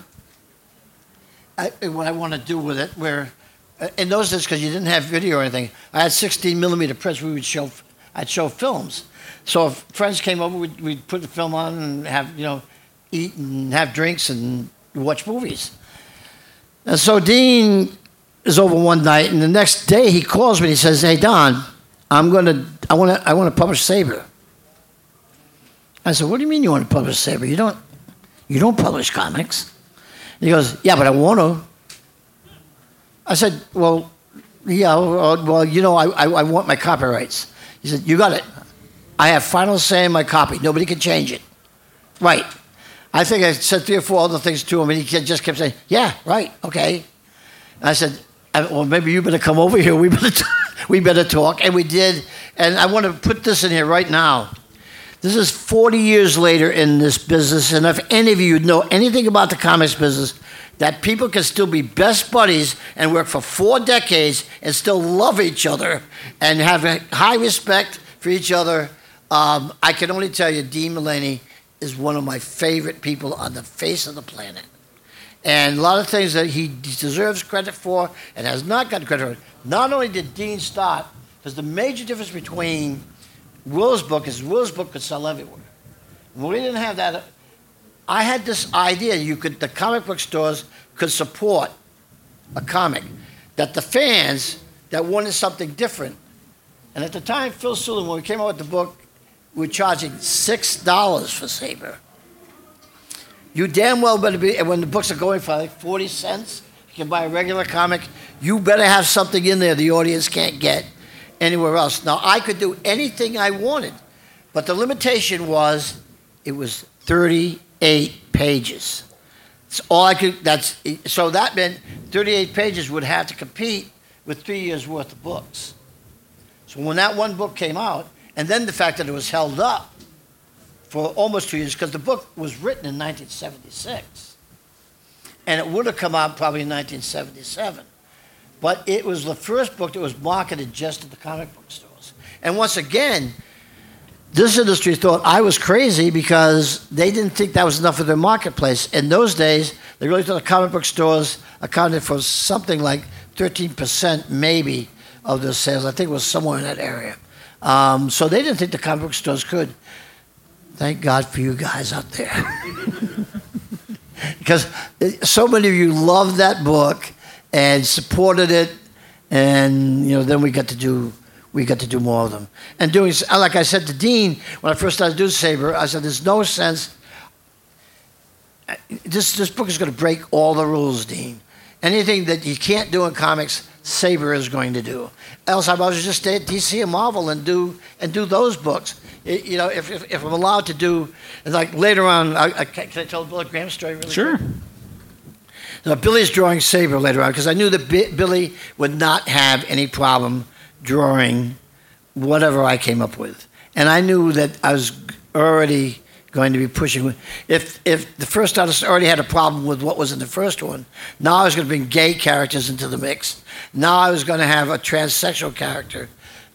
I, what I want to do with it. Where uh, in those days, because you didn't have video or anything, I had 16 millimeter prints. We would show, I'd show films. So if friends came over, we'd, we'd put the film on and have you know, eat and have drinks and watch movies. And so Dean is over one night, and the next day he calls me. and He says, "Hey Don, I'm gonna, I want to, I want to publish Sabre." I said, "What do you mean you want to publish Sabre? You don't, you don't publish comics." He goes, "Yeah, but I want to." I said, "Well, yeah, well, you know, I, I, I want my copyrights." He said, "You got it. I have final say in my copy. Nobody can change it." Right. I think I said three or four other things to him, and he just kept saying, "Yeah, right, okay." And I said, "Uh, "Well, maybe you better come over here. We better, t- we better talk." And we did. And I want to put this in here right now. This is 40 years later in this business, and if any of you know anything about the comics business, that people can still be best buddies and work for four decades and still love each other and have a high respect for each other. Um, I can only tell you, Dean Mullaney is one of my favorite people on the face of the planet. And a lot of things that he deserves credit for and has not gotten credit for. Not only did Dean start, because the major difference between Will's book is Will's book could sell everywhere. We didn't have that, I had this idea you could the comic book stores could support a comic that the fans that wanted something different. And at the time, Phil Seuling, when we came out with the book, we were charging six dollars for Sabre. You damn well better be and when the books are going for like forty cents. You can buy a regular comic. You better have something in there the audience can't get anywhere else. Now I could do anything I wanted, but the limitation was it was 38 pages. That's all I could. That's so that meant 38 pages would have to compete with three years worth of books. So when that one book came out, and then the fact that it was held up for almost two years because the book was written in 1976, and it would have come out probably in 1977. But it was the first book that was marketed just at the comic book stores. And once again, this industry thought I was crazy because they didn't think that was enough of their marketplace. In those days, they really thought the comic book stores accounted for something like 13% maybe of their sales. I think it was somewhere in that area. Um, so they didn't think the comic book stores could. Thank God for you guys out there. because so many of you loved that book and supported it, and you know, then we got to do we got to do more of them. And doing like I said to Dean when I first started doing Sabre, I said, "There's no sense. This this book is going to break all the rules, Dean. Anything that you can't do in comics, Sabre is going to do. Else, I might as well just stay at DC and Marvel and do and do those books. It- you know, if, if, if I'm allowed to do, like later on, I, I, can I tell Bill Graham's story really Sure. quick? Now, Billy's drawing Sabre later on because I knew that Bi- Billy would not have any problem drawing whatever I came up with, and I knew that I was already going to be pushing. If if the first artist already had a problem with what was in the first one, now I was going to bring gay characters into the mix. Now I was going to have a transsexual character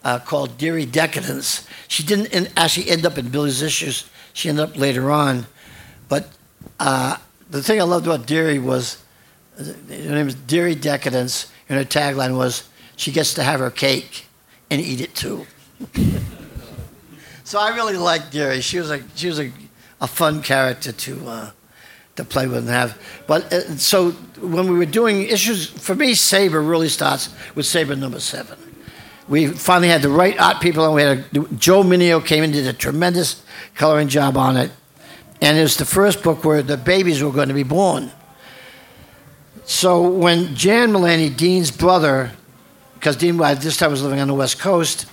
uh, called Deary Decadence. She didn't in, actually end up in Billy's issues. She ended up later on, but uh, the thing I loved about Deary was her name was Deary Decadence, and her tagline was, "She gets to have her cake and eat it too." so I really liked Deary. She was a she was a, a fun character to uh, to play with and have. But uh, so when we were doing issues, for me, Sabre really starts with Sabre number seven. We finally had the right art people, and we had a, Joe Minio came and did a tremendous coloring job on it. And it was the first book where the babies were going to be born. So when Jan Mullaney, Dean's brother, because Dean by this time was living on the West Coast,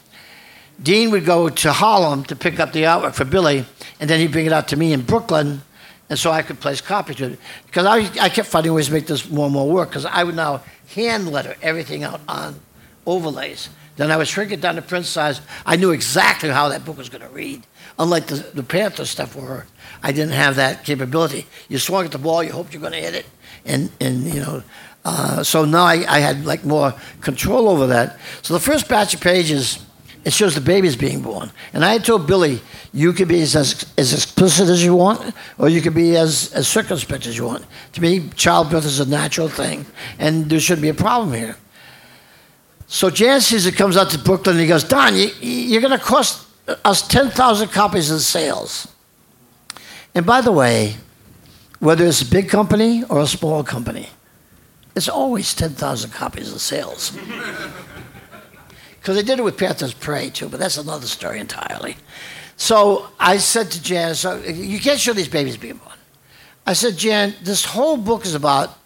Dean would go to Harlem to pick up the artwork for Billy, and then he'd bring it out to me in Brooklyn, and so I could place copies to it. Because I, I kept finding ways to make this more and more work, because I would now hand letter everything out on overlays. Then I would shrink it down to print size. I knew exactly how that book was going to read. Unlike the, the Panther stuff where I didn't have that capability. You swung at the ball, you hoped you're going to hit it. And, and you know, uh, so now I, I had like more control over that. So the first batch of pages, it shows the babies being born. And I had told Billy, you could be as, as explicit as you want, or you could be as, as circumspect as you want. To me, childbirth is a natural thing, and there shouldn't be a problem here. So Jan Caesar comes out to Brooklyn and he goes, Don, you, you're going to cost us 10,000 copies in sales. And by the way, whether it's a big company or a small company, it's always 10,000 copies of sales. Because they did it with Panther's Prey too, but that's another story entirely. So I said to Jan, so you can't show these babies being born. I said, Jan, this whole book is about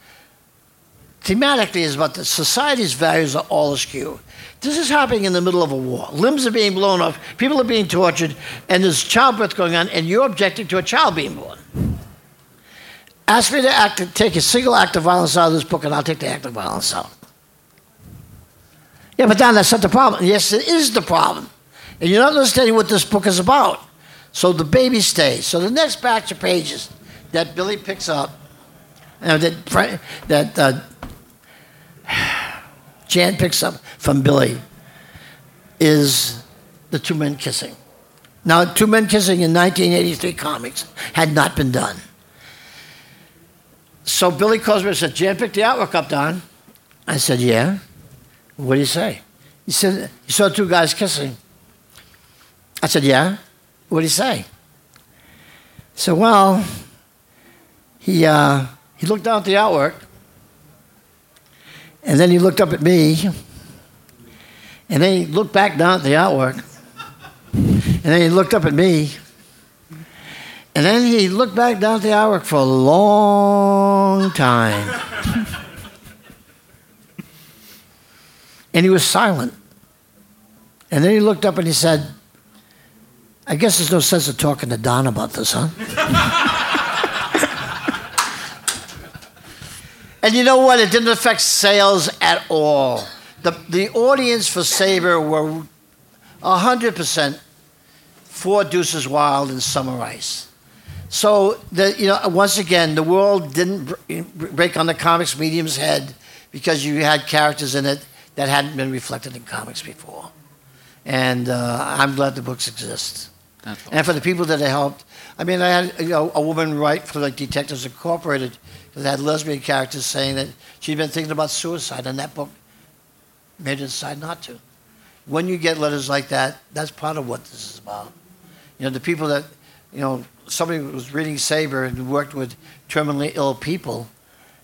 thematically is about the society's values are all askew. This is happening in the middle of a war. Limbs are being blown off, people are being tortured, and there's childbirth going on, and you're objecting to a child being born. Ask me to act, take a single act of violence out of this book, and I'll take the act of violence out. Yeah, but Don, that's not the problem. Yes, it is the problem. And you're not understanding what this book is about. So the baby stays. So the next batch of pages that Billy picks up, uh, that, that uh, Jan picks up from Billy is the two men kissing. Now, two men kissing in 1983 comics had not been done. So Billy calls me and said, Jan picked the artwork up, Don. I said, Yeah. What did he say? He said, You saw two guys kissing. I said, Yeah. What did he say? Said, Well, he, uh, he looked down at the artwork and then he looked up at me. And then he looked back down at the artwork. And then he looked up at me. And then he looked back down at the artwork for a long time. and he was silent. And then he looked up and he said, I guess there's no sense of talking to Don about this, huh? And you know what? It didn't affect sales at all. The, the audience for Sabre were 100% for Deuces Wild and Summer Ice. So, the, you know, once again, the world didn't break on the comics medium's head because you had characters in it that hadn't been reflected in comics before. And uh, I'm glad the books exist. Awesome. And for the people that I helped, I mean, I had you know, a woman write for like Detectives Incorporated that had lesbian characters saying that she'd been thinking about suicide, and that book made her decide not to. When you get letters like that, that's part of what this is about. You know, the people that, you know, somebody was reading Sabre and worked with terminally ill people,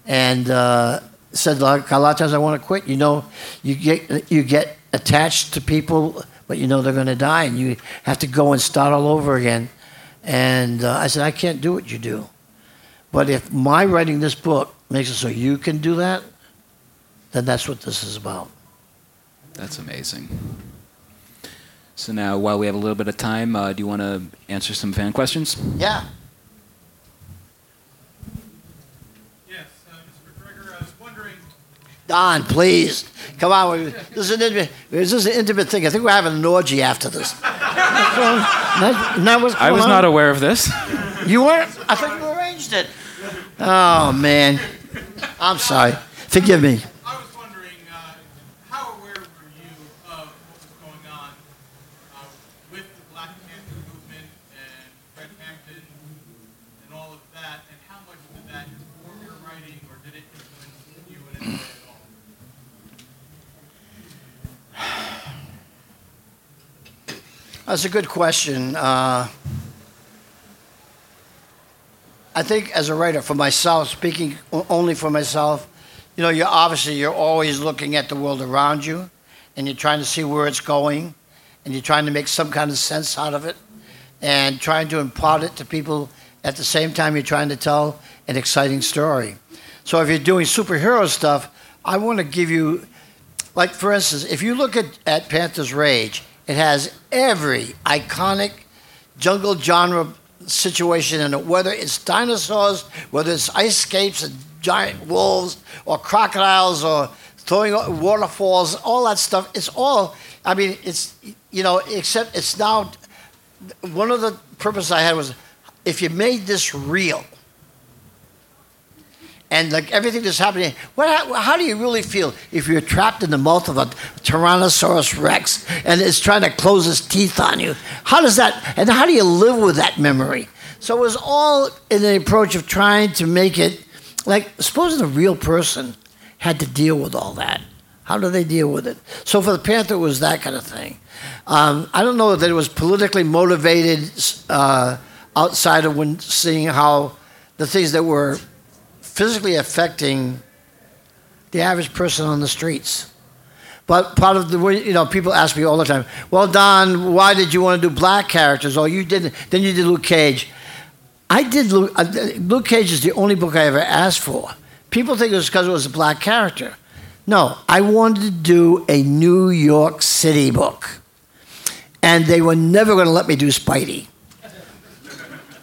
and uh, said like, a lot of times I want to quit. You know, you get you get attached to people, but you know they're going to die, and you have to go and start all over again. And uh, I said, I can't do what you do. But if my writing this book makes it so you can do that, then that's what this is about. That's amazing. So now, while we have a little bit of time, uh, do you want to answer some fan questions? Yeah. Yes, uh, Mr. McGregor, I was wondering. Don, please. Come on. This is, an intimate, this is an intimate thing. I think we're having an orgy after this. not, not I was on? not aware of this. You weren't? I thought you arranged it. Oh, man. I'm sorry. Forgive me. I was wondering, uh, how aware were you of what was going on uh, with the Black Panther movement and Fred Hampton and all of that, and how much did that inform your writing, or did it influence you in any way at all? That's a good question. Uh, I think as a writer, for myself, speaking only for myself, you know, you're obviously you're always looking at the world around you, and you're trying to see where it's going, and you're trying to make some kind of sense out of it, and trying to impart it to people. At the same time, you're trying to tell an exciting story. So if you're doing superhero stuff, I want to give you, like for instance, if you look at, at Panther's Rage, it has every iconic jungle genre situation in it, whether it's dinosaurs, whether it's ice skates and giant wolves, or crocodiles, or throwing waterfalls, all that stuff. It's all. I mean, it's you know, except it's now. One of the purposes I had was, if you made this real, and like everything that's happening, what, how, do you really feel if you're trapped in the mouth of a Tyrannosaurus Rex and it's trying to close its teeth on you? How does that, and how do you live with that memory? So it was all in the approach of trying to make it like, supposing a real person had to deal with all that. How do they deal with it? So for the Panther, it was that kind of thing. Um, I don't know that it was politically motivated uh, outside of when seeing how the things that were physically affecting the average person on the streets. But part of the you know, people ask me all the time, well, Don, why did you want to do black characters? Or you didn't, then you did Luke Cage. I did Luke, uh, Luke Cage is the only book I ever asked for. People think it was because it was a black character. No, I wanted to do a New York City book. And they were never going to let me do Spidey.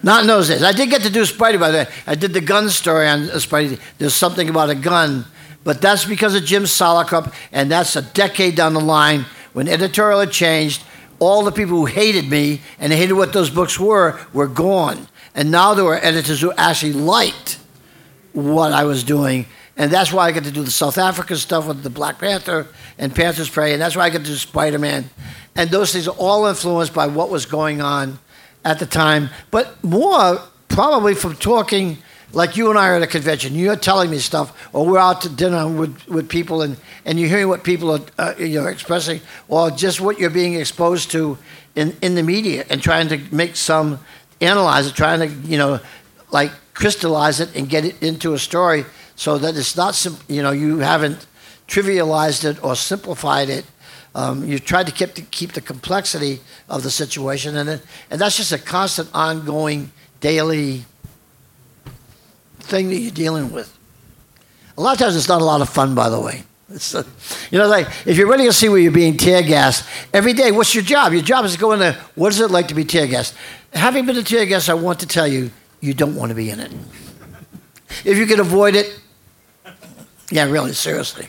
Not in those days. I did get to do Spidey, by the way. I did the gun story on uh, Spidey. There's something about a gun. But that's because of Jim Salicrup, and that's a decade down the line when editorial had changed. All the people who hated me and hated what those books were were gone. And now there were editors who actually liked what I was doing. And that's why I get to do the South African stuff with the Black Panther and Panther's Prey. And that's why I get to do Spider Man. And those things are all influenced by what was going on at the time, but more probably from talking like you and I are at a convention. You're telling me stuff, or we're out to dinner with, with people, and, and you're hearing what people are uh, you know, expressing, or just what you're being exposed to in, in the media, and trying to make some analyze it, trying to you know like crystallize it and get it into a story so that it's not sim- you know you haven't trivialized it or simplified it um, you tried to keep the, keep the complexity of the situation, and it, and that's just a constant, ongoing, daily thing that you're dealing with. A lot of times, it's not a lot of fun, by the way. It's a, you know, like if you're ready to see where you're being tear gassed every day, what's your job? Your job is to go in there. What is it like to be tear gassed? Having been a tear gassed, I want to tell you, you don't want to be in it. If you can avoid it, yeah, really, seriously.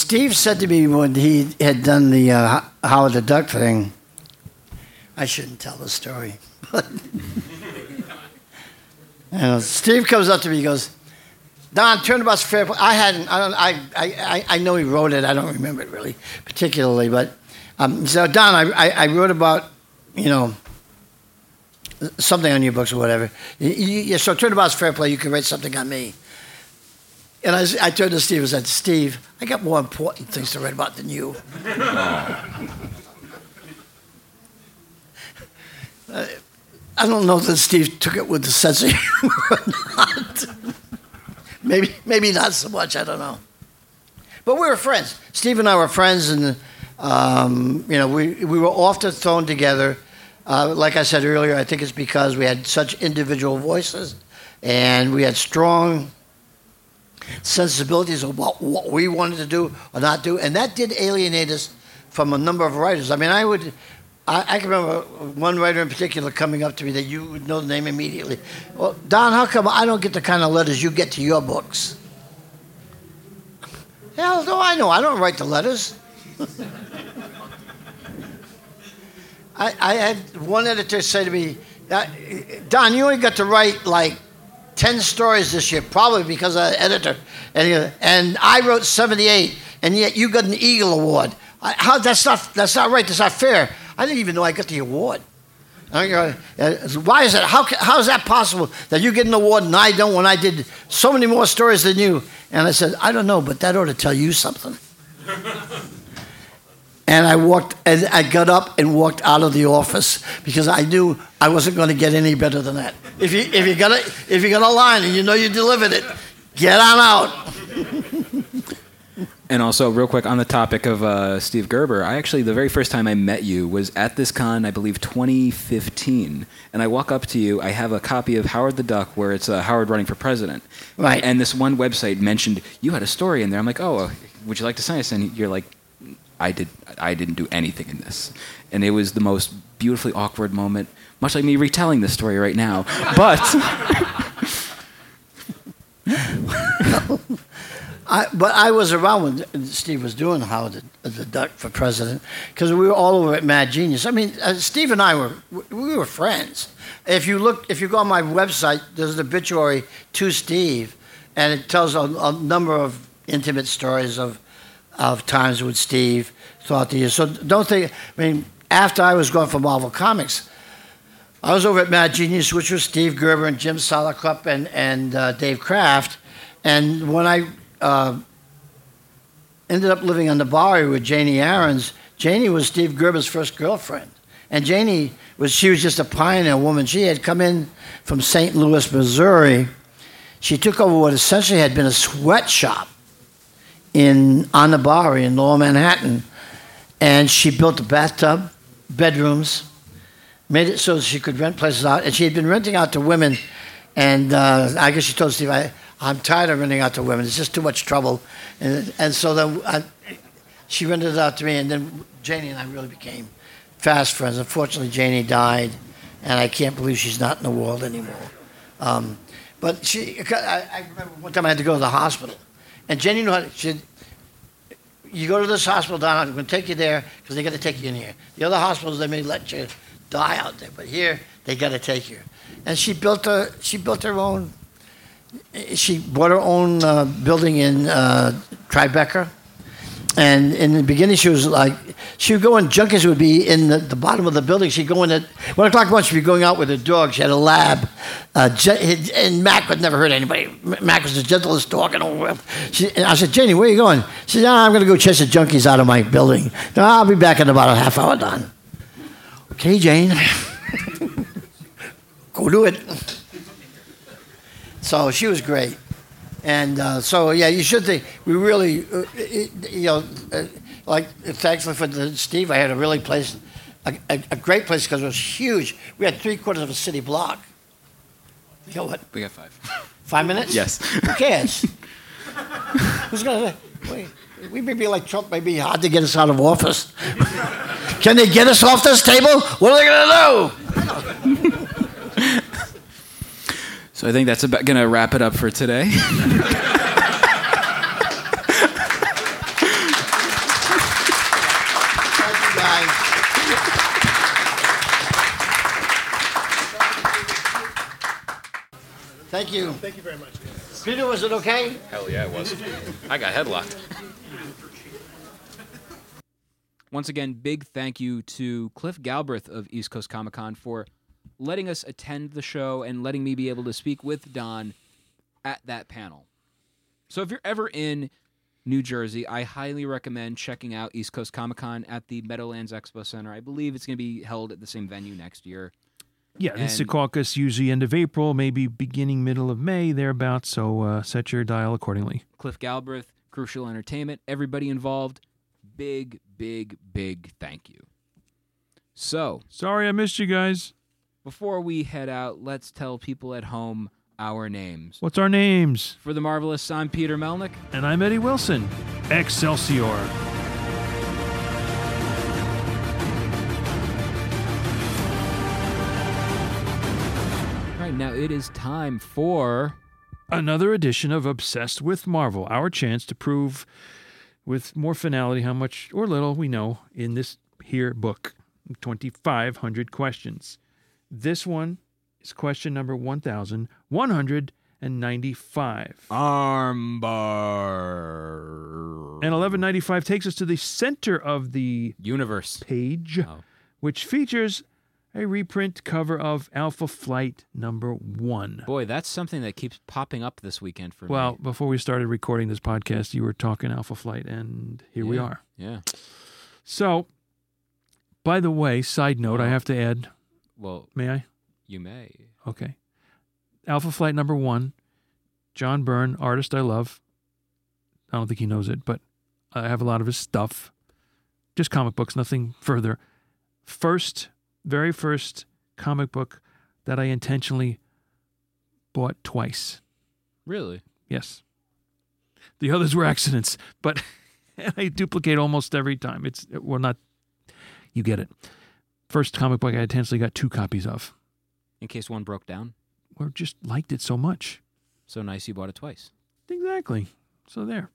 Steve said to me when he had done the uh, Howard the Duck thing, I shouldn't tell the story. Steve comes up to me, he goes, Don, Turnabout's fair play. I hadn't, I, don't, I, I, I know he wrote it, I don't remember it really particularly, but um, so Don, I, I, I wrote about, you know, something on your books or whatever. You, you, so Turnabout's fair play, you can write something on me. And I, I turned to Steve and said, Steve, I got more important things to write about than you. Uh, I don't know that Steve took it with the sense of humor or not. maybe, maybe not so much. I don't know. But we were friends. Steve and I were friends, and um, you know, we we were often thrown together. Uh, like I said earlier, I think it's because we had such individual voices, and we had strong sensibilities about what we wanted to do or not do, and that did alienate us from a number of writers. I mean, I would, I, I can remember one writer in particular coming up to me that you would know the name immediately. Well, Don, how come I don't get the kind of letters you get to your books? Hell, no, I know. I don't write the letters. I, I had one editor say to me, "Uh, Don, you only got to write like 10 stories this year, probably because of the editor. And, and I wrote 78, and yet you got an Eagle Award. I, how, that's, not, that's not right. That's not fair. I didn't even know I got the award. Uh, Why is that? How, how is that possible that you get an award and I don't when I did so many more stories than you? And I said, I don't know, but that ought to tell you something. And I walked, and I got up and walked out of the office because I knew I wasn't going to get any better than that. If you if you got a if you got a line and you know you delivered it, get on out. And also, real quick on the topic of uh, Steve Gerber, I actually the very first time I met you was at this con, I believe 2015, and I walk up to you. I have a copy of Howard the Duck where it's uh, Howard running for president, Right. And this one website mentioned you had a story in there. I'm like, oh, would you like to sign us? And you're like, I did, I didn't do anything in this, and it was the most beautifully awkward moment, much like me retelling this story right now, but. I, but I was around when Steve was doing Howard the, the Duck for president because we were all over at Mad Genius. I mean, uh, Steve and I were we were friends. If you look, if you go on my website, there's an obituary to Steve, and it tells a, a number of intimate stories of of times with Steve throughout the years. So don't think. I mean, after I was gone from Marvel Comics, I was over at Mad Genius, which was Steve Gerber and Jim Salicrup and and uh, Dave Kraft. And when I uh, ended up living on the Bowery with Janie Aarons, Janie was Steve Gerber's first girlfriend. And Janie was she was just a pioneer woman. She had come in from St. Louis, Missouri. She took over what essentially had been a sweatshop in on the Bowery in Lower Manhattan, and she built a bathtub, bedrooms, made it so she could rent places out. And she had been renting out to women, and uh, I guess she told Steve, I, "I'm tired of renting out to women. It's just too much trouble." And, and so then I, she rented it out to me, and then Janie and I really became fast friends. Unfortunately, Janie died, and I can't believe she's not in the world anymore. Um, but she, I, I remember one time I had to go to the hospital, and Jenny knew how. To, she "You go to this hospital down. I'm going to take you there because they got to take you in here. The other hospitals they may let you die out there, but here they got to take you." And she built a. She built her own. She bought her own uh, building in uh, Tribeca. And in the beginning, she was like, she would go in, junkies would be in the, the bottom of the building. She'd go in at one o'clock once, she'd be going out with her dog. She had a lab. Uh, and Mac would never hurt anybody. Mac was the gentlest dog in the world. She, and I said, Jenny, where are you going? She said, "Ah, I'm going to go chase the junkies out of my building. No, I'll be back in about a half hour, Don. Okay, Jane. go do it. So she was great. And uh, so, yeah, you should think we really, uh, you know, uh, like thankfully for the, Steve, I had a really place, a, a, a great place because it was huge. We had three quarters of a city block. You know what? We got five. Five minutes? Yes. Who cares? Who's gonna? Wait, we may be like Trump. May be hard to get us out of office. Can they get us off this table? What are they gonna do? So I think that's about going to wrap it up for today. Thank you, guys. Thank you. Thank you very much. Peter, was it okay? Hell yeah, it was. I got headlocked. Once again, big thank you to Cliff Galbraith of East Coast Comic Con for letting us attend the show and letting me be able to speak with Don at that panel. So if you're ever in New Jersey, I highly recommend checking out East Coast Comic Con at the Meadowlands Expo Center. I believe it's going to be held at the same venue next year. Yeah, the And- Secaucus usually end of April, maybe beginning middle of May, thereabouts. So uh, set your dial accordingly. Cliff Galbraith, Crucial Entertainment, everybody involved, big, big, big thank you. So, Sorry I missed you guys. Before we head out, let's tell people at home our names. What's our names? For the Marvelists, I'm Peter Melnick. And I'm Eddie Wilson. Excelsior. Right now, it is time for Another edition of Obsessed with Marvel, our chance to prove with more finality how much or little we know in this here book 2500 questions. This one is question number 1195. Armbar. And 1195 takes us to the center of the universe page, oh. which features a reprint cover of Alpha Flight number one. Boy, that's something that keeps popping up this weekend for Well, me. before we started recording this podcast, you were talking Alpha Flight, and here we are. Yeah. So, by the way, side note, I have to add. Well, May I? you may. Okay. Alpha Flight number one, John Byrne, artist I love. I don't think he knows it, but I have a lot of his stuff. Just comic books, nothing further. First, very first comic book that I intentionally bought twice. Really? Yes. The others were accidents, but I duplicate almost every time. It's well not you get it. First comic book I intentionally got two copies of. In case one broke down. Or just liked it so much. So nice you bought it twice. Exactly. So there.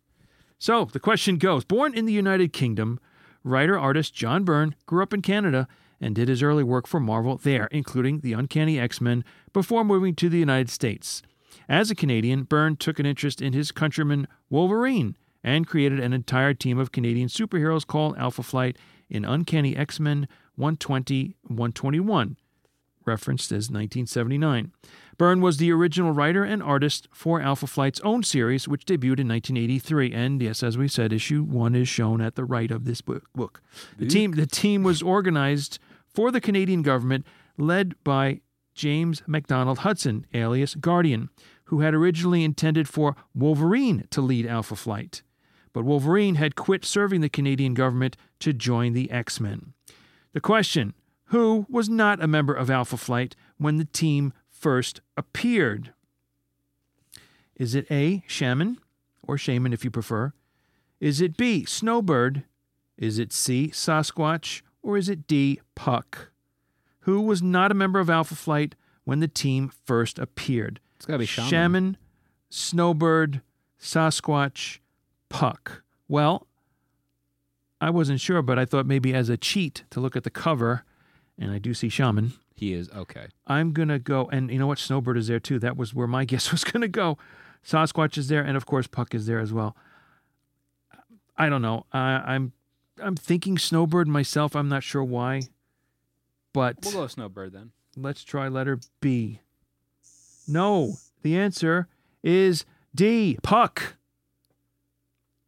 So the question goes Born in the United Kingdom, writer artist John Byrne grew up in Canada and did his early work for Marvel there, including the Uncanny X Men, before moving to the United States. As a Canadian, Byrne took an interest in his countryman Wolverine and created an entire team of Canadian superheroes called Alpha Flight in Uncanny X Men 120 121, referenced as 1979. Byrne was the original writer and artist for Alpha Flight's own series, which debuted in 1983. And yes, as we said, issue one is shown at the right of this book. The team, the team was organized for the Canadian government, led by James MacDonald Hudson, alias Guardian, who had originally intended for Wolverine to lead Alpha Flight. But Wolverine had quit serving the Canadian government to join the X Men. The question who was not a member of Alpha Flight when the team first appeared? Is it A, Shaman, or Shaman if you prefer? Is it B, Snowbird? Is it C, Sasquatch? Or is it D, Puck? Who was not a member of Alpha Flight when the team first appeared? It's gotta be Shaman. Shaman, Snowbird, Sasquatch, Puck. Well, I wasn't sure, but I thought maybe as a cheat to look at the cover, and I do see Shaman. He is okay. I'm gonna go, and you know what? Snowbird is there too. That was where my guess was gonna go. Sasquatch is there, and of course Puck is there as well. I don't know. I, I'm I'm thinking Snowbird myself. I'm not sure why, but We'll go Snowbird then. let's try letter B. No, the answer is D. Puck.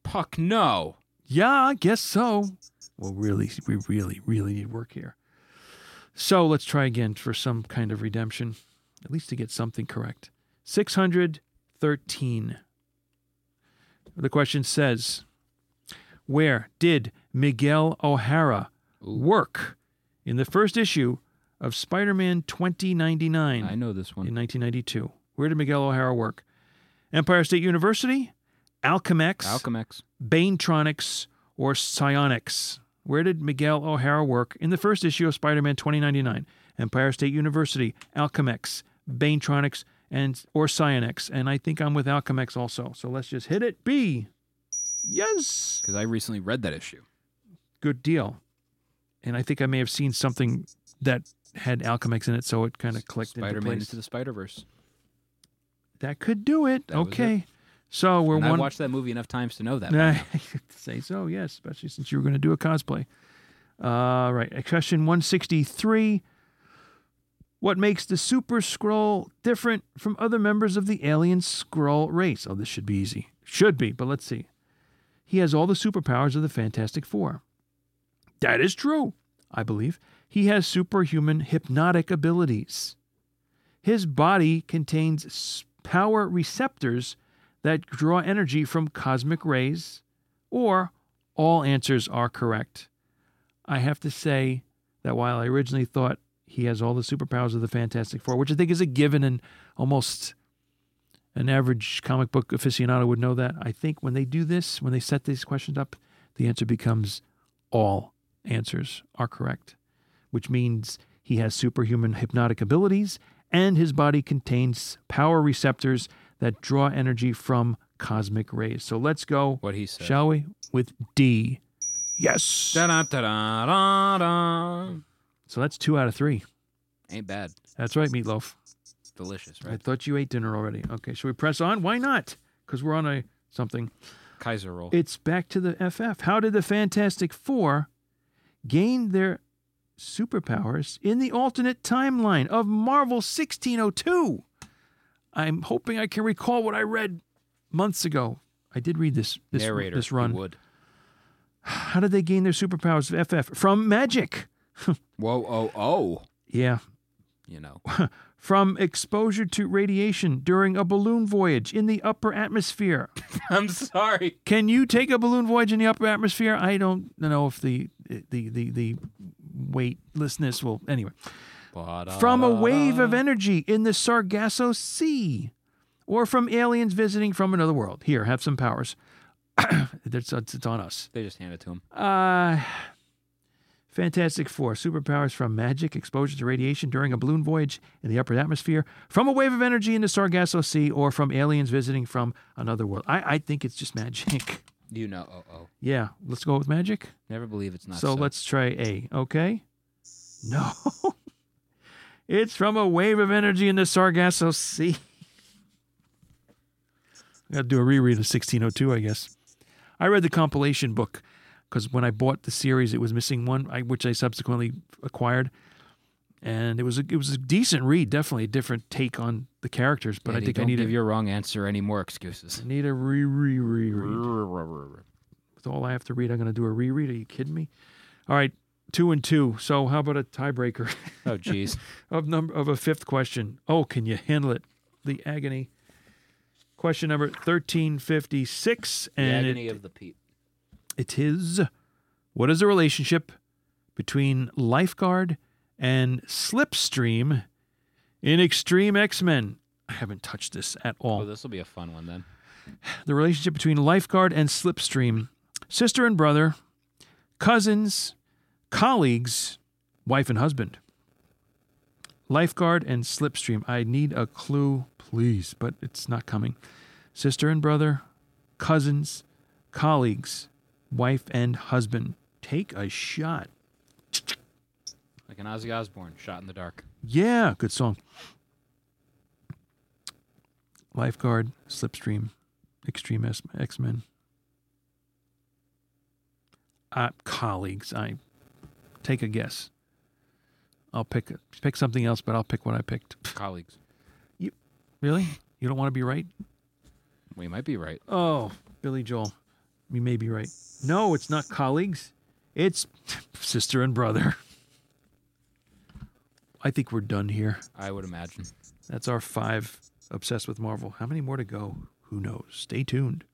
Puck, no. Yeah, I guess so. Well, really, we really, really need work here. So let's try again for some kind of redemption, at least to get something correct. 613. The question says Where did Miguel O'Hara work in the first issue of Spider Man 2099? I know this one. In 1992. Where did Miguel O'Hara work? Empire State University, Alchemax, Alchemax. Banetronics, or Psionics? Where did Miguel O'Hara work in the first issue of Spider Man 2099? Empire State University, Alchemax, Banetronics, and or Psionics. And I think I'm with Alchemax also. So let's just hit it. B. Yes. Because I recently read that issue. Good deal. And I think I may have seen something that had Alchemax in it, so it kind of clicked Spider into into the Spider Verse. that could do it. That okay. So we're And one. I've watched that movie enough times to know that. I say so, yes, especially since you were going to do a cosplay. All right, question 163. What makes the Super Skrull different from other members of the alien Skrull race? Oh, this should be easy. Should be, but let's see. He has all the superpowers of the Fantastic Four. That is true, I believe. He has superhuman hypnotic abilities. His body contains power receptors that draw energy from cosmic rays, or all answers are correct. I have to say that while I originally thought he has all the superpowers of the Fantastic Four, which I think is a given and almost an average comic book aficionado would know that, I think when they do this, when they set these questions up, the answer becomes all answers are correct, which means he has superhuman hypnotic abilities and his body contains power receptors that draw energy from cosmic rays. So let's go, What he said. shall we, with D. Yes. Da-da-da-da-da-da. So that's two out of three. Ain't bad. That's right, Meatloaf. Delicious, right? I thought you ate dinner already. Okay, should we press on? Why not? Because we're on a something. Kaiser roll. It's back to the FF. How did the Fantastic Four gain their superpowers in the alternate timeline of Marvel 1602? I'm hoping I can recall what I read months ago. I did read this this, Narrator. this run. would. How did they gain their superpowers of FF? From magic. Whoa, oh, oh. Yeah. You know. From exposure to radiation during a balloon voyage in the upper atmosphere. I'm sorry. Can you take a balloon voyage in the upper atmosphere? I don't know if the the the the weightlessness will anyway. From a wave of energy in the Sargasso Sea, or from aliens visiting from another world. Here, have some powers. it's, it's, on us. They just hand it to him. Uh, Fantastic Four superpowers from magic, exposure to radiation during a balloon voyage in the upper atmosphere, from a wave of energy in the Sargasso Sea, or from aliens visiting from another world. I, I think it's just magic. You know, oh, oh. Yeah, let's go with magic. Never believe it's not so, so. let's try A. Okay. No. it's from a wave of energy in the Sargasso Sea. I got to do a reread of 1602, I guess. I read the compilation book because when I bought the series, it was missing one, I, which I subsequently acquired, and it was a, it was a decent read. Definitely a different take on the characters, but I think don't I need give a, your wrong answer any more excuses. I need a re re reread. With all I have to read, I'm going to do a reread. Are you kidding me? All right, two and two. So how about a tiebreaker? Oh, jeez. of number of a fifth question. Oh, can you handle it? The agony. Question number thirteen fifty six, The and agony it, of the Pete. it is. What is the relationship between Lifeguard and Slipstream in Extreme X Men? I haven't touched this at all. Oh, this will be a fun one then. the relationship between Lifeguard and Slipstream, sister and brother, cousins, colleagues, wife and husband. Lifeguard and Slipstream. I need a clue, please, but it's not coming. Sister and brother, cousins, colleagues, wife and husband. Take a shot. Like an Ozzy Osbourne, shot in the dark. Yeah, good song. Lifeguard, Slipstream, Extreme X Men. Uh, colleagues, I take a guess. I'll pick pick something else, but I'll pick what I picked. Colleagues. You really? You don't want to be right? We might be right. Oh, Billy Joel, we may be right. No, it's not colleagues. It's sister and brother. I think we're done here. I would imagine. That's our five obsessed with Marvel. How many more to go? Who knows? Stay tuned.